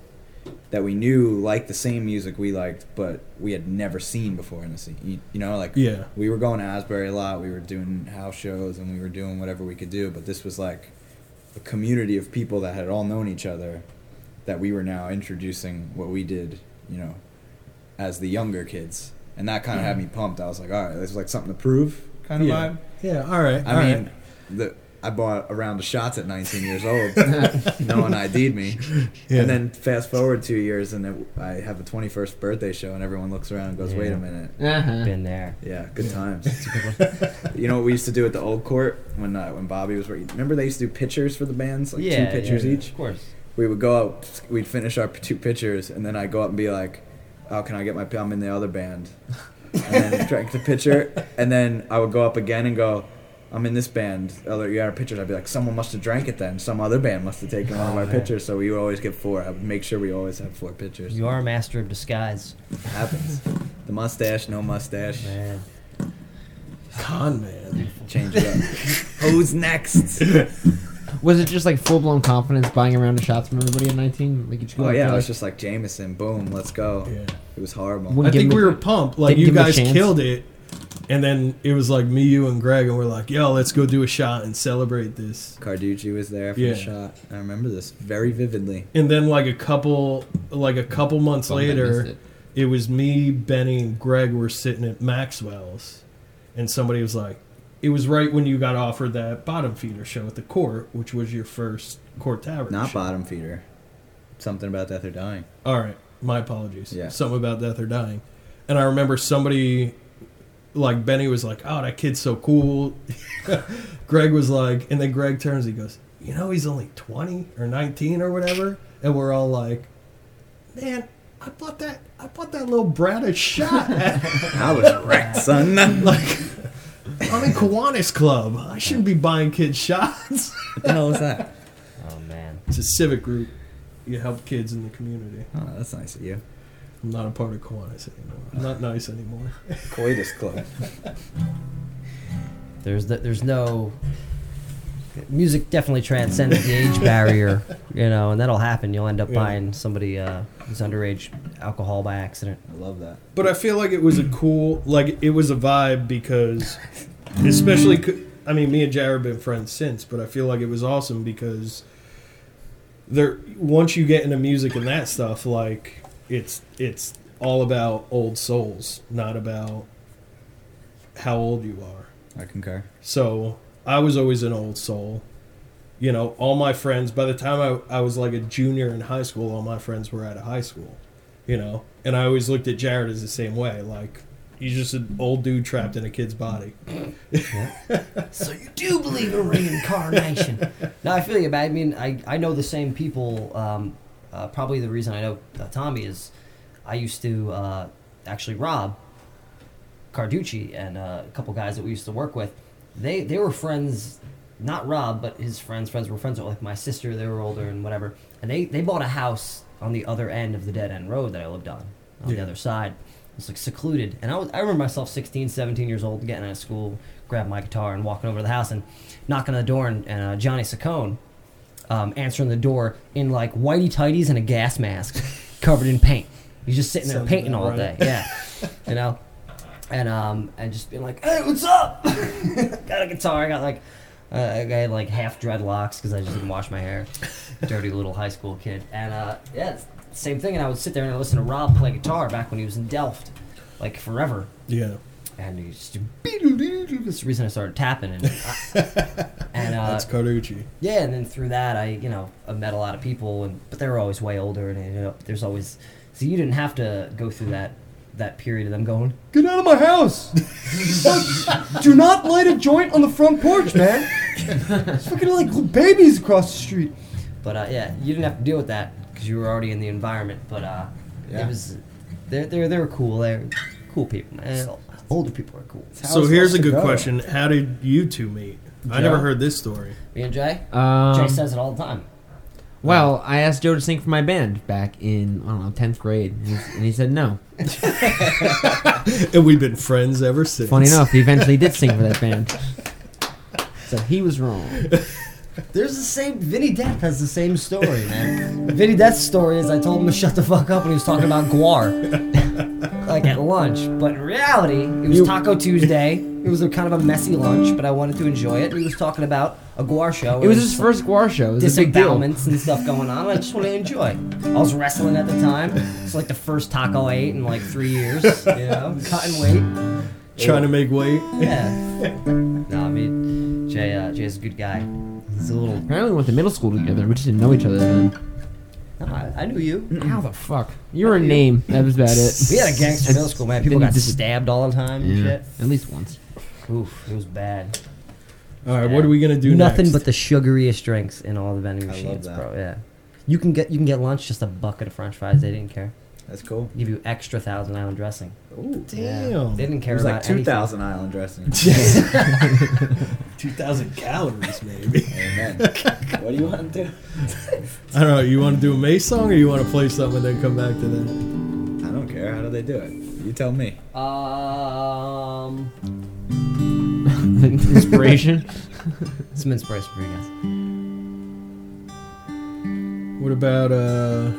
Speaker 6: that we knew liked the same music we liked, but we had never seen before in the scene. You, you know, like
Speaker 5: Yeah.
Speaker 6: we were going to Asbury a lot. We were doing house shows and we were doing whatever we could do. But this was like a community of people that had all known each other that we were now introducing what we did, you know, as the younger kids. And that kind of had me pumped. I was like, all right, this is like something to prove kind of
Speaker 5: Yeah.
Speaker 6: vibe.
Speaker 5: Yeah. All right.
Speaker 6: I
Speaker 5: all
Speaker 6: mean,
Speaker 5: right.
Speaker 6: the I bought a round of shots at 19 years old. [laughs] no one ID'd me.
Speaker 5: Yeah.
Speaker 6: And then fast forward two years, and it, I have a 21st birthday show, and everyone looks around and goes, "Wait a minute."
Speaker 3: Uh-huh.
Speaker 4: Been there.
Speaker 6: Yeah, good times. [laughs] you know what we used to do at the old court when uh, when Bobby was working? Remember they used to do pictures for the bands, like
Speaker 4: yeah,
Speaker 6: two pictures
Speaker 4: yeah,
Speaker 6: each.
Speaker 4: Of course.
Speaker 6: We would go out, we'd finish our two pictures, and then I'd go up and be like, "Oh, can I get my? p- I'm in the other band." And then drink the picture, and then I would go up again and go, I'm in this band. Other you got our pictures. I'd be like, someone must have drank it then. Some other band must have taken one of
Speaker 4: Oh,
Speaker 6: our
Speaker 4: man.
Speaker 6: pictures. So we would always get four. I would make sure we always have four pictures.
Speaker 4: You are a master of disguise,
Speaker 6: It happens. the mustache, no mustache.
Speaker 4: man.
Speaker 5: Con man.
Speaker 6: Change it up. [laughs] Who's next? [laughs]
Speaker 3: Was it just like full blown confidence buying a round of shots from everybody at 19? Like you just go
Speaker 6: Oh yeah,
Speaker 3: there,
Speaker 6: it was just like Jameson. Boom, let's go.
Speaker 5: Yeah.
Speaker 6: It was horrible.
Speaker 3: Wouldn't
Speaker 5: I
Speaker 3: give
Speaker 5: think
Speaker 3: him
Speaker 5: we
Speaker 3: a-
Speaker 5: were pumped. Like
Speaker 3: Didn't
Speaker 5: you
Speaker 3: give him a
Speaker 5: guys
Speaker 3: chance?
Speaker 5: killed it, and then it was like me, you, and Greg, and we're like, "Yo, let's go do a shot and celebrate this."
Speaker 6: Carducci was there for
Speaker 5: Yeah.
Speaker 6: the shot. I remember this very vividly.
Speaker 5: And then like a couple, like a couple months
Speaker 3: Bummed I missed
Speaker 5: later,
Speaker 3: it.
Speaker 5: it was me, Benny, and Greg were sitting at Maxwell's, and somebody was like, "It was right when you got offered that bottom feeder show at the court, which was your first court tavern."
Speaker 6: Not
Speaker 5: show.
Speaker 6: bottom feeder. Something about death or dying.
Speaker 5: All right, my apologies.
Speaker 6: Yeah.
Speaker 5: something about death or dying, and I remember somebody, like Benny, was like, "Oh, that kid's so cool." [laughs] Greg was like, and then Greg turns, he goes, "You know, he's only twenty or nineteen or whatever," and we're all like, "Man." I bought that. I bought that little brat a shot. [laughs]
Speaker 6: I was wrecked, son. [laughs]
Speaker 5: like, I'm in Kiwanis Club. I shouldn't be buying kids shots.
Speaker 6: what the hell is that? [laughs]
Speaker 4: Oh man.
Speaker 5: it's a civic group. You help kids in the community.
Speaker 6: Oh, that's nice of you.
Speaker 5: I'm not a part of Kiwanis anymore. I'm not nice anymore. [laughs]
Speaker 6: Coitus Club.
Speaker 4: There's the, there's no music definitely transcends the age barrier, you know, and that'll happen. You'll end up
Speaker 5: Yeah.
Speaker 4: buying somebody uh, who's underage alcohol by accident.
Speaker 6: I love that.
Speaker 5: But I feel like it was a cool, like it was a vibe because, especially, I mean, me and Jared have been friends since, but I feel like it was awesome because there, once you get into music and that stuff, like it's it's all about old souls, not about how old you are.
Speaker 6: I concur.
Speaker 5: So I was always an old soul. You know, all my friends, by the time I, I was like a junior in high school, all my friends were out of high school. You know, and I always looked at Jared as the same way. Like, he's just an old dude trapped in a kid's body.
Speaker 4: So you do believe in reincarnation? [laughs] no, I feel you, man. I mean, I, I know the same people. Um, uh, probably the reason I know uh, Tommy is I used to uh, actually rob Carducci and uh, a couple guys that we used to work with. They they were friends, not Rob, but his friends. Friends were friends with like my sister. They were older and whatever. And they they bought a house on the other end of the dead end road that I lived on, on the other side. It's like secluded. And I, was, I remember myself 16, 17 years old, getting out of school, grabbing my guitar and walking over to the house and knocking on the door. And, and uh, Johnny Saccone um, answering the door in like whitey tighties and a gas mask [laughs] covered in paint. He's just sitting there
Speaker 5: Sounds
Speaker 4: painting all
Speaker 5: right.
Speaker 4: day. Yeah. [laughs] you know? And um and just being like, hey, what's up? [laughs] got a guitar. I got like, uh, I had like half dreadlocks because I just didn't wash my hair. Dirty little high school kid. And uh, yeah, it's the same thing. And I would sit there and I listen to Rob play guitar back when he was in Delft, like forever.
Speaker 5: Yeah.
Speaker 4: And he just that's the reason I started tapping. And, I- [laughs] and uh,
Speaker 5: That's Carducci.
Speaker 4: yeah, and then through that, I you know I met a lot of people, and but they were always way older, and you know there's always so you didn't have to go through that that period of them going get out of my house, [laughs] do not light a joint on the front porch, man. It's fucking like babies across the street. But uh, yeah, you didn't have to deal with that because you were already in the environment. But uh,
Speaker 6: Yeah.
Speaker 4: it was they they they were cool. They're cool people, man. Older people are cool.
Speaker 6: How
Speaker 5: So here's a good
Speaker 6: go.
Speaker 5: question: How did you two meet? I never heard this story.
Speaker 4: Me and Jay.
Speaker 3: Um,
Speaker 4: Jay says it all the time.
Speaker 3: Well, I asked Joe to sing for my band back in I don't know tenth grade, and he, and he said no. [laughs]
Speaker 5: And we've been friends ever since.
Speaker 3: Funny enough, he eventually did sing for that band. So he was wrong. [laughs]
Speaker 4: There's the same. Vinny Depp has the same story, man. Vinny Depp's story is I told him to shut the fuck up when he was talking about Gwar, [laughs] like at lunch. But in reality, it was
Speaker 3: You-
Speaker 4: Taco Tuesday. It was a kind of a messy lunch, but I wanted to enjoy it. He was talking about a Gwar show.
Speaker 3: It was his first Gwar show. It was a big deal.
Speaker 4: disembowelments and stuff going on. and I just want to enjoy. I was wrestling at the time. It's like the first taco I ate in like three years. You know, [laughs] cutting weight.
Speaker 5: Trying to make weight.
Speaker 4: Yeah. no, I mean, Jay. Uh, Jay's a good guy. He's a little.
Speaker 3: Apparently, we went to middle school together. We just didn't know each other then.
Speaker 4: No, I, I knew you.
Speaker 3: How the fuck? You were a name. That was about it.
Speaker 4: We had a gangster middle school, man. People
Speaker 3: Then
Speaker 4: got
Speaker 3: you
Speaker 4: stabbed all the time and
Speaker 3: Yeah,
Speaker 4: shit.
Speaker 3: at least once.
Speaker 4: Oof, it was bad.
Speaker 5: All right, what are we gonna do
Speaker 4: Nothing
Speaker 5: next?
Speaker 4: but the sugariest drinks in all the vending
Speaker 6: I love
Speaker 4: machines,
Speaker 6: that.
Speaker 4: bro. Yeah. You can get you can get lunch just a bucket of French fries. They didn't care.
Speaker 9: That's cool.
Speaker 4: Give you extra Thousand Island dressing.
Speaker 9: Ooh.
Speaker 4: Yeah.
Speaker 5: Damn.
Speaker 4: They didn't care
Speaker 9: It was
Speaker 4: about
Speaker 9: like two
Speaker 4: anything.
Speaker 9: thousand island dressing. [laughs] [laughs]
Speaker 5: 2,000 calories, maybe.
Speaker 9: Amen. [laughs] what do you want to do?
Speaker 5: I don't know. You want to do a May song or you want to play something and then come back to that?
Speaker 9: I don't care. How do they do it? You tell me.
Speaker 4: Um, [laughs]
Speaker 3: Inspiration. [laughs]
Speaker 4: some inspiration for you guys.
Speaker 5: What about, uh.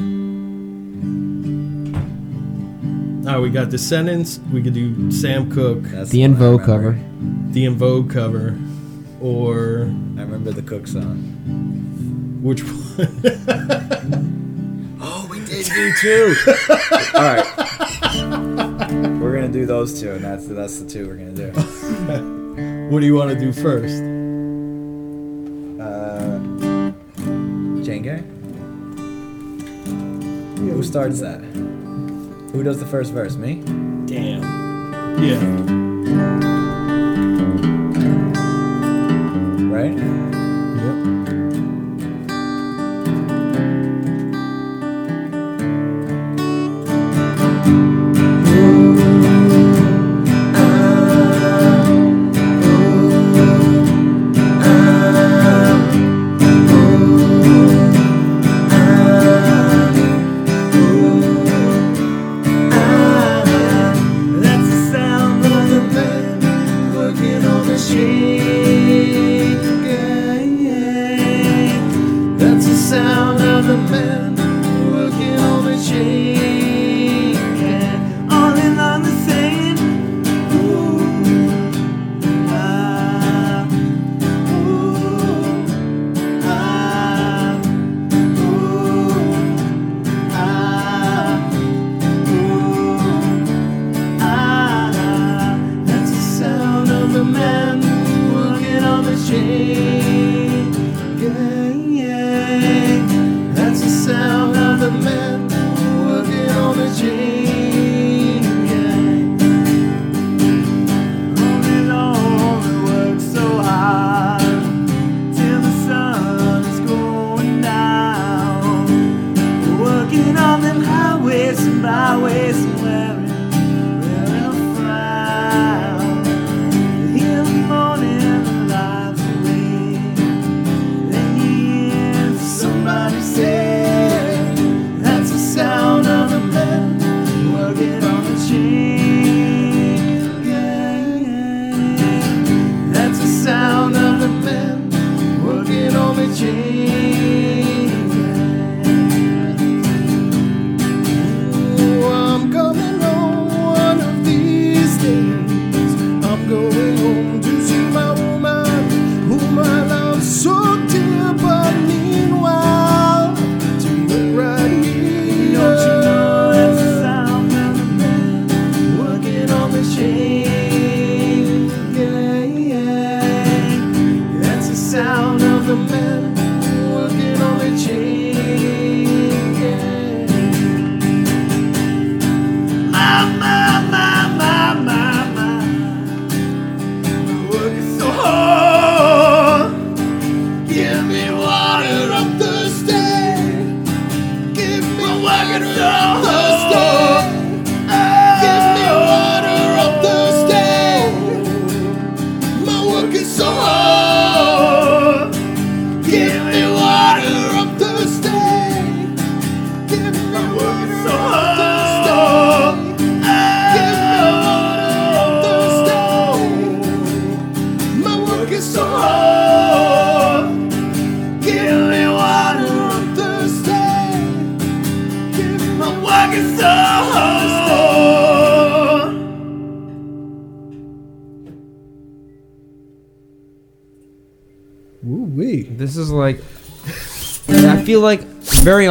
Speaker 5: Oh, we got Descendants. We could do Sam Cooke,
Speaker 9: That's
Speaker 3: the
Speaker 9: one I
Speaker 3: Invo
Speaker 9: remember.
Speaker 3: cover.
Speaker 5: the En Vogue cover, or
Speaker 9: I remember the Cooke song.
Speaker 5: which one? [laughs]
Speaker 9: Oh, we did do two. All right. We're gonna do those two, and that's that's the two we're gonna do.
Speaker 5: What do you want to do first?
Speaker 9: Uh, Chain Gang. Who starts that? Who does the first verse? Me.
Speaker 5: Damn. Yeah.
Speaker 9: Right.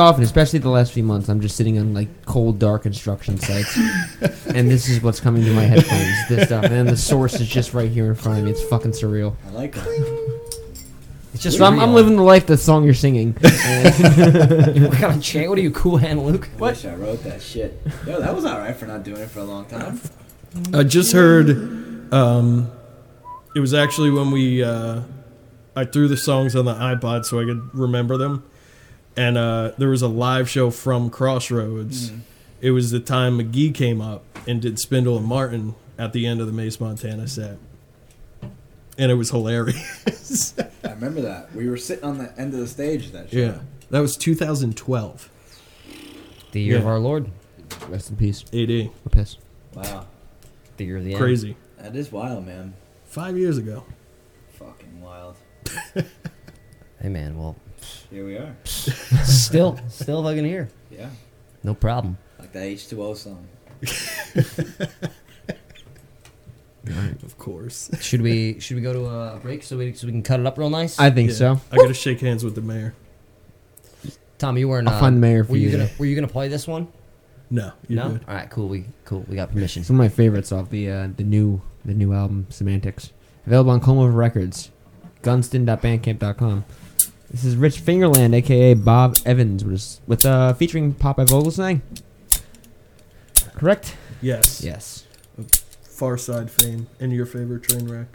Speaker 3: Often, especially the last few months, I'm just sitting on like cold, dark construction sites, [laughs] and this is what's coming to my headphones. This stuff, and then the source is just right here in front of me. It's fucking surreal.
Speaker 9: I like that.
Speaker 4: It's just
Speaker 3: So I'm, I'm living the life the song you're singing. [laughs]
Speaker 4: What kind of chain? What are you, Cool Hand Luke?
Speaker 9: I wish I wrote that shit. Yo, that was alright for not doing it for a long time.
Speaker 5: I just heard. Um, it was actually when we. Uh, I threw the songs on the iPod so I could remember them, and uh, there was a live show from Crossroads, it was the time McGee came up and did Spindle and Martin at the end of the Mace Montana set, and it was hilarious. [laughs]
Speaker 6: I remember that. We were sitting on the end of the stage that show.
Speaker 5: yeah, that was 2012
Speaker 4: The year of our Lord.
Speaker 3: Rest in peace.
Speaker 5: AD.
Speaker 3: We're pissed.
Speaker 6: Wow.
Speaker 4: The year of the end.
Speaker 5: Crazy.
Speaker 6: That is wild, man.
Speaker 5: Five years ago.
Speaker 6: Fucking wild.
Speaker 4: Hey man, well,
Speaker 6: Here we are.
Speaker 4: still, still fucking here.
Speaker 6: Yeah.
Speaker 4: No problem.
Speaker 6: Like that H2O song.
Speaker 5: Of course.
Speaker 4: Should we should we go to a break so we so we can cut it up real nice?
Speaker 3: I think
Speaker 5: Yeah.
Speaker 3: so.
Speaker 5: I gotta shake hands with the mayor.
Speaker 4: Tom, you weren't.
Speaker 3: I'll
Speaker 4: uh,
Speaker 3: find the mayor for
Speaker 4: were you
Speaker 3: you.
Speaker 4: gonna Were you gonna play this one?
Speaker 5: No, you're
Speaker 4: no.
Speaker 5: good.
Speaker 4: All right, cool. We cool. We got permission.
Speaker 3: Some of my favorites off the uh, the new the new album Semantics. Available on Comb Over Records. Gunston.bandcamp.com. This is Rich Fingerland, aka Bob Evans, with, uh, featuring Popeye Vogelsang. Correct?
Speaker 5: Yes.
Speaker 3: Yes.
Speaker 5: Far Side fame and your favorite train wreck.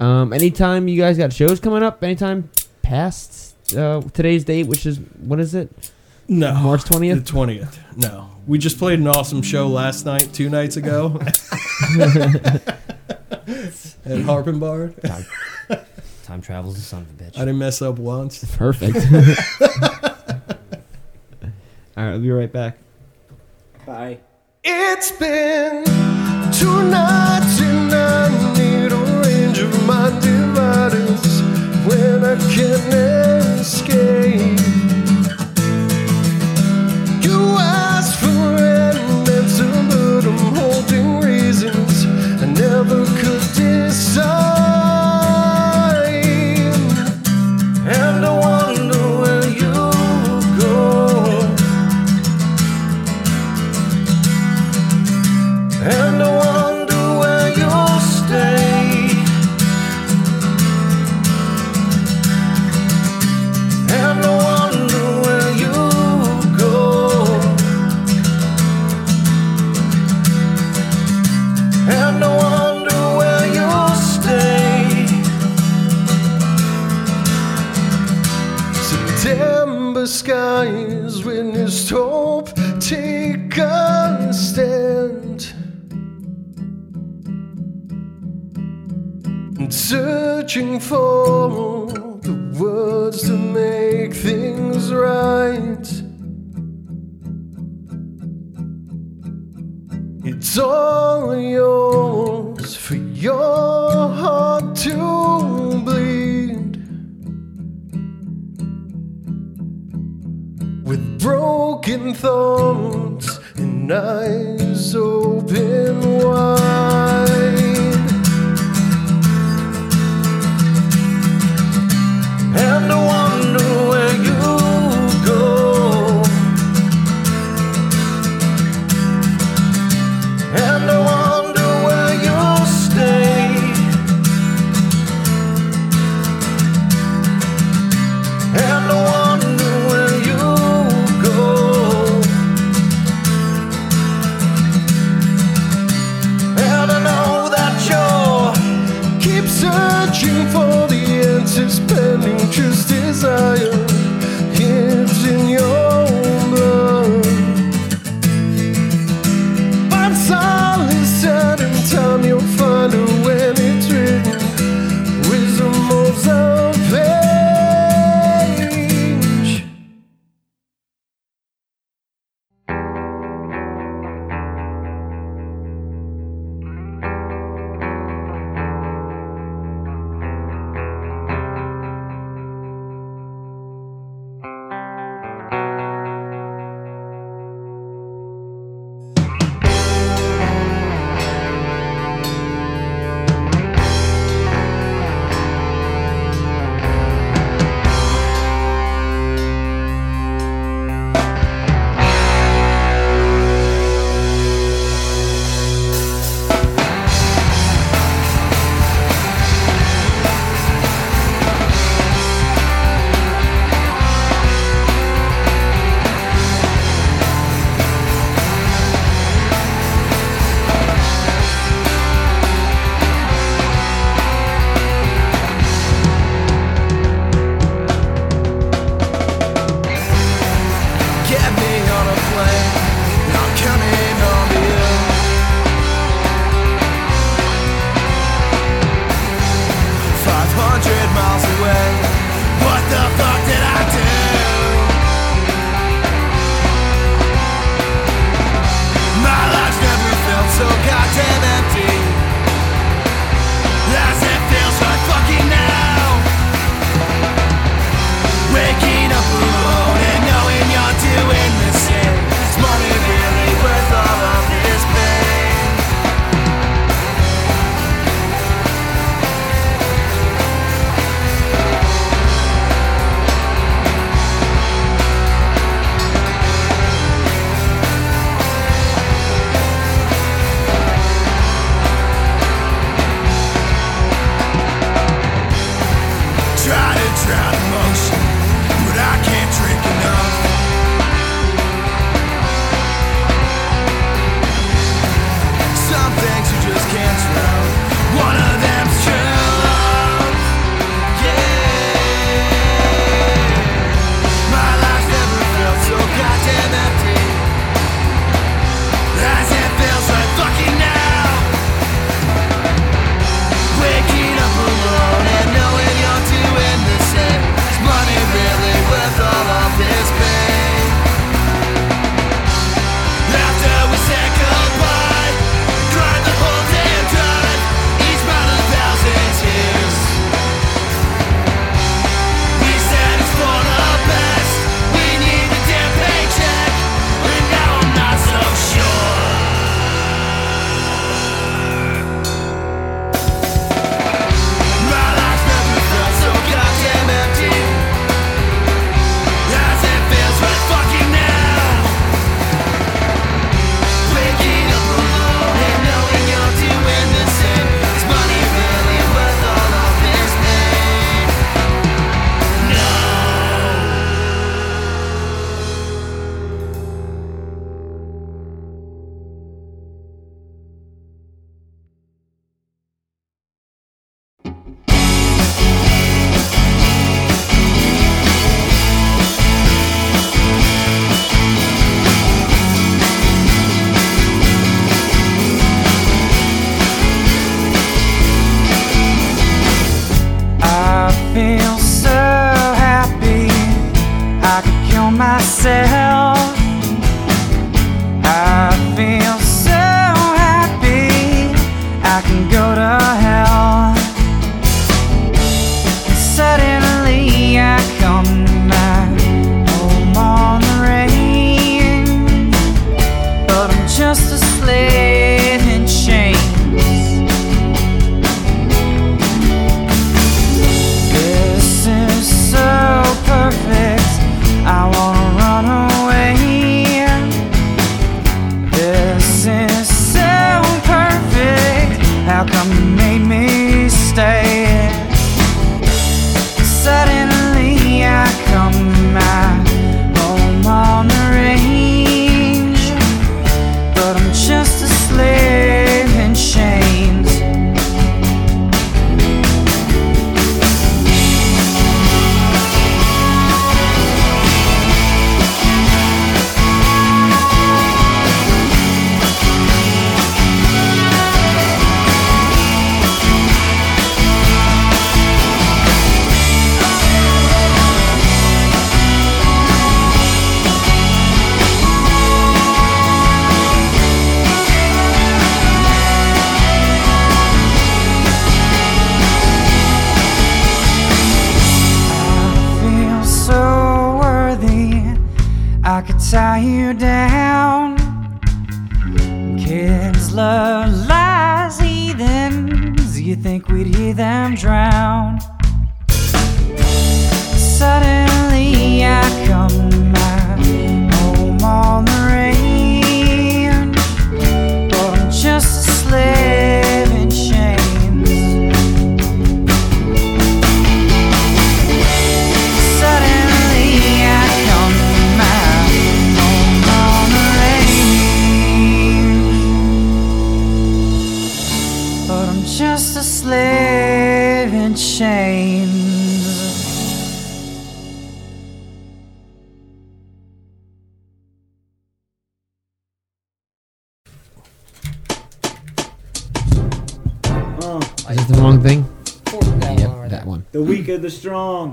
Speaker 3: Um, anytime you guys got shows coming up, anytime past uh, today's date, which is what is it?
Speaker 5: No.
Speaker 3: March twentieth.
Speaker 5: The
Speaker 3: 20th?
Speaker 5: 20th. No. We just played an awesome show last night, two nights ago. [laughs] [laughs] At Harpin Bar.
Speaker 4: Time, time travels the son of a bitch.
Speaker 5: I didn't mess up once.
Speaker 3: Perfect. [laughs] All right, we'll be right back.
Speaker 6: Bye.
Speaker 9: It's been two nights and I need a range of my dividers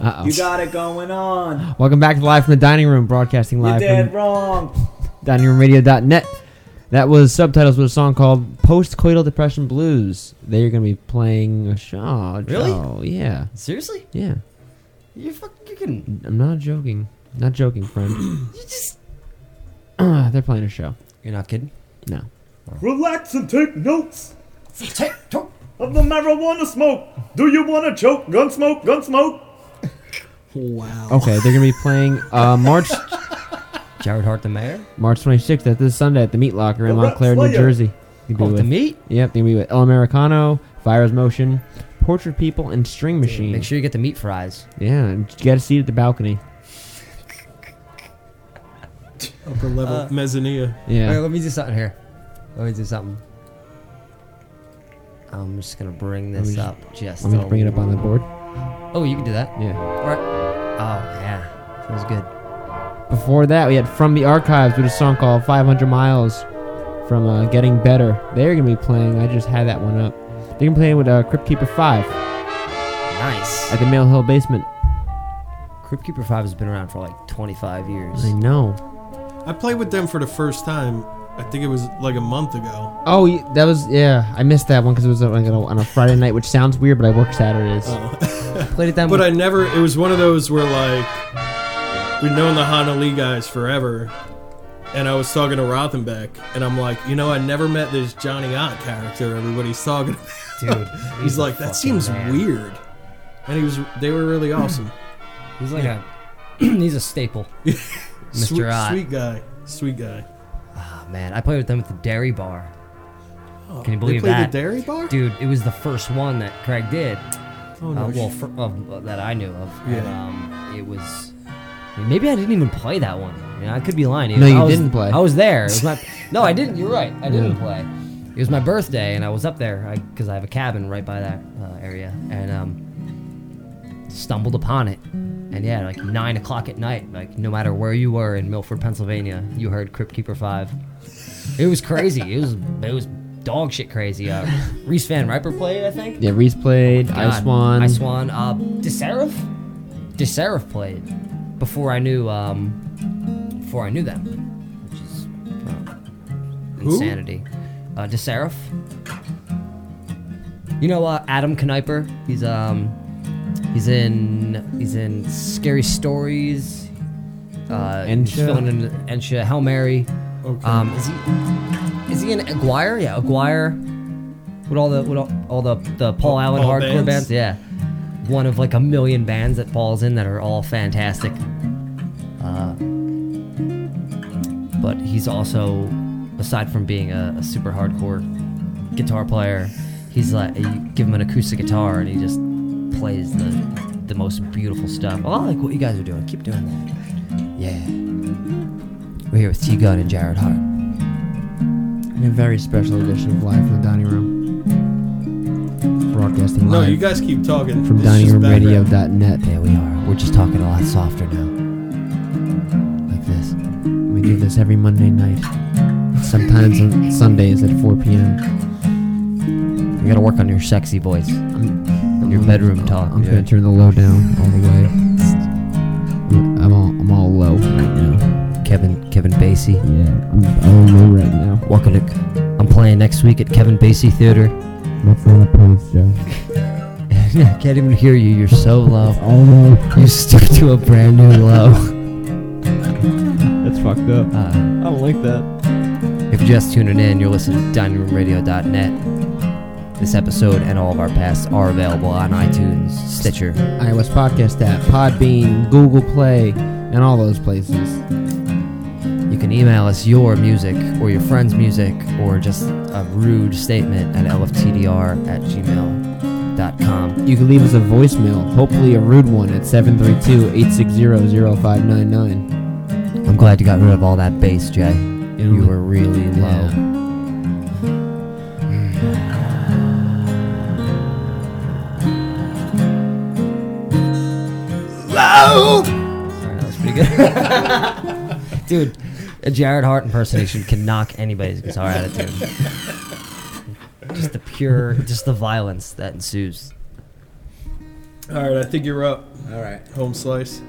Speaker 3: Uh-oh.
Speaker 10: You got it going on.
Speaker 3: Welcome back to Live from the Dining Room, broadcasting
Speaker 10: You're
Speaker 3: live
Speaker 10: dead
Speaker 3: from
Speaker 10: wrong.
Speaker 3: diningroomradio.net. That was subtitles with a song called Postcoital Depression Blues. They're going to be playing a show.
Speaker 4: Really?
Speaker 3: Oh, yeah.
Speaker 4: Seriously?
Speaker 3: Yeah.
Speaker 4: You're fucking. You can.
Speaker 3: I'm not joking. Not joking, friend. [clears throat]
Speaker 4: You just. [clears throat]
Speaker 3: They're playing a show.
Speaker 4: You're not kidding.
Speaker 3: No.
Speaker 10: Relax and take notes
Speaker 4: Take, talk.
Speaker 10: of the marijuana smoke. Do you want to choke? Gun smoke, gun smoke.
Speaker 11: Wow.
Speaker 3: Okay, they're going to be playing uh, [laughs] March
Speaker 4: Jared Hart, the mayor.
Speaker 3: March 26th. That's this Sunday at the Meat Locker in
Speaker 10: The Rap
Speaker 3: Montclair, New
Speaker 10: Slayer.
Speaker 3: Jersey. You can
Speaker 4: Oh,
Speaker 3: be
Speaker 4: the meat.
Speaker 3: Yep, they're going to be with El Americano, Fires Motion, Portrait People, and String Machine.
Speaker 4: Make sure you get the meat fries.
Speaker 3: Yeah, and you get a seat at the balcony.
Speaker 5: Upper level
Speaker 4: Uh,
Speaker 5: mezzanine.
Speaker 3: Yeah.
Speaker 4: Alright, let me do something here. Let me do something. I'm just gonna bring
Speaker 3: Let me
Speaker 4: this
Speaker 3: just-
Speaker 4: up. Just.
Speaker 3: Let me
Speaker 4: a
Speaker 3: just bring it up on the board.
Speaker 4: Oh, you can do that.
Speaker 3: Yeah.
Speaker 4: Right. Oh yeah, feels good.
Speaker 3: Before that, we had From the Archives with a song called 500 Miles from uh, Getting Better. They're going to be playing, I just had that one up. They're going to be playing with uh, Crypt Keeper 5
Speaker 4: Nice.
Speaker 3: at the Mill Hill Basement.
Speaker 4: Crypt Keeper Five has been around for like 25 years.
Speaker 3: I know.
Speaker 5: I played with them for the first time. I think it was like a month ago.
Speaker 3: Oh, y- that was, yeah, I missed that one because it was like on a, on a Friday night, which sounds weird, but I work Saturdays. Oh. [laughs]
Speaker 4: Played it then. [laughs]
Speaker 5: But I never. It was one of those where like we've known the Hana Lee guys forever, and I was talking to Rothenbeck, and I'm like, you know, I never met this Johnny Ott character. Everybody's talking. About.
Speaker 4: dude. [laughs]
Speaker 5: He's
Speaker 4: a
Speaker 5: like, that seems
Speaker 4: man.
Speaker 5: weird, and he was. They were really [clears throat] awesome.
Speaker 4: He's like a. [clears throat] he's a staple.
Speaker 5: sweet,
Speaker 4: Mr. Ott.
Speaker 5: sweet guy, sweet guy.
Speaker 4: Oh man, I played with them at the Dairy Bar. Can you
Speaker 5: They
Speaker 4: believe
Speaker 5: played
Speaker 4: that?
Speaker 5: the Dairy Bar.
Speaker 4: Dude, it was the first one that Craig did.
Speaker 5: Oh no!
Speaker 4: uh, well,
Speaker 5: shit.
Speaker 4: fir- of, that I knew of.
Speaker 5: Yeah.
Speaker 4: And, um, it was. I mean, maybe I didn't even play that one. You know, I could be lying.
Speaker 3: No,
Speaker 4: I
Speaker 3: you
Speaker 4: was-
Speaker 3: didn't play.
Speaker 4: I was there. It was my. no, I didn't. You're right. I didn't
Speaker 3: Yeah.
Speaker 4: play. It was my birthday, and I was up there because I, have a cabin right by that uh, area, and um, stumbled upon it. And yeah, like nine o'clock at night, like no matter where you were in Milford, Pennsylvania, you heard Crypt Keeper Five. It was crazy. it was it was dog shit crazy. Uh, Reese Van Riper played, I think.
Speaker 3: Yeah, Reese played, I
Speaker 4: God,
Speaker 3: Swan.
Speaker 4: I Swan. Uh, DeSeraph? DeSeraph played before I knew um, before I knew them, which is uh,
Speaker 5: Who?
Speaker 4: insanity. Uh, DeSeraph. You know uh, Adam Kniper? He's um he's in he's in Scary Stories. Uh, he's
Speaker 3: Ensha?
Speaker 4: filling in Ensha, Hail Mary.
Speaker 5: Okay.
Speaker 4: Um, is he is he in Aguirre? Yeah, Aguirre. With all the with all, all the the Paul Allen
Speaker 5: all
Speaker 4: hardcore
Speaker 5: bands?
Speaker 4: bands. Yeah, one of like a million bands that Paul's in that are all fantastic. Uh, but he's also, aside from being a, a super hardcore guitar player, he's like you give him an acoustic guitar and he just plays the the most beautiful stuff. Oh, I like what you guys are doing. Keep doing that. Yeah. We're here with T Gun and Jared Hart.
Speaker 3: In a very special edition of Live from the Dining Room. Broadcasting live.
Speaker 5: No,
Speaker 3: live
Speaker 5: you guys keep talking.
Speaker 3: from
Speaker 5: It's just background.
Speaker 3: diningroomradio.net.
Speaker 4: There we are. We're just talking a lot softer now. Like this.
Speaker 3: We do this every Monday night. Sometimes on Sundays at 4 p.m.
Speaker 4: You gotta work on your sexy voice.
Speaker 3: I'm,
Speaker 4: Your bedroom talk.
Speaker 3: I'm
Speaker 4: yeah.
Speaker 3: gonna turn the low down all the way. I'm all I'm all low right now.
Speaker 4: Kevin Kevin Basie.
Speaker 3: Yeah, I'm all low right now.
Speaker 4: Welcome to. I'm playing next week at Kevin Basie Theater.
Speaker 3: What's on the place, Joe? [laughs]
Speaker 4: I can't even hear you. You're so low.
Speaker 3: All low.
Speaker 4: You stuck to a brand new low.
Speaker 3: That's fucked up.
Speaker 4: Uh,
Speaker 3: I don't like that.
Speaker 4: if you're just tuning in, you're listening to diningroomradio.net. This episode and all of our pasts are available on iTunes, Stitcher.
Speaker 3: iOS Podcast app, Podbean, Google Play, and all those places.
Speaker 4: You can email us your music or your friend's music or just a rude statement at lftdr at gmail.com.
Speaker 3: You can leave us a voicemail, hopefully a rude one, at 732-860-0599.
Speaker 4: I'm glad you got rid of all that bass, Jay.
Speaker 3: You know,
Speaker 4: You were really low.
Speaker 3: Yeah.
Speaker 4: Sorry, that was pretty good. [laughs] Dude, a Jared Hart impersonation can knock anybody's [laughs] guitar attitude. Just the pure, just the violence that ensues.
Speaker 5: All right, I think you're up.
Speaker 6: All right.
Speaker 5: Home slice.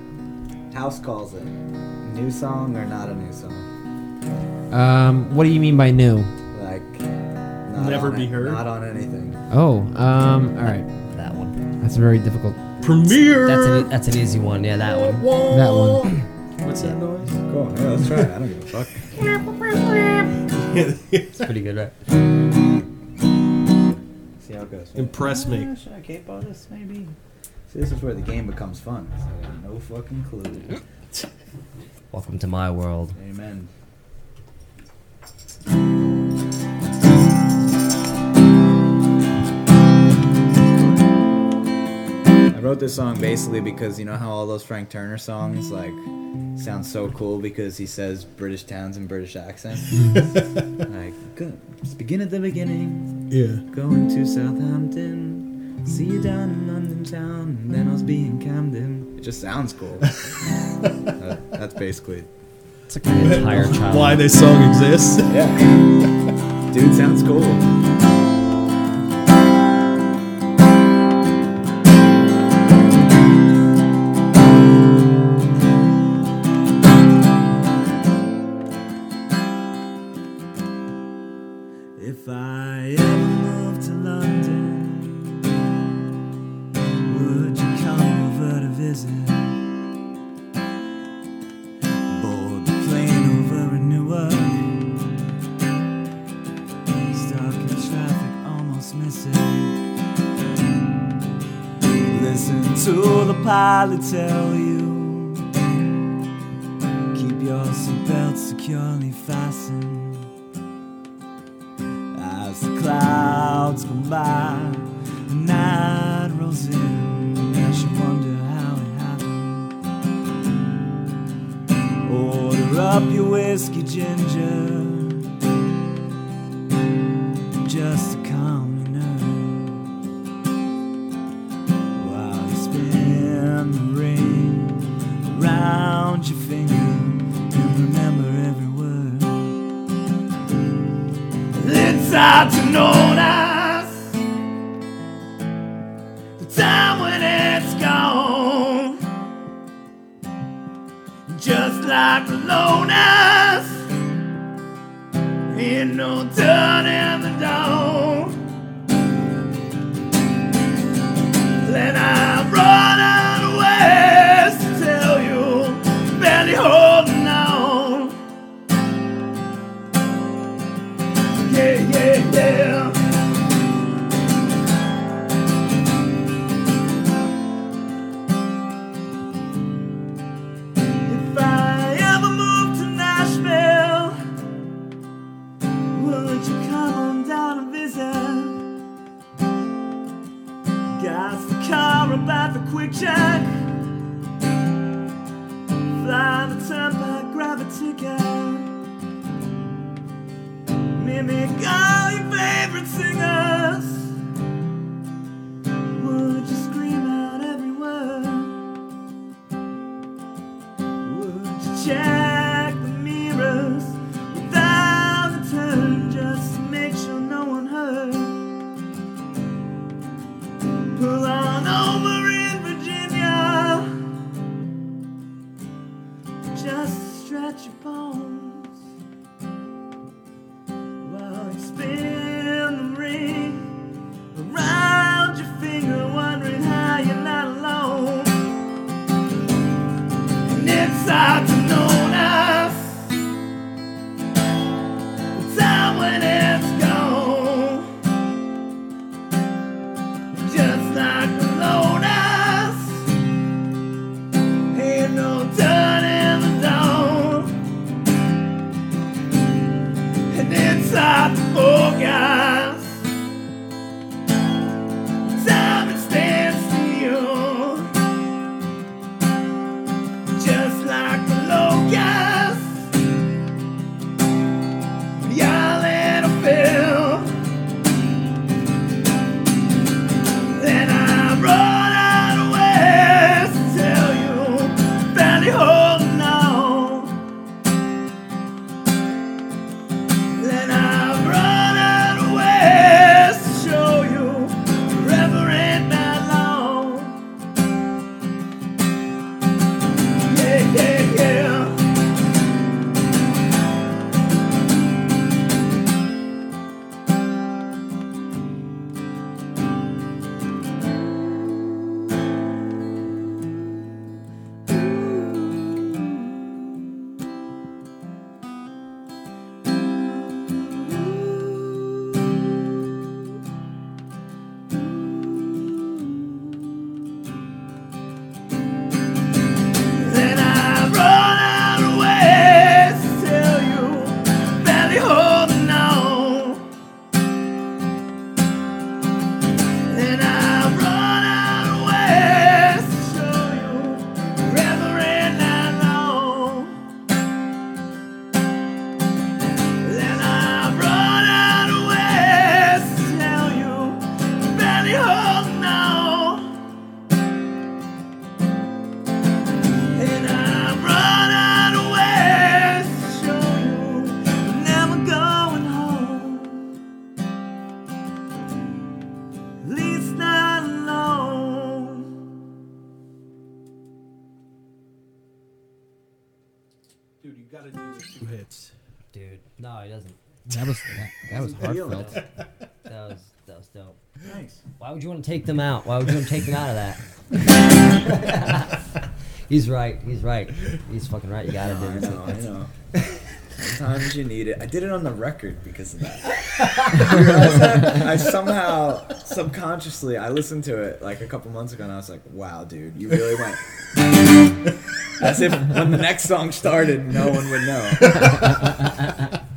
Speaker 6: House calls it. New song or not a new song?
Speaker 3: Um, what do you mean by new?
Speaker 6: Like, not
Speaker 5: Never
Speaker 6: on
Speaker 5: be
Speaker 6: it-
Speaker 5: heard?
Speaker 6: Not on anything.
Speaker 3: Oh, um, all right.
Speaker 4: That one.
Speaker 3: That's very difficult.
Speaker 5: Premiere.
Speaker 4: That's an, that's an easy one. Yeah, that one.
Speaker 3: That one. [clears throat]
Speaker 5: What's that noise?
Speaker 6: Cool. Yeah, let's try it. I don't give a fuck. [laughs]
Speaker 4: It's pretty good, right?
Speaker 6: See how it goes.
Speaker 5: Impress me.
Speaker 6: Oh, should I cape on this, maybe? See, this is where the game becomes fun. So no fucking clue.
Speaker 4: Welcome to my world.
Speaker 6: Amen. Wrote this song basically because you know how all those Frank Turner songs like sound so cool because he says British towns in British accent. [laughs] like, go, just begin at the beginning.
Speaker 5: Yeah.
Speaker 6: Going to Southampton. See you down in London town. And then I'll be in Camden. It just sounds cool. [laughs] Uh, that's basically
Speaker 4: It's like an entire [laughs] child.
Speaker 5: Why this song exists?
Speaker 6: yeah. Dude sounds cool.
Speaker 8: Pilot tell you,
Speaker 4: Why would you take them out? Why would you want to take them out of that? [laughs] he's right. He's right. He's fucking right. You gotta do
Speaker 6: I
Speaker 4: it.
Speaker 6: know, I know. Sometimes you need it. I did it on the record because of that. That? [laughs] I somehow, subconsciously, I listened to it like a couple months ago, and I was like, "Wow, dude, you really went." As if when the next song started, no one would know. [laughs]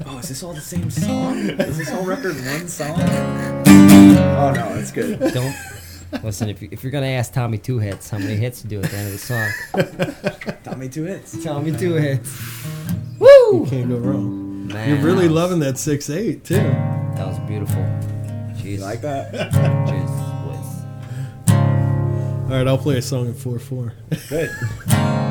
Speaker 6: oh, is this all the same song? Is this whole record one song? Oh no, it's good. [laughs]
Speaker 4: Don't listen. If, you, if you're gonna ask Tommy two hits, how many hits to do at the end of the song? [laughs]
Speaker 6: Tommy two hits.
Speaker 4: Tommy two hits. Woo!
Speaker 5: You can't go wrong.
Speaker 4: Man,
Speaker 5: You're really
Speaker 4: was-
Speaker 5: loving that six eight too.
Speaker 4: That was beautiful. Jeez.
Speaker 6: You like that?
Speaker 4: Jeez, boys.
Speaker 5: All right, I'll play a song in four four.
Speaker 6: Good. [laughs]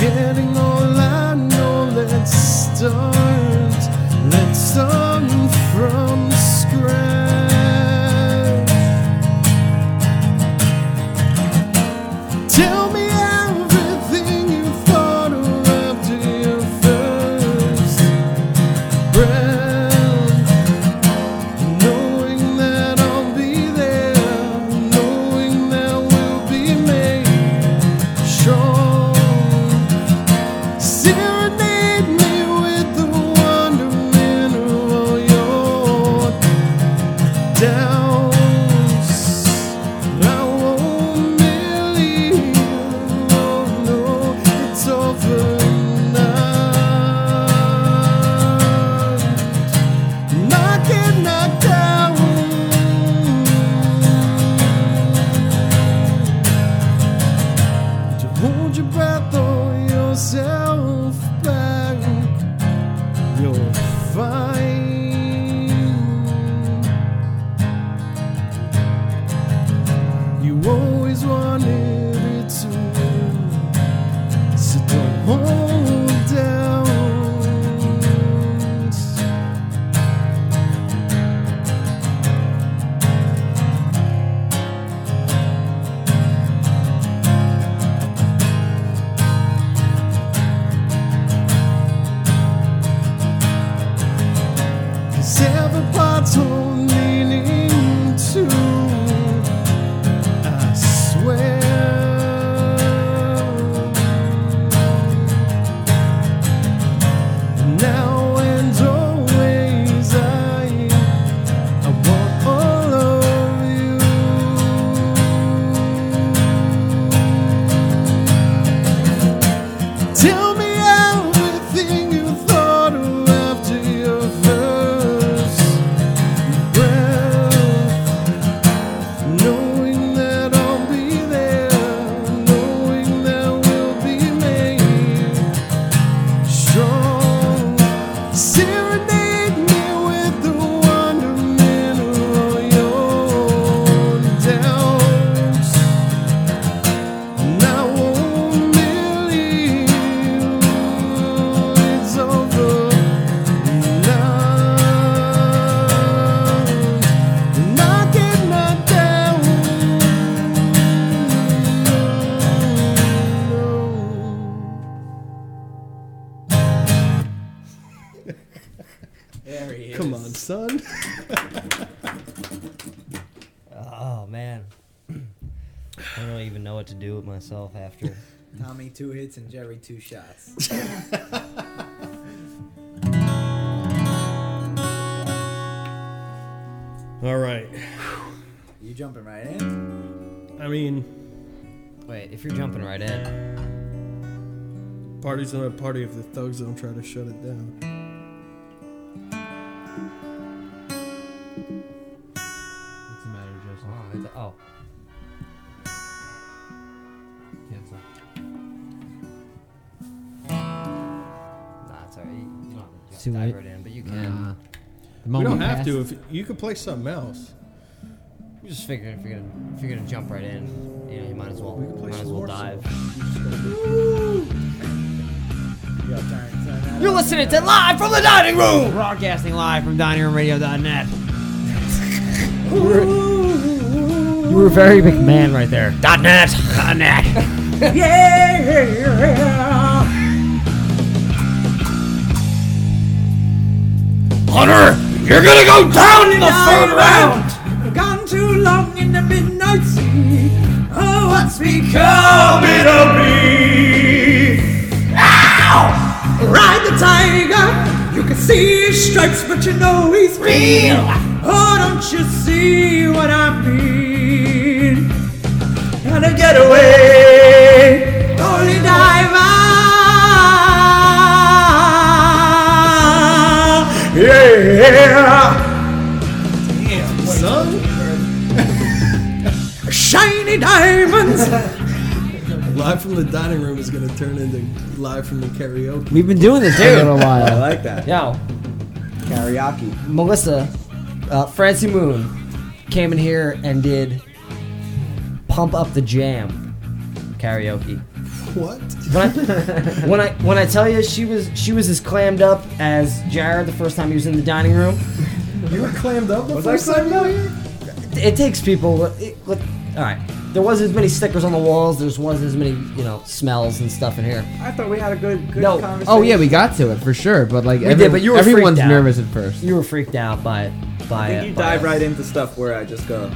Speaker 12: Getting all I
Speaker 4: know. Let's start, let's start
Speaker 9: from. Two hits and Jerry two shots. [laughs]
Speaker 5: All right.
Speaker 9: You jumping right in?
Speaker 5: I mean,
Speaker 4: Wait, if you're jumping right in,
Speaker 5: party's not a party if the thugs don't try to shut it down. We don't have
Speaker 3: passed.
Speaker 5: to. If you could play something else.
Speaker 4: We just figured if you're gonna if you're gonna jump right in, you know, you might as well
Speaker 5: We can play
Speaker 4: might as well dive.
Speaker 9: Yo, turn, turn that
Speaker 4: You're listening to live from the dining room.
Speaker 3: Broadcasting live from diningroomradio.net. [laughs] you were a very big man right there.
Speaker 4: Dot net.
Speaker 3: Dot net. [laughs]
Speaker 4: Hunter, you're gonna go down in the third round.
Speaker 8: Gone too long in the midnight sea. Oh, what's becoming of me? Ow! Ride the tiger. You can see his stripes, but you know he's real. Oh, don't you see what I mean? Gotta get away. Yeah.
Speaker 5: Damn, [laughs] son.
Speaker 8: Shiny diamonds.
Speaker 5: Live from the dining room is going to turn into live from the karaoke.
Speaker 3: We've been doing this for a little while.
Speaker 9: I like that.
Speaker 4: Yo,
Speaker 9: Karaoke.
Speaker 4: Melissa, uh, Francie Moon came in here and did "Pump Up the Jam" karaoke.
Speaker 5: What?
Speaker 4: When I, [laughs] when I when I tell you she was she was as clammed up as Jared the first time he was in the dining room.
Speaker 5: You were clammed up the
Speaker 9: Was I
Speaker 5: first time you
Speaker 9: up?
Speaker 5: were here?
Speaker 4: It takes people. It, look, all right, there wasn't as many stickers on the walls. There wasn't as many you know smells and stuff in here.
Speaker 9: I thought we had a good, good
Speaker 4: No.
Speaker 9: conversation.
Speaker 3: Oh yeah, we got to it for sure. But like,
Speaker 4: We
Speaker 3: every,
Speaker 4: did, but you were
Speaker 3: everyone's
Speaker 4: freaked out.
Speaker 3: nervous at first.
Speaker 4: You were freaked out by it by.
Speaker 9: I think you
Speaker 4: by
Speaker 9: dive
Speaker 4: us.
Speaker 9: right into stuff where I just go.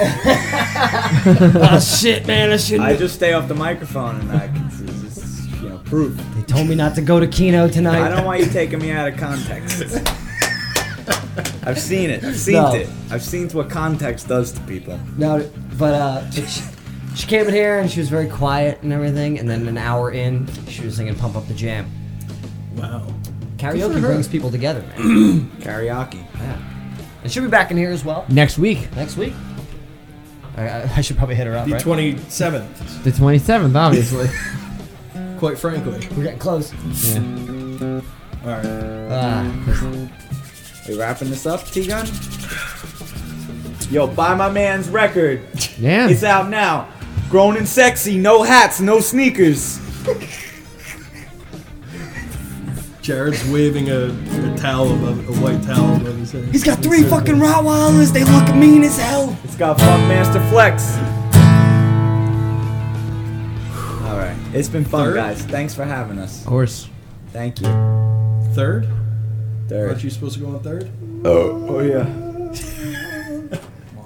Speaker 4: Oh [laughs] shit, man! I shouldn't.
Speaker 9: I just stay off the microphone and I can it's just, you know proof.
Speaker 4: They told me not to go to Kino tonight.
Speaker 9: I don't want you taking me out of context. [laughs] I've seen it. I've seen
Speaker 4: No.
Speaker 9: it. I've seen what context does to people.
Speaker 4: No, but uh, she, she came in here and she was very quiet and everything, and then an hour in, she was singing "Pump Up the Jam."
Speaker 5: Wow.
Speaker 4: Karaoke brings people together, man. [clears throat]
Speaker 9: Karaoke.
Speaker 4: yeah. And she'll be back in here as well
Speaker 3: Next week,
Speaker 4: next week. I, I, I should probably hit her up,
Speaker 5: The
Speaker 4: right?
Speaker 5: 27th.
Speaker 3: the 27th, obviously. [laughs]
Speaker 5: Quite frankly.
Speaker 4: We're getting close.
Speaker 3: Yeah.
Speaker 5: All right.
Speaker 4: Ah,
Speaker 9: We wrapping this up, T Gun? Yo, buy my man's record.
Speaker 3: Yeah.
Speaker 9: It's out now. Grown and sexy, no hats, no sneakers. [laughs]
Speaker 5: Jared's waving a, a towel above a white towel above his head.
Speaker 4: He's got three fucking Rottweilers. They look mean as hell.
Speaker 9: It's got Funkmaster Flex. All right, it's been fun,
Speaker 5: Third?
Speaker 9: guys. Thanks for having us.
Speaker 3: Of course.
Speaker 9: Thank you.
Speaker 5: Third?
Speaker 9: Third.
Speaker 5: Aren't you supposed to go on third?
Speaker 9: Oh, oh yeah.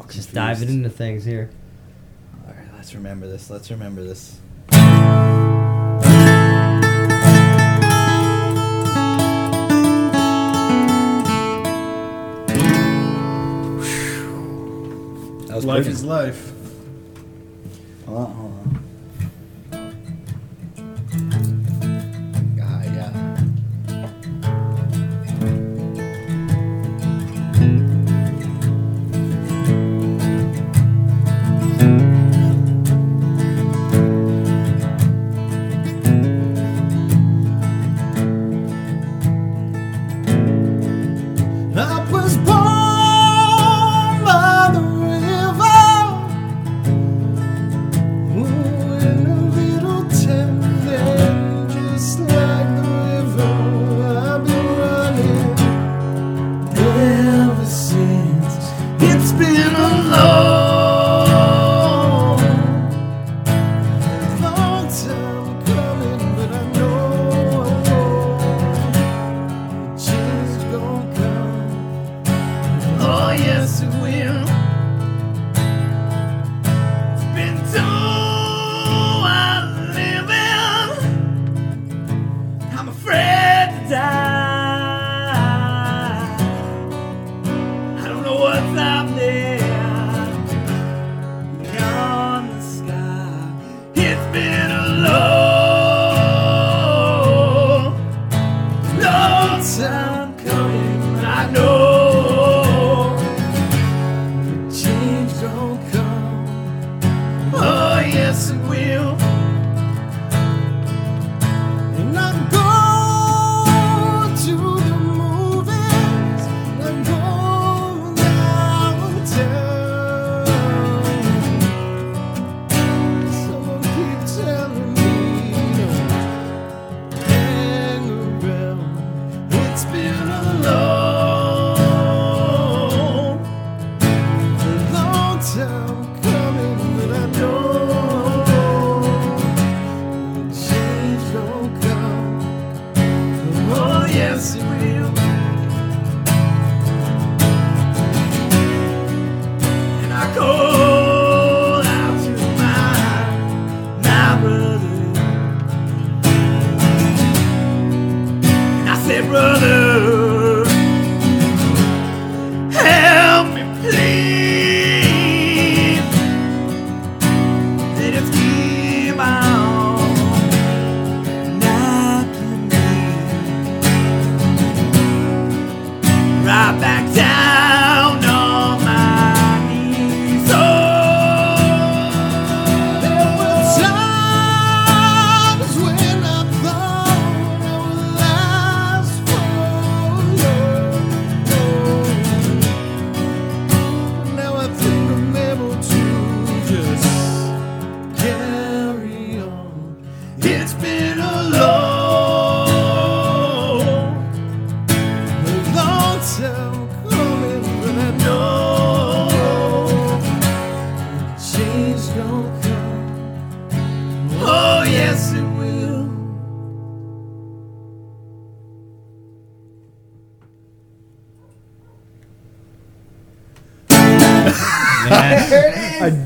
Speaker 9: [laughs]
Speaker 4: Just diving into things here.
Speaker 9: All right, let's remember this. Let's remember this.
Speaker 5: Life
Speaker 9: quick.
Speaker 5: is life.
Speaker 9: Hold on, hold on.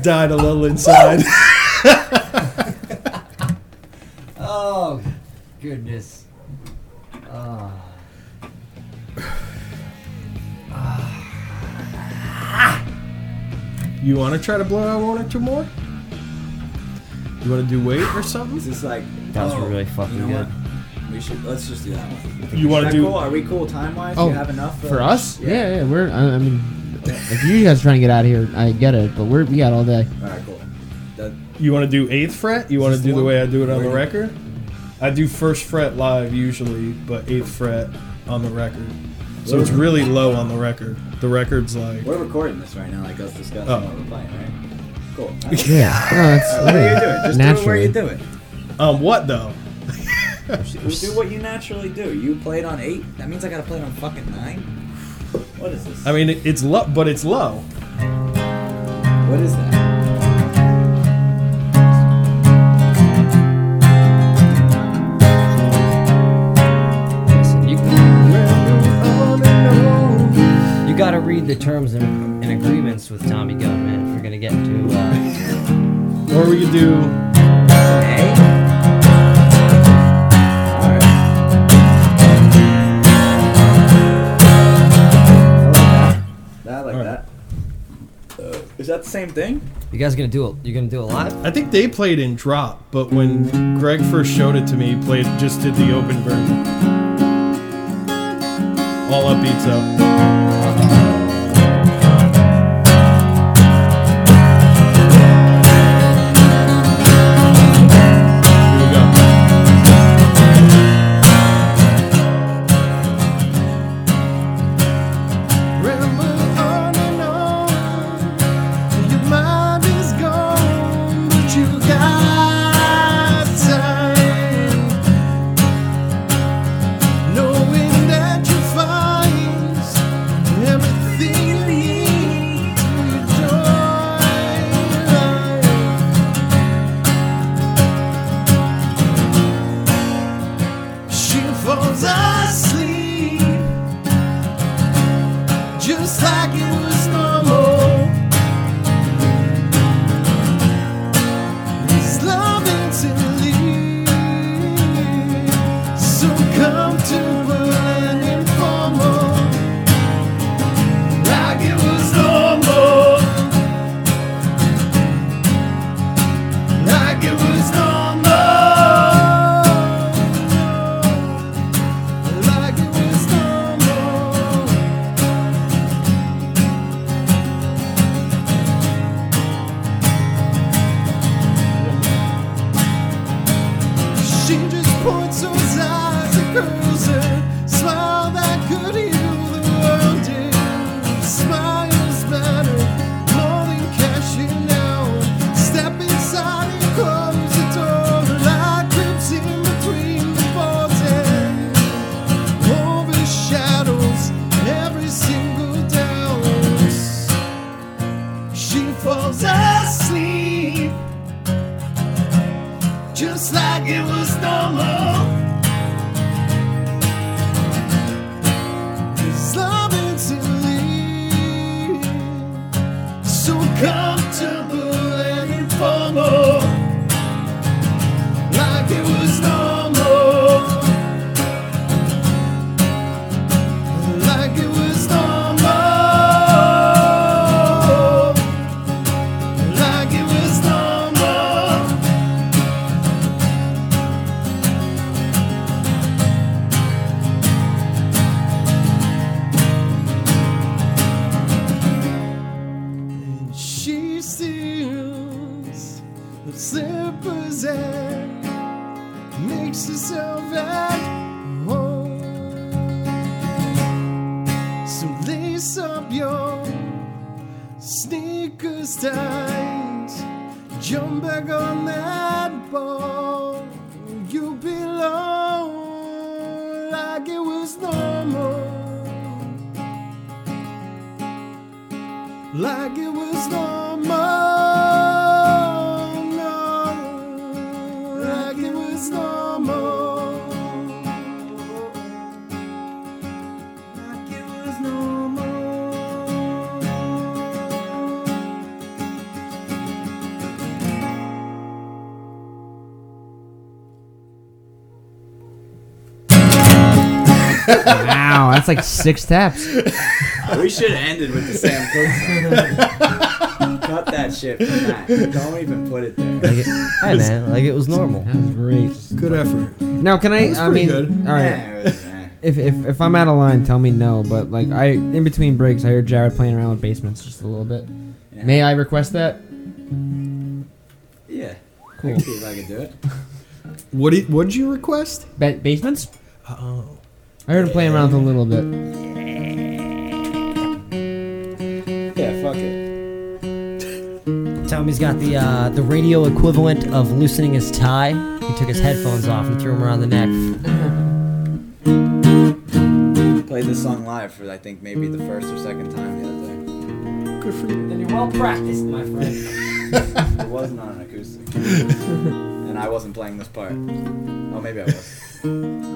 Speaker 5: Died a little inside. [laughs]
Speaker 4: Oh, goodness. Ah.
Speaker 5: you want to try to blow out one or two more? You want to do weight or something?
Speaker 9: Is this like
Speaker 4: That was
Speaker 9: oh,
Speaker 4: really fucking
Speaker 9: you know
Speaker 4: good.
Speaker 9: what? We should let's just do that one.
Speaker 5: You want to do?
Speaker 9: cool? Are we cool time wise?
Speaker 3: Oh,
Speaker 9: you have enough
Speaker 3: For us? Yeah, yeah. we're. I, I mean, if you guys are trying to get out of here, I get it. But we're we got all day.
Speaker 9: All right, cool. That,
Speaker 5: You want to do eighth fret? You want to
Speaker 9: Just
Speaker 5: do the
Speaker 9: one?
Speaker 5: way I do it on the
Speaker 9: Where-
Speaker 5: record?
Speaker 9: I do first fret live usually, but eighth fret on the record. So it's really low on the record. The record's like
Speaker 6: We're recording this right now, like us discussing
Speaker 9: Oh.
Speaker 6: what we're playing, right? Cool. [laughs]
Speaker 3: Yeah. No, it's-
Speaker 6: what are you doing? Just do it where you do
Speaker 3: naturally.
Speaker 6: it.
Speaker 9: um what though?
Speaker 6: Just do what you naturally do. You played it on eight. That means I gotta play it on fucking nine. What is this?
Speaker 9: I mean it, it's low, but it's low.
Speaker 6: What is that?
Speaker 4: Listen, you, you gotta read the terms and, you guys gonna do it? You're gonna do it live?
Speaker 9: I think they played in drop, but when Greg first showed it to me, he played just did the open version. All upbeat so.
Speaker 3: That's like six taps.
Speaker 6: we should have ended with the Sam Cooke song. Cut that shit from that. Don't even put it there.
Speaker 4: Like it, hey man, like it was normal.
Speaker 3: That was great.
Speaker 9: Good effort.
Speaker 3: Now, can I?
Speaker 9: That's
Speaker 3: I
Speaker 9: pretty
Speaker 3: mean,
Speaker 9: good.
Speaker 3: all right.
Speaker 6: Yeah, it was.
Speaker 3: If, if if I'm out of line, tell me no. But like I, in between breaks, I heard Jared playing around with basements just a little bit.
Speaker 6: Yeah.
Speaker 3: May I request that?
Speaker 6: Yeah. I
Speaker 3: Cool.
Speaker 6: can see if I can do it.
Speaker 5: What did what did you request?
Speaker 3: Ba- basements?
Speaker 5: Oh.
Speaker 3: I heard him playing around with a little bit.
Speaker 8: Yeah, fuck it.
Speaker 4: Tommy's got the uh, the radio equivalent of loosening his tie. He took his headphones off and threw them around the neck.
Speaker 8: Played this song live for I think maybe the first or second time the other day.
Speaker 4: Good for you. Then you're well practiced, my friend. [laughs]
Speaker 8: it wasn't on an acoustic. [laughs] and I wasn't playing this part. Oh, maybe I was.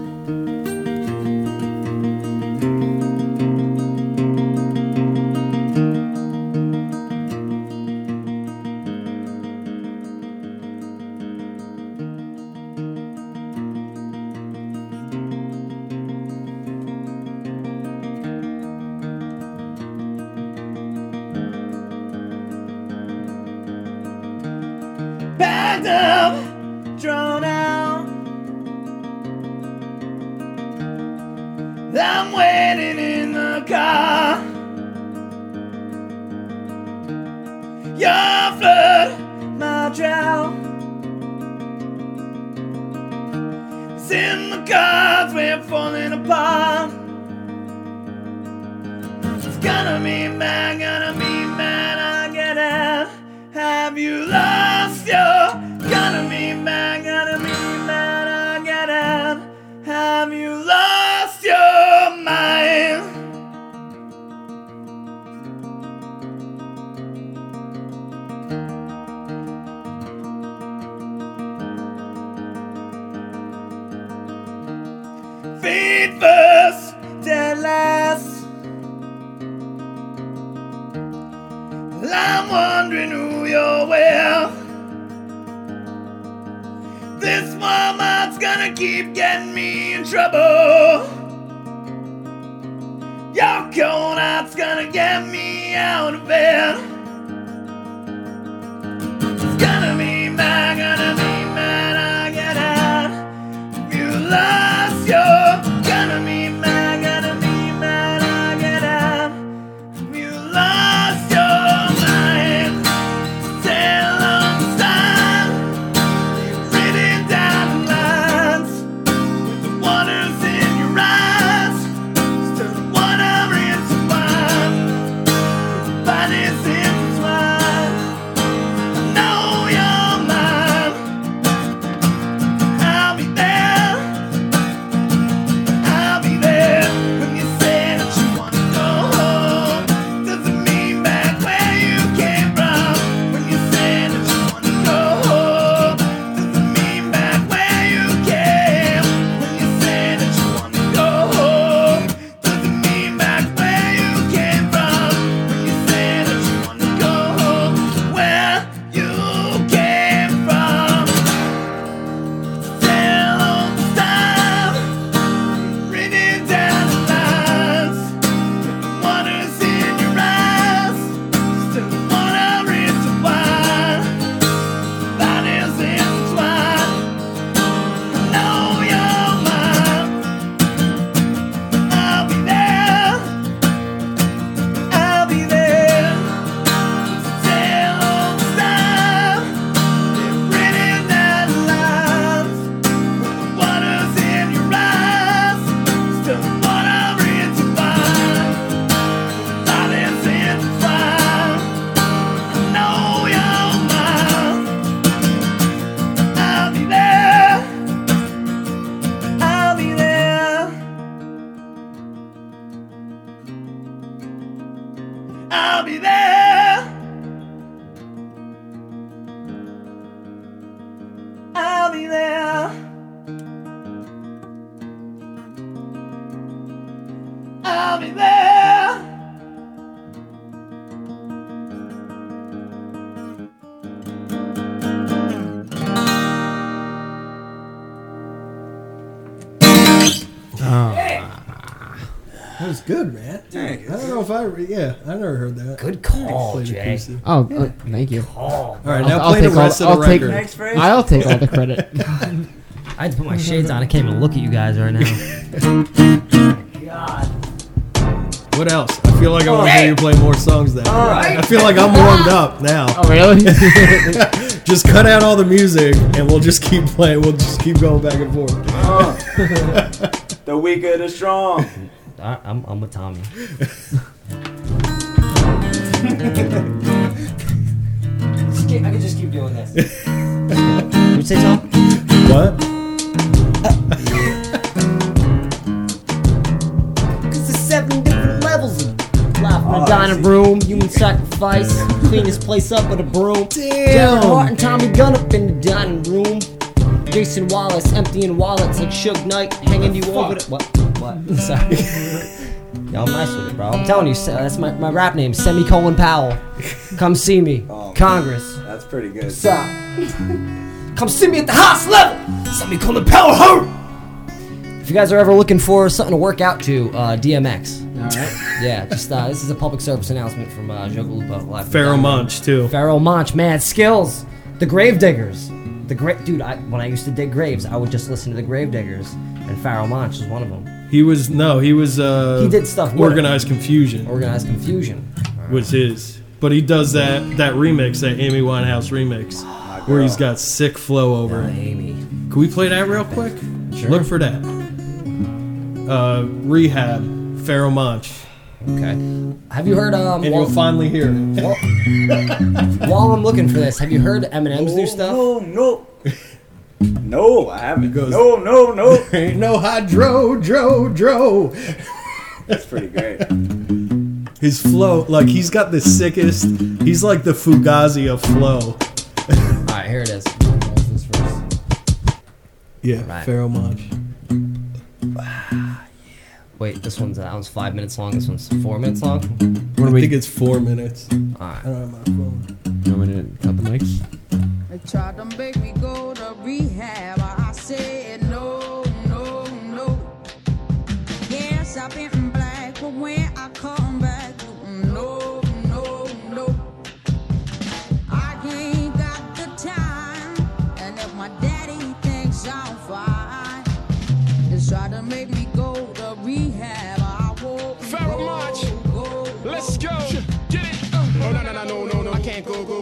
Speaker 5: Don't know if I. re- Yeah, I never heard that.
Speaker 4: Good call, Jay.
Speaker 5: acoustic.
Speaker 3: Oh, uh, thank you.
Speaker 4: Call.
Speaker 5: All right,
Speaker 3: I'll-
Speaker 5: now
Speaker 3: I'll
Speaker 5: play the
Speaker 3: take all-
Speaker 5: rest of
Speaker 3: I'll
Speaker 5: the
Speaker 3: take-
Speaker 5: record.
Speaker 8: Thanks, Frank.
Speaker 3: I'll take all the credit. [laughs]
Speaker 4: I had to put my shades on. I can't even look at you guys right now. God. [laughs]
Speaker 5: What else? I feel like I want to hear you play more songs. Then
Speaker 4: All right.
Speaker 5: I feel like I'm warmed up now.
Speaker 3: oh, really? [laughs]
Speaker 5: just cut out all the music and we'll just keep playing. We'll just keep going back and forth.
Speaker 6: The weaker, the strong.
Speaker 4: I, I'm, I'm with Tommy. Doing this. [laughs] What'd you say, Tom?
Speaker 5: What? [laughs]
Speaker 4: Cause there's seven different levels of life oh, in a dining room, human sacrifice, clean this place up with a broom. Darren Hart and Tommy Gunn up in the dining room. Jason Wallace emptying wallets like Suge Knight, hanging you over the. What? What? Sorry. Yo, I'm nice with it, bro. I'm telling you, that's my, my rap name, Semicolon Powell. Come see me. Oh, Congress.
Speaker 6: That's pretty good.
Speaker 4: What's up? Come see me at the highest level. Something called the Power hurt. If you guys are ever looking for something to work out to, uh, DMX. All right. [laughs] yeah, just uh, this is a public service announcement from uh, Jogalupa Live. from
Speaker 5: Pharaoh
Speaker 4: Down There.
Speaker 5: Munch too.
Speaker 4: Pharoahe Monch, man, skills. The Gravediggaz. The great dude. I, when I used to dig graves, I would just listen to the Gravediggaz, and Pharoahe Monch was one of them.
Speaker 5: He was no, he was. uh
Speaker 4: He did stuff with it.
Speaker 5: Organized Konfusion.
Speaker 4: Organized Konfusion.
Speaker 5: was his, but he does that that remix, that Amy Winehouse remix, where he's got sick flow over it.
Speaker 4: Amy.
Speaker 5: Can we play that real quick?
Speaker 4: Sure.
Speaker 5: Look for that. Uh, Rehab, Pharoahe Monch,
Speaker 4: Okay. Have you heard? Um,
Speaker 5: and
Speaker 4: while,
Speaker 5: you'll finally hear it.
Speaker 4: while, [laughs] while I'm looking for this, have you heard Eminem's new stuff?
Speaker 6: No, no. No, I haven't.
Speaker 5: goes-
Speaker 6: no, no, no.
Speaker 5: Ain't no hydro, dro, dro.
Speaker 6: That's pretty great.
Speaker 5: His flow, like he's got the sickest. He's like the Fugazi of flow.
Speaker 4: All right, here it is. What's this first?
Speaker 5: Yeah,
Speaker 4: Right.
Speaker 5: Pharoahe [sighs] Monch.
Speaker 4: Wait, this one's that one's five minutes long. This one's four minutes long.
Speaker 3: What
Speaker 5: I
Speaker 3: we?
Speaker 5: think it's four minutes.
Speaker 4: All
Speaker 5: I don't have my phone.
Speaker 3: I'm gonna cut the mics.
Speaker 2: They tried to make me go to rehab. I said no, no, no. Yes, I've been no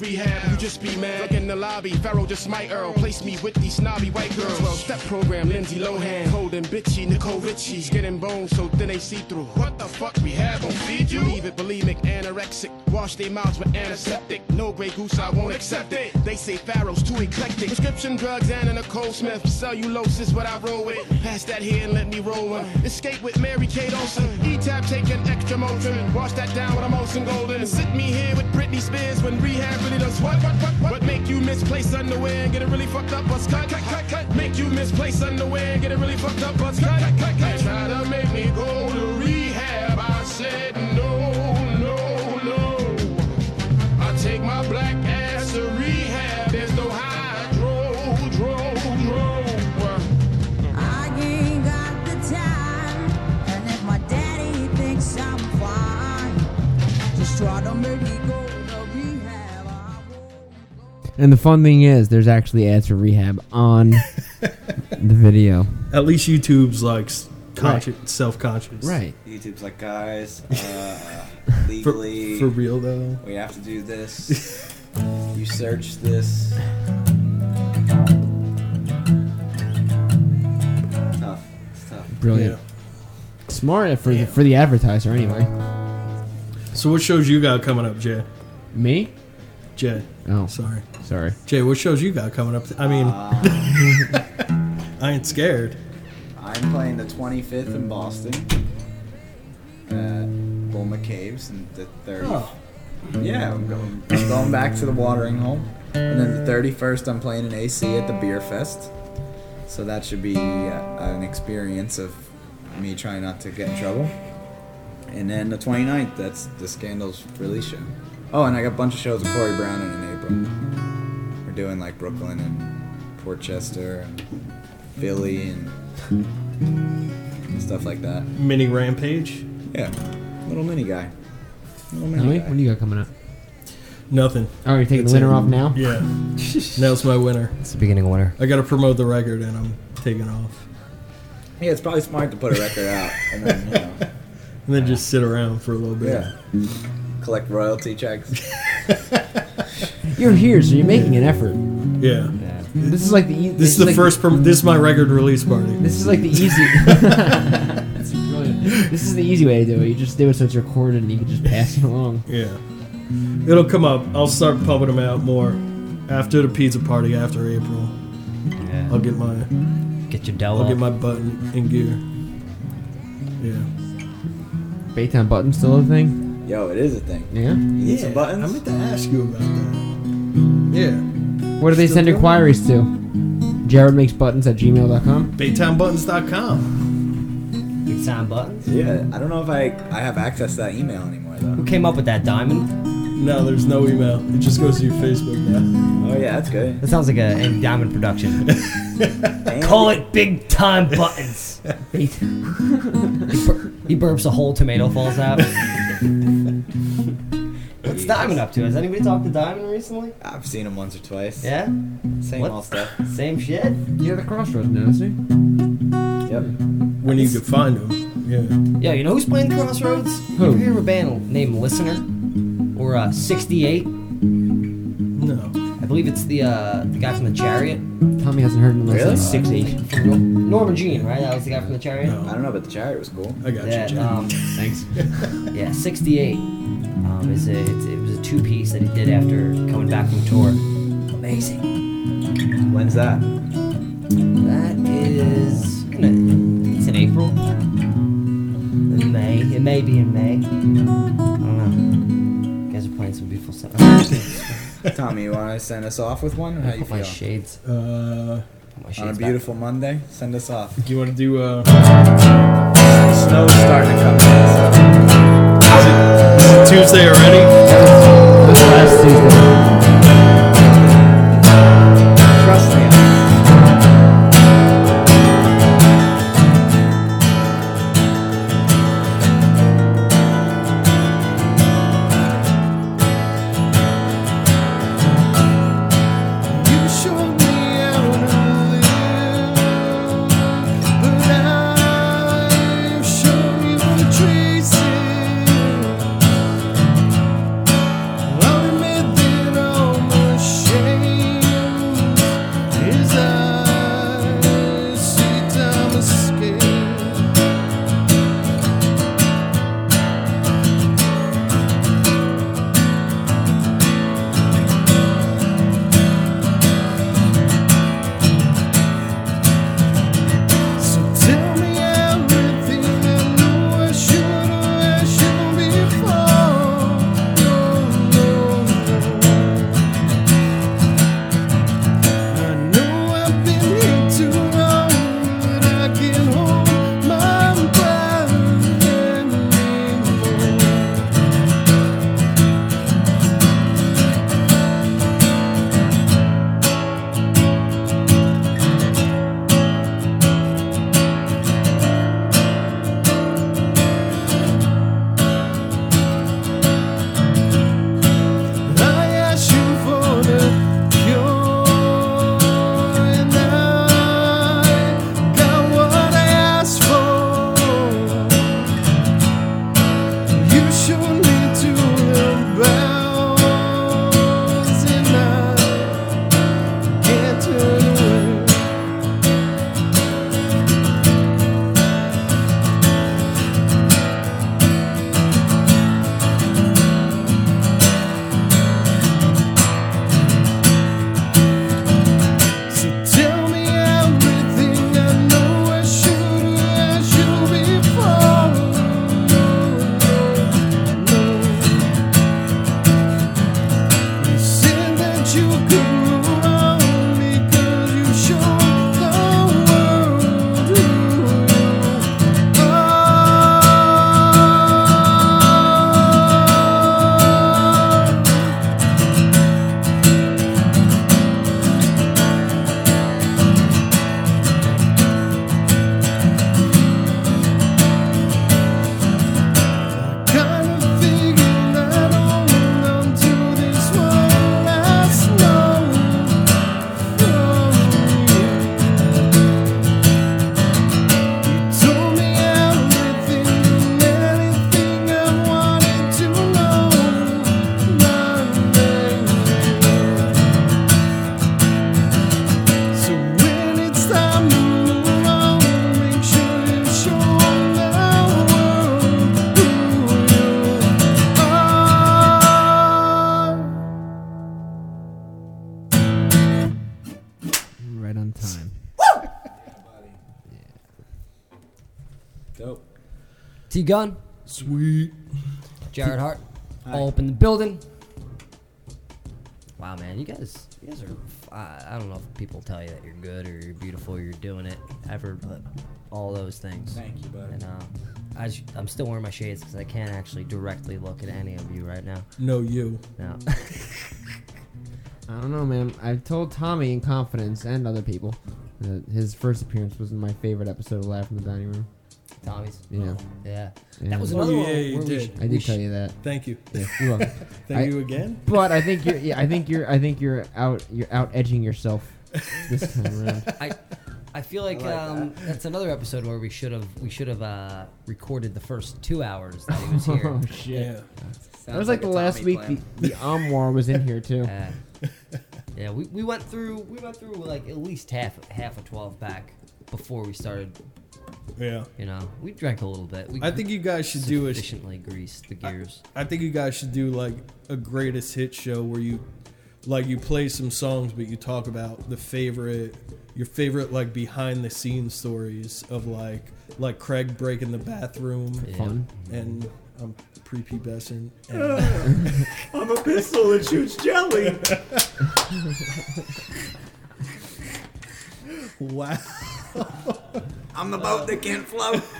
Speaker 2: rehab.
Speaker 13: You just be mad. Look in the lobby. Pharoahe just might Earl. Place me with these snobby white girls. Well, step program. Lindsay Lohan. Holding bitchy. Nicole Richie's getting bones so thin they see through. What the fuck we have on feed you? Believe it, bulimic, anorexic. Wash their mouths with antiseptic. No Grey Goose, I won't accept it. They say Pharoahe's too eclectic. Prescription drugs and Anna Nicole Smith. Cellulose is what I roll with. Pass that here and let me roll one. Escape with Mary Kate Olsen. E-Tab taking extra Motrin. Wash that down with a Molson Golden. Sit me here with Britney Spears when rehab really does what? What, what, what? What make you misplace underwear and get it really fucked up? Buzz cut, cut, cut, cut. Make you misplace underwear and get it really fucked up? Buzz cut, cut, cut, cut. Try to make me go
Speaker 2: And
Speaker 3: the fun thing is, there's actually ads for rehab on [laughs] the video.
Speaker 5: At least YouTube's like s- conscious, self-conscious.
Speaker 3: Right.
Speaker 6: YouTube's like, guys, [laughs] uh,
Speaker 5: For,
Speaker 6: legally,
Speaker 5: for real though.
Speaker 6: we have to do this. [laughs] you search this. Tough. It's tough.
Speaker 3: Brilliant. Smart for the, for the advertiser anyway.
Speaker 5: So what shows you got coming up, Jay?
Speaker 3: Me?
Speaker 5: Jay.
Speaker 3: Oh,
Speaker 5: Sorry.
Speaker 3: sorry.
Speaker 5: Jay, what shows you got coming up? I mean,
Speaker 6: Uh, [laughs]
Speaker 5: I ain't scared.
Speaker 6: I'm playing the 25th in Boston at Bull Caves, and the 30th. Yeah, I'm going, I'm going back to the watering hole. And then the 31st, I'm playing an AC at the Beer Fest. So that should be uh, an experience of me trying not to get in trouble. And then the 29th, that's the Scandals release show. Oh, and I got a bunch of shows with Corey Brown in April. We're doing like Brooklyn and Port Chester and Philly and stuff like that.
Speaker 5: Mini Rampage.
Speaker 6: Yeah, little mini guy. Little mini
Speaker 3: Really?
Speaker 6: guy.
Speaker 3: What do you got coming up?
Speaker 5: Nothing.
Speaker 3: Oh, you're taking
Speaker 5: That's
Speaker 3: the winter
Speaker 5: it.
Speaker 3: off now?
Speaker 5: Yeah. [laughs] Now's my winter.
Speaker 4: It's the beginning of winter.
Speaker 5: I got to promote the record, and I'm taking off,
Speaker 6: Yeah, it's probably smart to put a record out and then you know, [laughs]
Speaker 5: and then just sit around for a little bit.
Speaker 6: yeah, collect royalty checks. [laughs]
Speaker 3: You're here, so you're making an effort.
Speaker 5: Yeah.
Speaker 3: This is like the. e-
Speaker 5: This is the
Speaker 3: like
Speaker 5: first. Perm- this is my record release party.
Speaker 3: This is like the easy. That's [laughs] brilliant. [laughs] This is the easy way to do it. You just do it so it's recorded and you can just pass it along.
Speaker 5: Yeah. It'll come up. I'll start pumping them out more after the pizza party after April.
Speaker 4: Yeah.
Speaker 5: I'll get my
Speaker 4: Get your Dell
Speaker 5: I'll
Speaker 4: up.
Speaker 5: get my button in gear. Yeah.
Speaker 3: Baytown button still a thing?
Speaker 6: Yo, it is a thing.
Speaker 3: Yeah.
Speaker 6: You need some buttons?
Speaker 5: I meant to ask you about that. Yeah.
Speaker 3: Where do they
Speaker 5: Still
Speaker 3: send
Speaker 5: doing
Speaker 3: inquiries to? Jared makes buttons at gmail.com.
Speaker 5: BaytownButtons.com.
Speaker 4: Big sign buttons.
Speaker 6: Yeah, I don't know if I I have access to that email anymore though.
Speaker 4: Who came up with that diamond?
Speaker 5: No, there's no email. It just goes to your Facebook now.
Speaker 6: Oh yeah, that's good.
Speaker 4: That sounds like a Andy Diamond production. [laughs] Call it big time buttons. [laughs] he, bur- he burps a whole tomato falls out. [laughs] [laughs] What's Diamond up to? Has anybody talked to Diamond recently?
Speaker 6: I've seen him once or twice.
Speaker 4: Yeah?
Speaker 6: Same
Speaker 4: What?
Speaker 6: old stuff.
Speaker 4: Same shit?
Speaker 3: Yeah, the crossroads now, is he?
Speaker 6: Yep.
Speaker 5: When you could find them. Yeah.
Speaker 4: Yo, you know who's playing the Crossroads?
Speaker 3: Who?
Speaker 4: You ever hear of a band named Listener? Or uh, 68?
Speaker 5: No.
Speaker 4: I believe it's the uh, the guy from the Chariot.
Speaker 3: Tommy hasn't heard him unless
Speaker 6: Really?
Speaker 3: he's six eight.
Speaker 4: Norma Jean, right? That was the guy from the Chariot.
Speaker 5: No.
Speaker 6: I don't know, but the chariot was cool.
Speaker 5: I got
Speaker 4: Yeah,
Speaker 5: you, Jim.
Speaker 4: um, [laughs]
Speaker 3: Thanks.
Speaker 4: yeah, 68. Um, is a, it's, it was a two piece that he did after coming back from tour. Amazing.
Speaker 6: When's that?
Speaker 4: That is. Gonna, it's in April. In May. It may be in May. I don't know. You guys are playing some beautiful stuff. [laughs]
Speaker 6: Tommy, you want to send us off with one? How you
Speaker 4: Put my shades.
Speaker 5: Uh,
Speaker 4: Put my
Speaker 6: On a
Speaker 4: shades back.
Speaker 6: beautiful Monday, send us off.
Speaker 5: do you want to do uh
Speaker 6: Snow's starting to come in.
Speaker 5: is it, is it Tuesday already?
Speaker 3: Last Tuesday.
Speaker 4: T Gun,
Speaker 5: Sweet.
Speaker 4: Jared Hart, all up in the building. Wow, man, you guys, you guys are. I, I don't know if people tell you that you're good or you're beautiful or you're doing it ever, but all those things.
Speaker 6: Thank you, bud.
Speaker 4: And uh, I, j- I'm still wearing my shades because I can't actually directly look at any of you right now.
Speaker 5: No, you.
Speaker 4: No. [laughs] [laughs]
Speaker 3: I don't know, man. I've told Tommy in confidence and other people that his first appearance was in my favorite episode of Laugh in the Dining Room.
Speaker 4: Tommy's.
Speaker 3: Yeah.
Speaker 4: Yeah.
Speaker 3: Yeah.
Speaker 4: That was
Speaker 5: Oh,
Speaker 4: another
Speaker 5: yeah,
Speaker 4: one.
Speaker 5: you
Speaker 4: where we
Speaker 5: did.
Speaker 4: sh-
Speaker 3: I did
Speaker 4: sh-
Speaker 3: tell you that.
Speaker 5: Thank you.
Speaker 3: Yeah, [laughs] you're welcome.
Speaker 5: Thank
Speaker 3: I-
Speaker 5: you again.
Speaker 3: But I think you're. Yeah, I think you're. I think you're out. You're out edging yourself this time [laughs] around.
Speaker 4: I, I feel like,
Speaker 6: like
Speaker 4: um, that's another episode where we should have we should have uh, recorded the first two hours that he was [laughs] here.
Speaker 3: Oh shit!
Speaker 5: Yeah.
Speaker 3: That was like,
Speaker 6: a
Speaker 3: the last week.
Speaker 6: plan.
Speaker 3: The, the Amwar was in here too.
Speaker 4: Uh, yeah, we, we went through we went through like at least half half a twelve pack before we started.
Speaker 5: Yeah.
Speaker 4: You know, we drank a little bit. We
Speaker 5: I think you guys should do a.
Speaker 4: sufficiently greased the gears.
Speaker 5: I think you guys should do like a greatest hit show where you, like, you play some songs, but you talk about the favorite, your favorite like behind the scenes stories of like, like Craig breaking the bathroom,
Speaker 3: Fun.
Speaker 5: and I'm prepubescent. And, [laughs]
Speaker 10: I'm a pistol that shoots jelly. [laughs]
Speaker 5: wow. [laughs]
Speaker 6: I'm the boat that can't float. [laughs]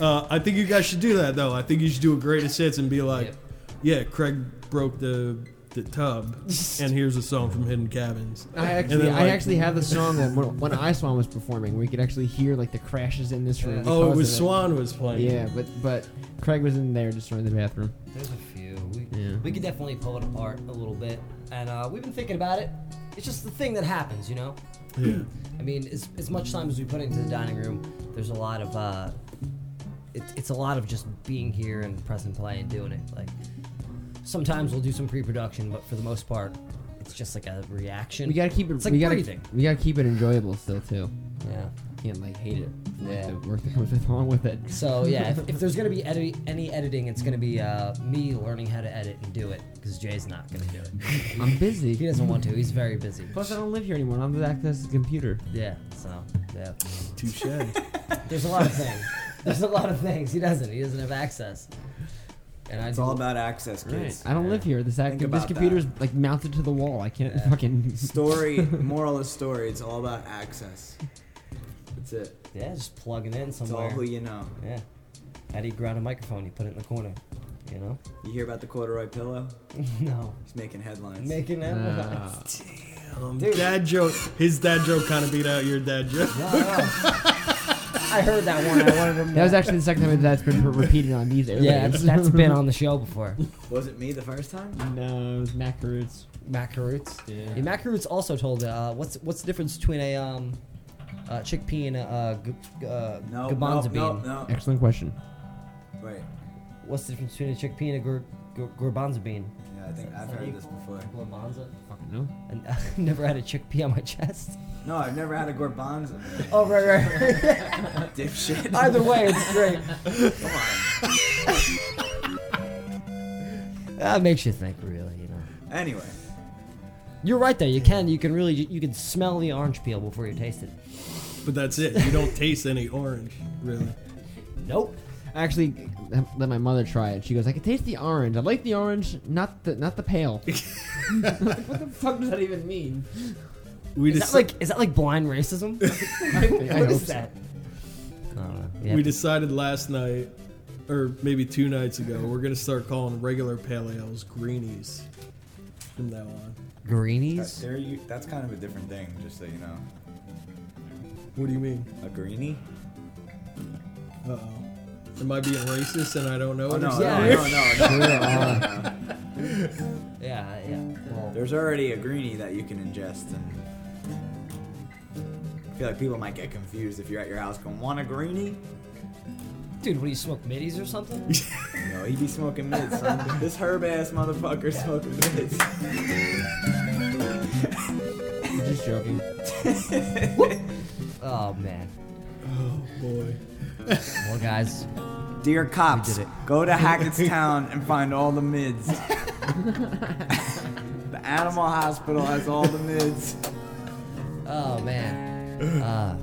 Speaker 5: Uh, I think you guys should do that though. I think you should do a greatest hits and be like,
Speaker 4: Yep.
Speaker 5: yeah, Craig broke the the tub, and here's a song from Hidden Cabins.
Speaker 3: I
Speaker 5: And
Speaker 3: actually,
Speaker 5: then,
Speaker 3: I
Speaker 5: like-
Speaker 3: actually have the song when, when, when I Swan was performing, where you could actually hear like the crashes in this room.
Speaker 5: Oh, it was
Speaker 3: of
Speaker 5: Swan was playing.
Speaker 3: Yeah, but but Craig was in there destroying the bathroom.
Speaker 4: There's a few. We,
Speaker 3: Yeah.
Speaker 4: we could definitely pull it apart a little bit, and uh, we've been thinking about it. It's just the thing that happens, you know.
Speaker 5: Yeah.
Speaker 4: I mean, as, as much time as we put into the dining room, there's a lot of uh, it, it's a lot of just being here and press and play and doing it. Like sometimes we'll do some pre-production, but for the most part, it's just like a reaction.
Speaker 3: We gotta keep it.
Speaker 4: It's like
Speaker 3: we gotta,
Speaker 4: breathing.
Speaker 3: We gotta keep it enjoyable still too.
Speaker 4: Yeah.
Speaker 3: Can't like hate it.
Speaker 4: Yeah.
Speaker 3: Like the work that comes along with it.
Speaker 4: So yeah, if, if there's gonna be [laughs] edit- any editing, it's gonna be uh, me learning how to edit and do it because Jay's not gonna do it. [laughs]
Speaker 3: I'm busy.
Speaker 4: He doesn't want to. He's very busy.
Speaker 3: Plus, I don't live here anymore. I'm back to the computer.
Speaker 4: Yeah. So yeah.
Speaker 5: Touche. [laughs]
Speaker 4: There's a lot of things. There's a lot of things. He doesn't. He doesn't have access. And
Speaker 6: It's
Speaker 4: do-
Speaker 6: all about access,
Speaker 3: Right.
Speaker 6: kids.
Speaker 3: I don't live here. This act, this computer's
Speaker 6: that.
Speaker 3: like mounted to the wall. I can't
Speaker 4: Yeah.
Speaker 3: fucking.
Speaker 6: Story, moral of story, it's all about access. That's it.
Speaker 4: Yeah, just plugging in somewhere.
Speaker 6: It's all who you know.
Speaker 4: Yeah. How do you ground a microphone? You put it in the corner. You know?
Speaker 6: You hear about the corduroy pillow? [laughs]
Speaker 4: no.
Speaker 6: He's making headlines.
Speaker 4: Making that.
Speaker 3: Ah.
Speaker 5: Um, [laughs]
Speaker 4: Dude.
Speaker 5: dad joke. His dad joke kind of beat out your dad joke. [laughs]
Speaker 4: I heard that one. I wanted to.
Speaker 3: That was actually the second time that's been repeated on these airwaves.
Speaker 4: Yeah, that's, that's been on the show before.
Speaker 6: Was it me the first time?
Speaker 3: no, it was Mac Roots.
Speaker 4: Mac
Speaker 3: Yeah.
Speaker 4: Yeah, Mac Roots also told uh, what's what's the difference between a um, uh, chickpea and a uh, g- g- uh,
Speaker 6: No,
Speaker 4: garbanzo
Speaker 6: no,
Speaker 4: bean?
Speaker 6: no, no.
Speaker 3: Excellent question.
Speaker 6: Wait.
Speaker 4: What's the difference between a chickpea and a gar- gar- garbanzo bean?
Speaker 6: Yeah, I think I've heard this before.
Speaker 4: Garbanzo.
Speaker 3: Fucking no.
Speaker 4: And [laughs] I've never had a chickpea on my chest.
Speaker 6: No, I've never had a gorbanza.
Speaker 4: Oh right, right. [laughs]
Speaker 6: Dipshit.
Speaker 4: Either way, it's great. [laughs] Come on. That makes you think, really. You know.
Speaker 6: Anyway,
Speaker 4: You're right though. You can you can really you can smell the orange peel before you taste it.
Speaker 5: But that's it. You don't taste any orange, really.
Speaker 4: Nope.
Speaker 3: I actually let my mother try it. She goes, "I can taste the orange. I like the orange, not the not the pale." Like, [laughs] [laughs] what the fuck does that even mean?
Speaker 5: We
Speaker 4: Is that like is that like blind racism? [laughs]
Speaker 3: I
Speaker 4: what
Speaker 3: hope
Speaker 4: is
Speaker 3: so.
Speaker 4: that? I don't know. You
Speaker 5: we
Speaker 4: to-
Speaker 5: decided last night, or maybe two nights ago, we're gonna start calling regular pale ales greenies from now on.
Speaker 4: Greenies.
Speaker 6: there you, that's kind of a different thing, just so you know.
Speaker 5: What do you mean?
Speaker 6: A greenie?
Speaker 5: Uh oh. Am I being racist and I don't know
Speaker 6: Oh,
Speaker 5: it?
Speaker 6: no,
Speaker 5: or
Speaker 6: no,
Speaker 5: something?
Speaker 6: no, no, no, no, no. [laughs]
Speaker 4: Yeah, yeah. Well,
Speaker 6: There's already a greenie that you can ingest, and I feel like people might get confused if you're at your house going, "Want a greenie?"
Speaker 4: Dude, what do you smoke middies or something? [laughs]
Speaker 6: no, know, he be smoking mids, son. [laughs] this herb ass motherfucker smoking mids.
Speaker 3: I'm just joking.
Speaker 4: oh man.
Speaker 5: Oh boy.
Speaker 4: Well, guys,
Speaker 6: Dear cops,
Speaker 4: did it.
Speaker 6: go to [laughs] Hackettstown and find all the mids. the animal hospital has all the mids.
Speaker 4: Oh man. Uh,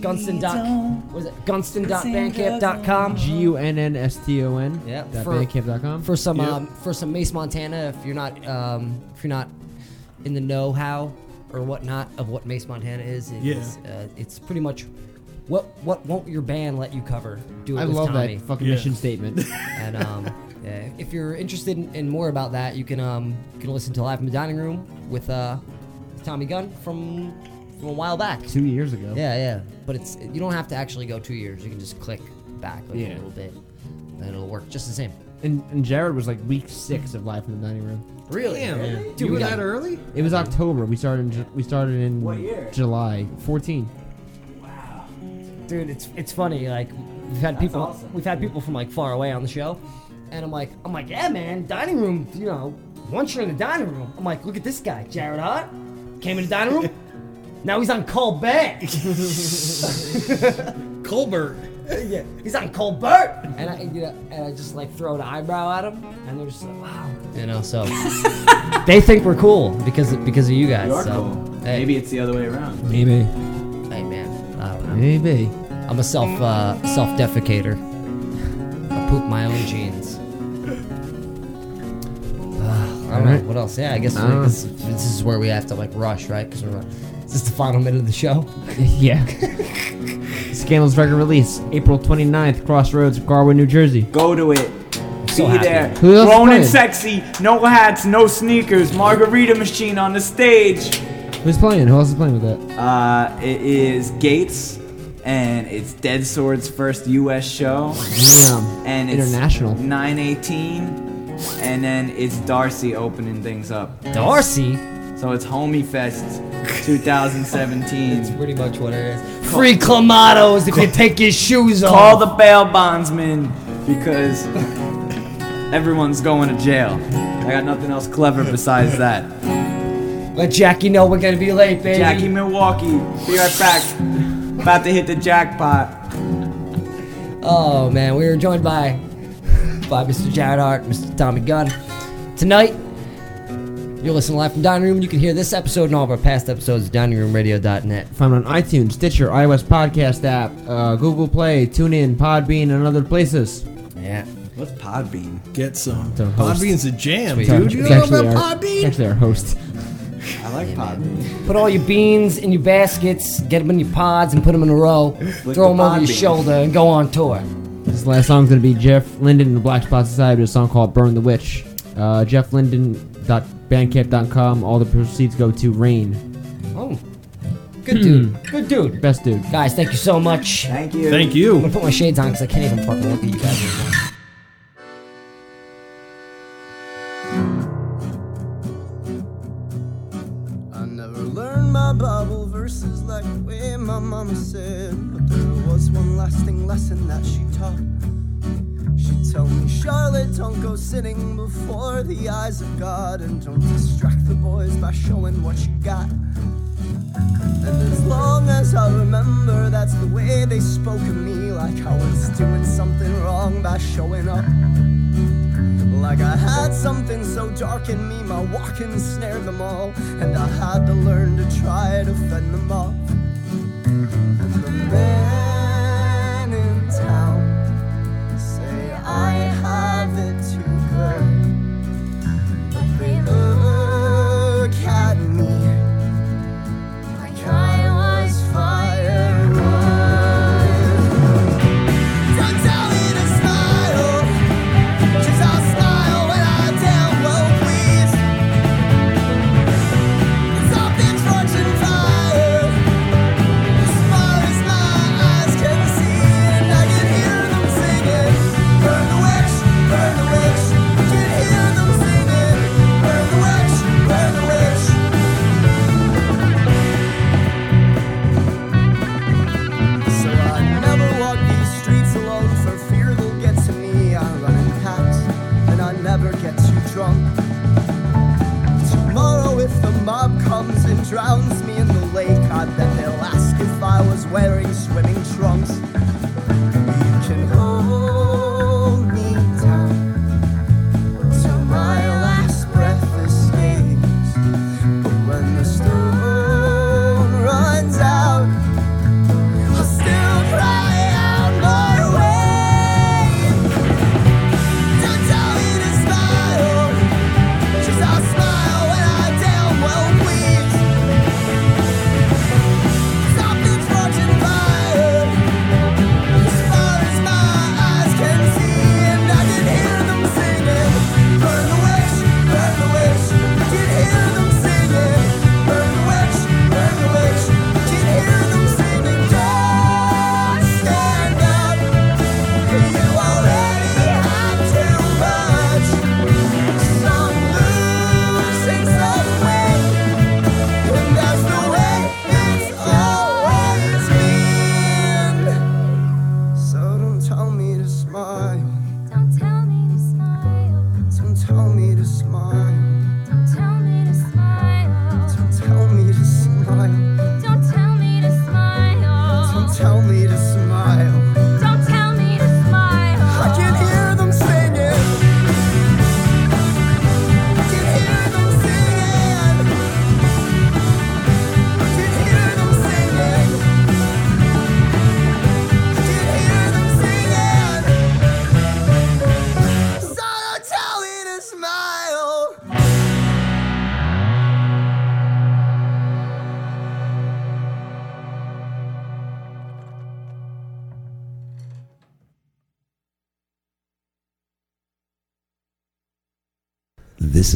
Speaker 4: Gunnston dot what is it? Gunnston.bandcamp.com.
Speaker 3: G U N N S T O N.
Speaker 4: Yeah,
Speaker 3: Dot
Speaker 4: for-
Speaker 3: bandcamp.com.
Speaker 4: for some
Speaker 3: Yep.
Speaker 4: um, for some Mace Montana. If you're not um, if you're not in the know how or whatnot of what Mace Montana is, it
Speaker 5: Yeah.
Speaker 4: is, uh, it's pretty much what what won't your band let you cover? Do it
Speaker 3: I
Speaker 4: with
Speaker 3: love
Speaker 4: Tommy.
Speaker 3: that fucking mission statement. [laughs]
Speaker 4: and um, yeah, if you're interested in, in more about that, you can um, you can listen to Live in the Dining Room with uh, Tommy Gunn from from a while back.
Speaker 3: Two years ago.
Speaker 4: Yeah, yeah. But it's you don't have to actually go two years. You can just click back like
Speaker 3: Yeah.
Speaker 4: a little bit, and it'll work just the same.
Speaker 3: And, and Jared was like week six of Live from the Dining Room.
Speaker 4: Really?
Speaker 5: Damn,
Speaker 3: Yeah.
Speaker 5: you
Speaker 4: we
Speaker 5: were
Speaker 4: got-
Speaker 5: that early?
Speaker 3: It was October. We started. In, Ju- we started in
Speaker 14: What year?
Speaker 3: July 14.
Speaker 4: Wow, dude it's it's funny like we've had people
Speaker 14: awesome.
Speaker 4: we've had people from like far away on the show and i'm like i'm like yeah man dining room you know once you're in the dining room i'm like look at this guy jared hart came in the dining room [laughs] now he's on colbert [laughs]
Speaker 5: Colbert. [laughs]
Speaker 4: yeah he's on colbert and i you know and i just like throw an eyebrow at him and they're just like wow you know so [laughs] they think we're cool because of, because of you guys
Speaker 14: You are
Speaker 4: so
Speaker 14: cool.
Speaker 4: hey,
Speaker 14: Maybe it's the other way around.
Speaker 3: Maybe.
Speaker 4: hey man i don't know
Speaker 3: Maybe.
Speaker 4: I'm a self uh, self defecator. I poop my own jeans. Uh, I don't
Speaker 3: Alright.
Speaker 4: know what else. Yeah, I guess,
Speaker 3: I don't
Speaker 4: I guess this is where we have to like rush, right? Because we're is this the final minute of the show? [laughs]
Speaker 3: yeah. Scandal's record release April 29th, Crossroads, Garwood, New Jersey.
Speaker 14: Go to it.
Speaker 4: So
Speaker 14: Be
Speaker 4: happy.
Speaker 14: there.
Speaker 3: Who else is
Speaker 14: Grown and sexy. No hats, no sneakers. Margarita machine on the stage.
Speaker 3: Who's playing? Who else is playing with that?
Speaker 14: Uh, it is Gates, and it's Dead Sword's first U.S. show.
Speaker 3: Damn.
Speaker 14: And it's
Speaker 3: International.
Speaker 14: 918, and then it's Darcy opening things up.
Speaker 4: Darcy.
Speaker 14: So it's Homie Fest 2017.
Speaker 4: Pretty much what it is. Free clamatos if you take your shoes off.
Speaker 14: Call the bail bondsman because everyone's going to jail. I got nothing else clever besides that.
Speaker 4: Let Jackie know we're gonna be late, baby.
Speaker 14: Jackie Milwaukee, be right back. About to hit the jackpot.
Speaker 4: Oh man, we were joined by by Mr. Jared Hart, Mr. Tommy Gunn. Tonight, you're listening live from Dining Room. You can hear this episode and all of our past episodes at diningroomradio.net.
Speaker 3: Find on iTunes, Stitcher, iOS podcast app, uh, Google Play, TuneIn, Podbean, and other places.
Speaker 4: Yeah.
Speaker 14: What's Podbean?
Speaker 5: Get some.
Speaker 3: It's our host.
Speaker 5: Podbean's a jam,
Speaker 3: It's
Speaker 5: dude. You
Speaker 3: it's
Speaker 5: know
Speaker 3: actually
Speaker 5: about
Speaker 3: our-
Speaker 5: Podbean?
Speaker 3: it's actually our host.
Speaker 14: I like Podbean.
Speaker 4: Put all your beans in your baskets, get them in your pods, and put them in a row. Throw
Speaker 14: the
Speaker 4: them over
Speaker 14: pod
Speaker 4: your
Speaker 14: bean.
Speaker 4: shoulder and go on tour.
Speaker 3: This last song's gonna be Jeff Linden and the Black Spot Society with a song called "Burn the Witch." Uh, JeffLinden.bandcamp.com. All the proceeds go to Rain.
Speaker 4: Oh, good dude. Hmm. Good dude.
Speaker 3: Best dude.
Speaker 4: Guys, thank you so much.
Speaker 14: Thank you.
Speaker 5: Thank you.
Speaker 4: I'm
Speaker 5: you.
Speaker 4: gonna put my shades on because I can't even fucking look at you guys anymore.
Speaker 7: I never learned my Bible verses like the way my mama said, but there was one lasting lesson that she taught. Tell me, Charlotte, don't go sitting before the eyes of God, and don't distract the boys by showing what you got. And as long as I remember, that's the way they spoke of me, like I was doing something wrong by showing up. Like I had something so dark in me, my walking snared them all, and I had to learn to try to fend them off.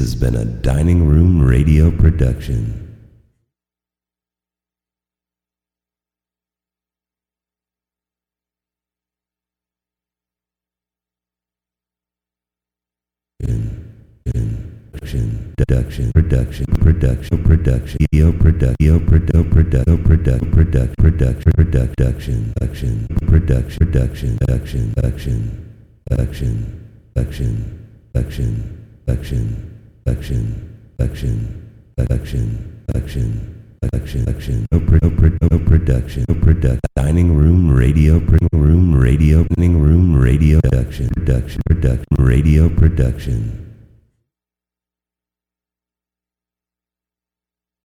Speaker 15: Has been a Dining Room Radio production. Production, production, production, production, production, yo, product, yo, product, product, yo, product, product, product, production, production, production, production, production, production, production, production, production, production, production, production, production, production, production, production, no, pro, no, pro, no production, no product, dining room radio, pro- room radio, dining room radio. Production, production, production, radio production.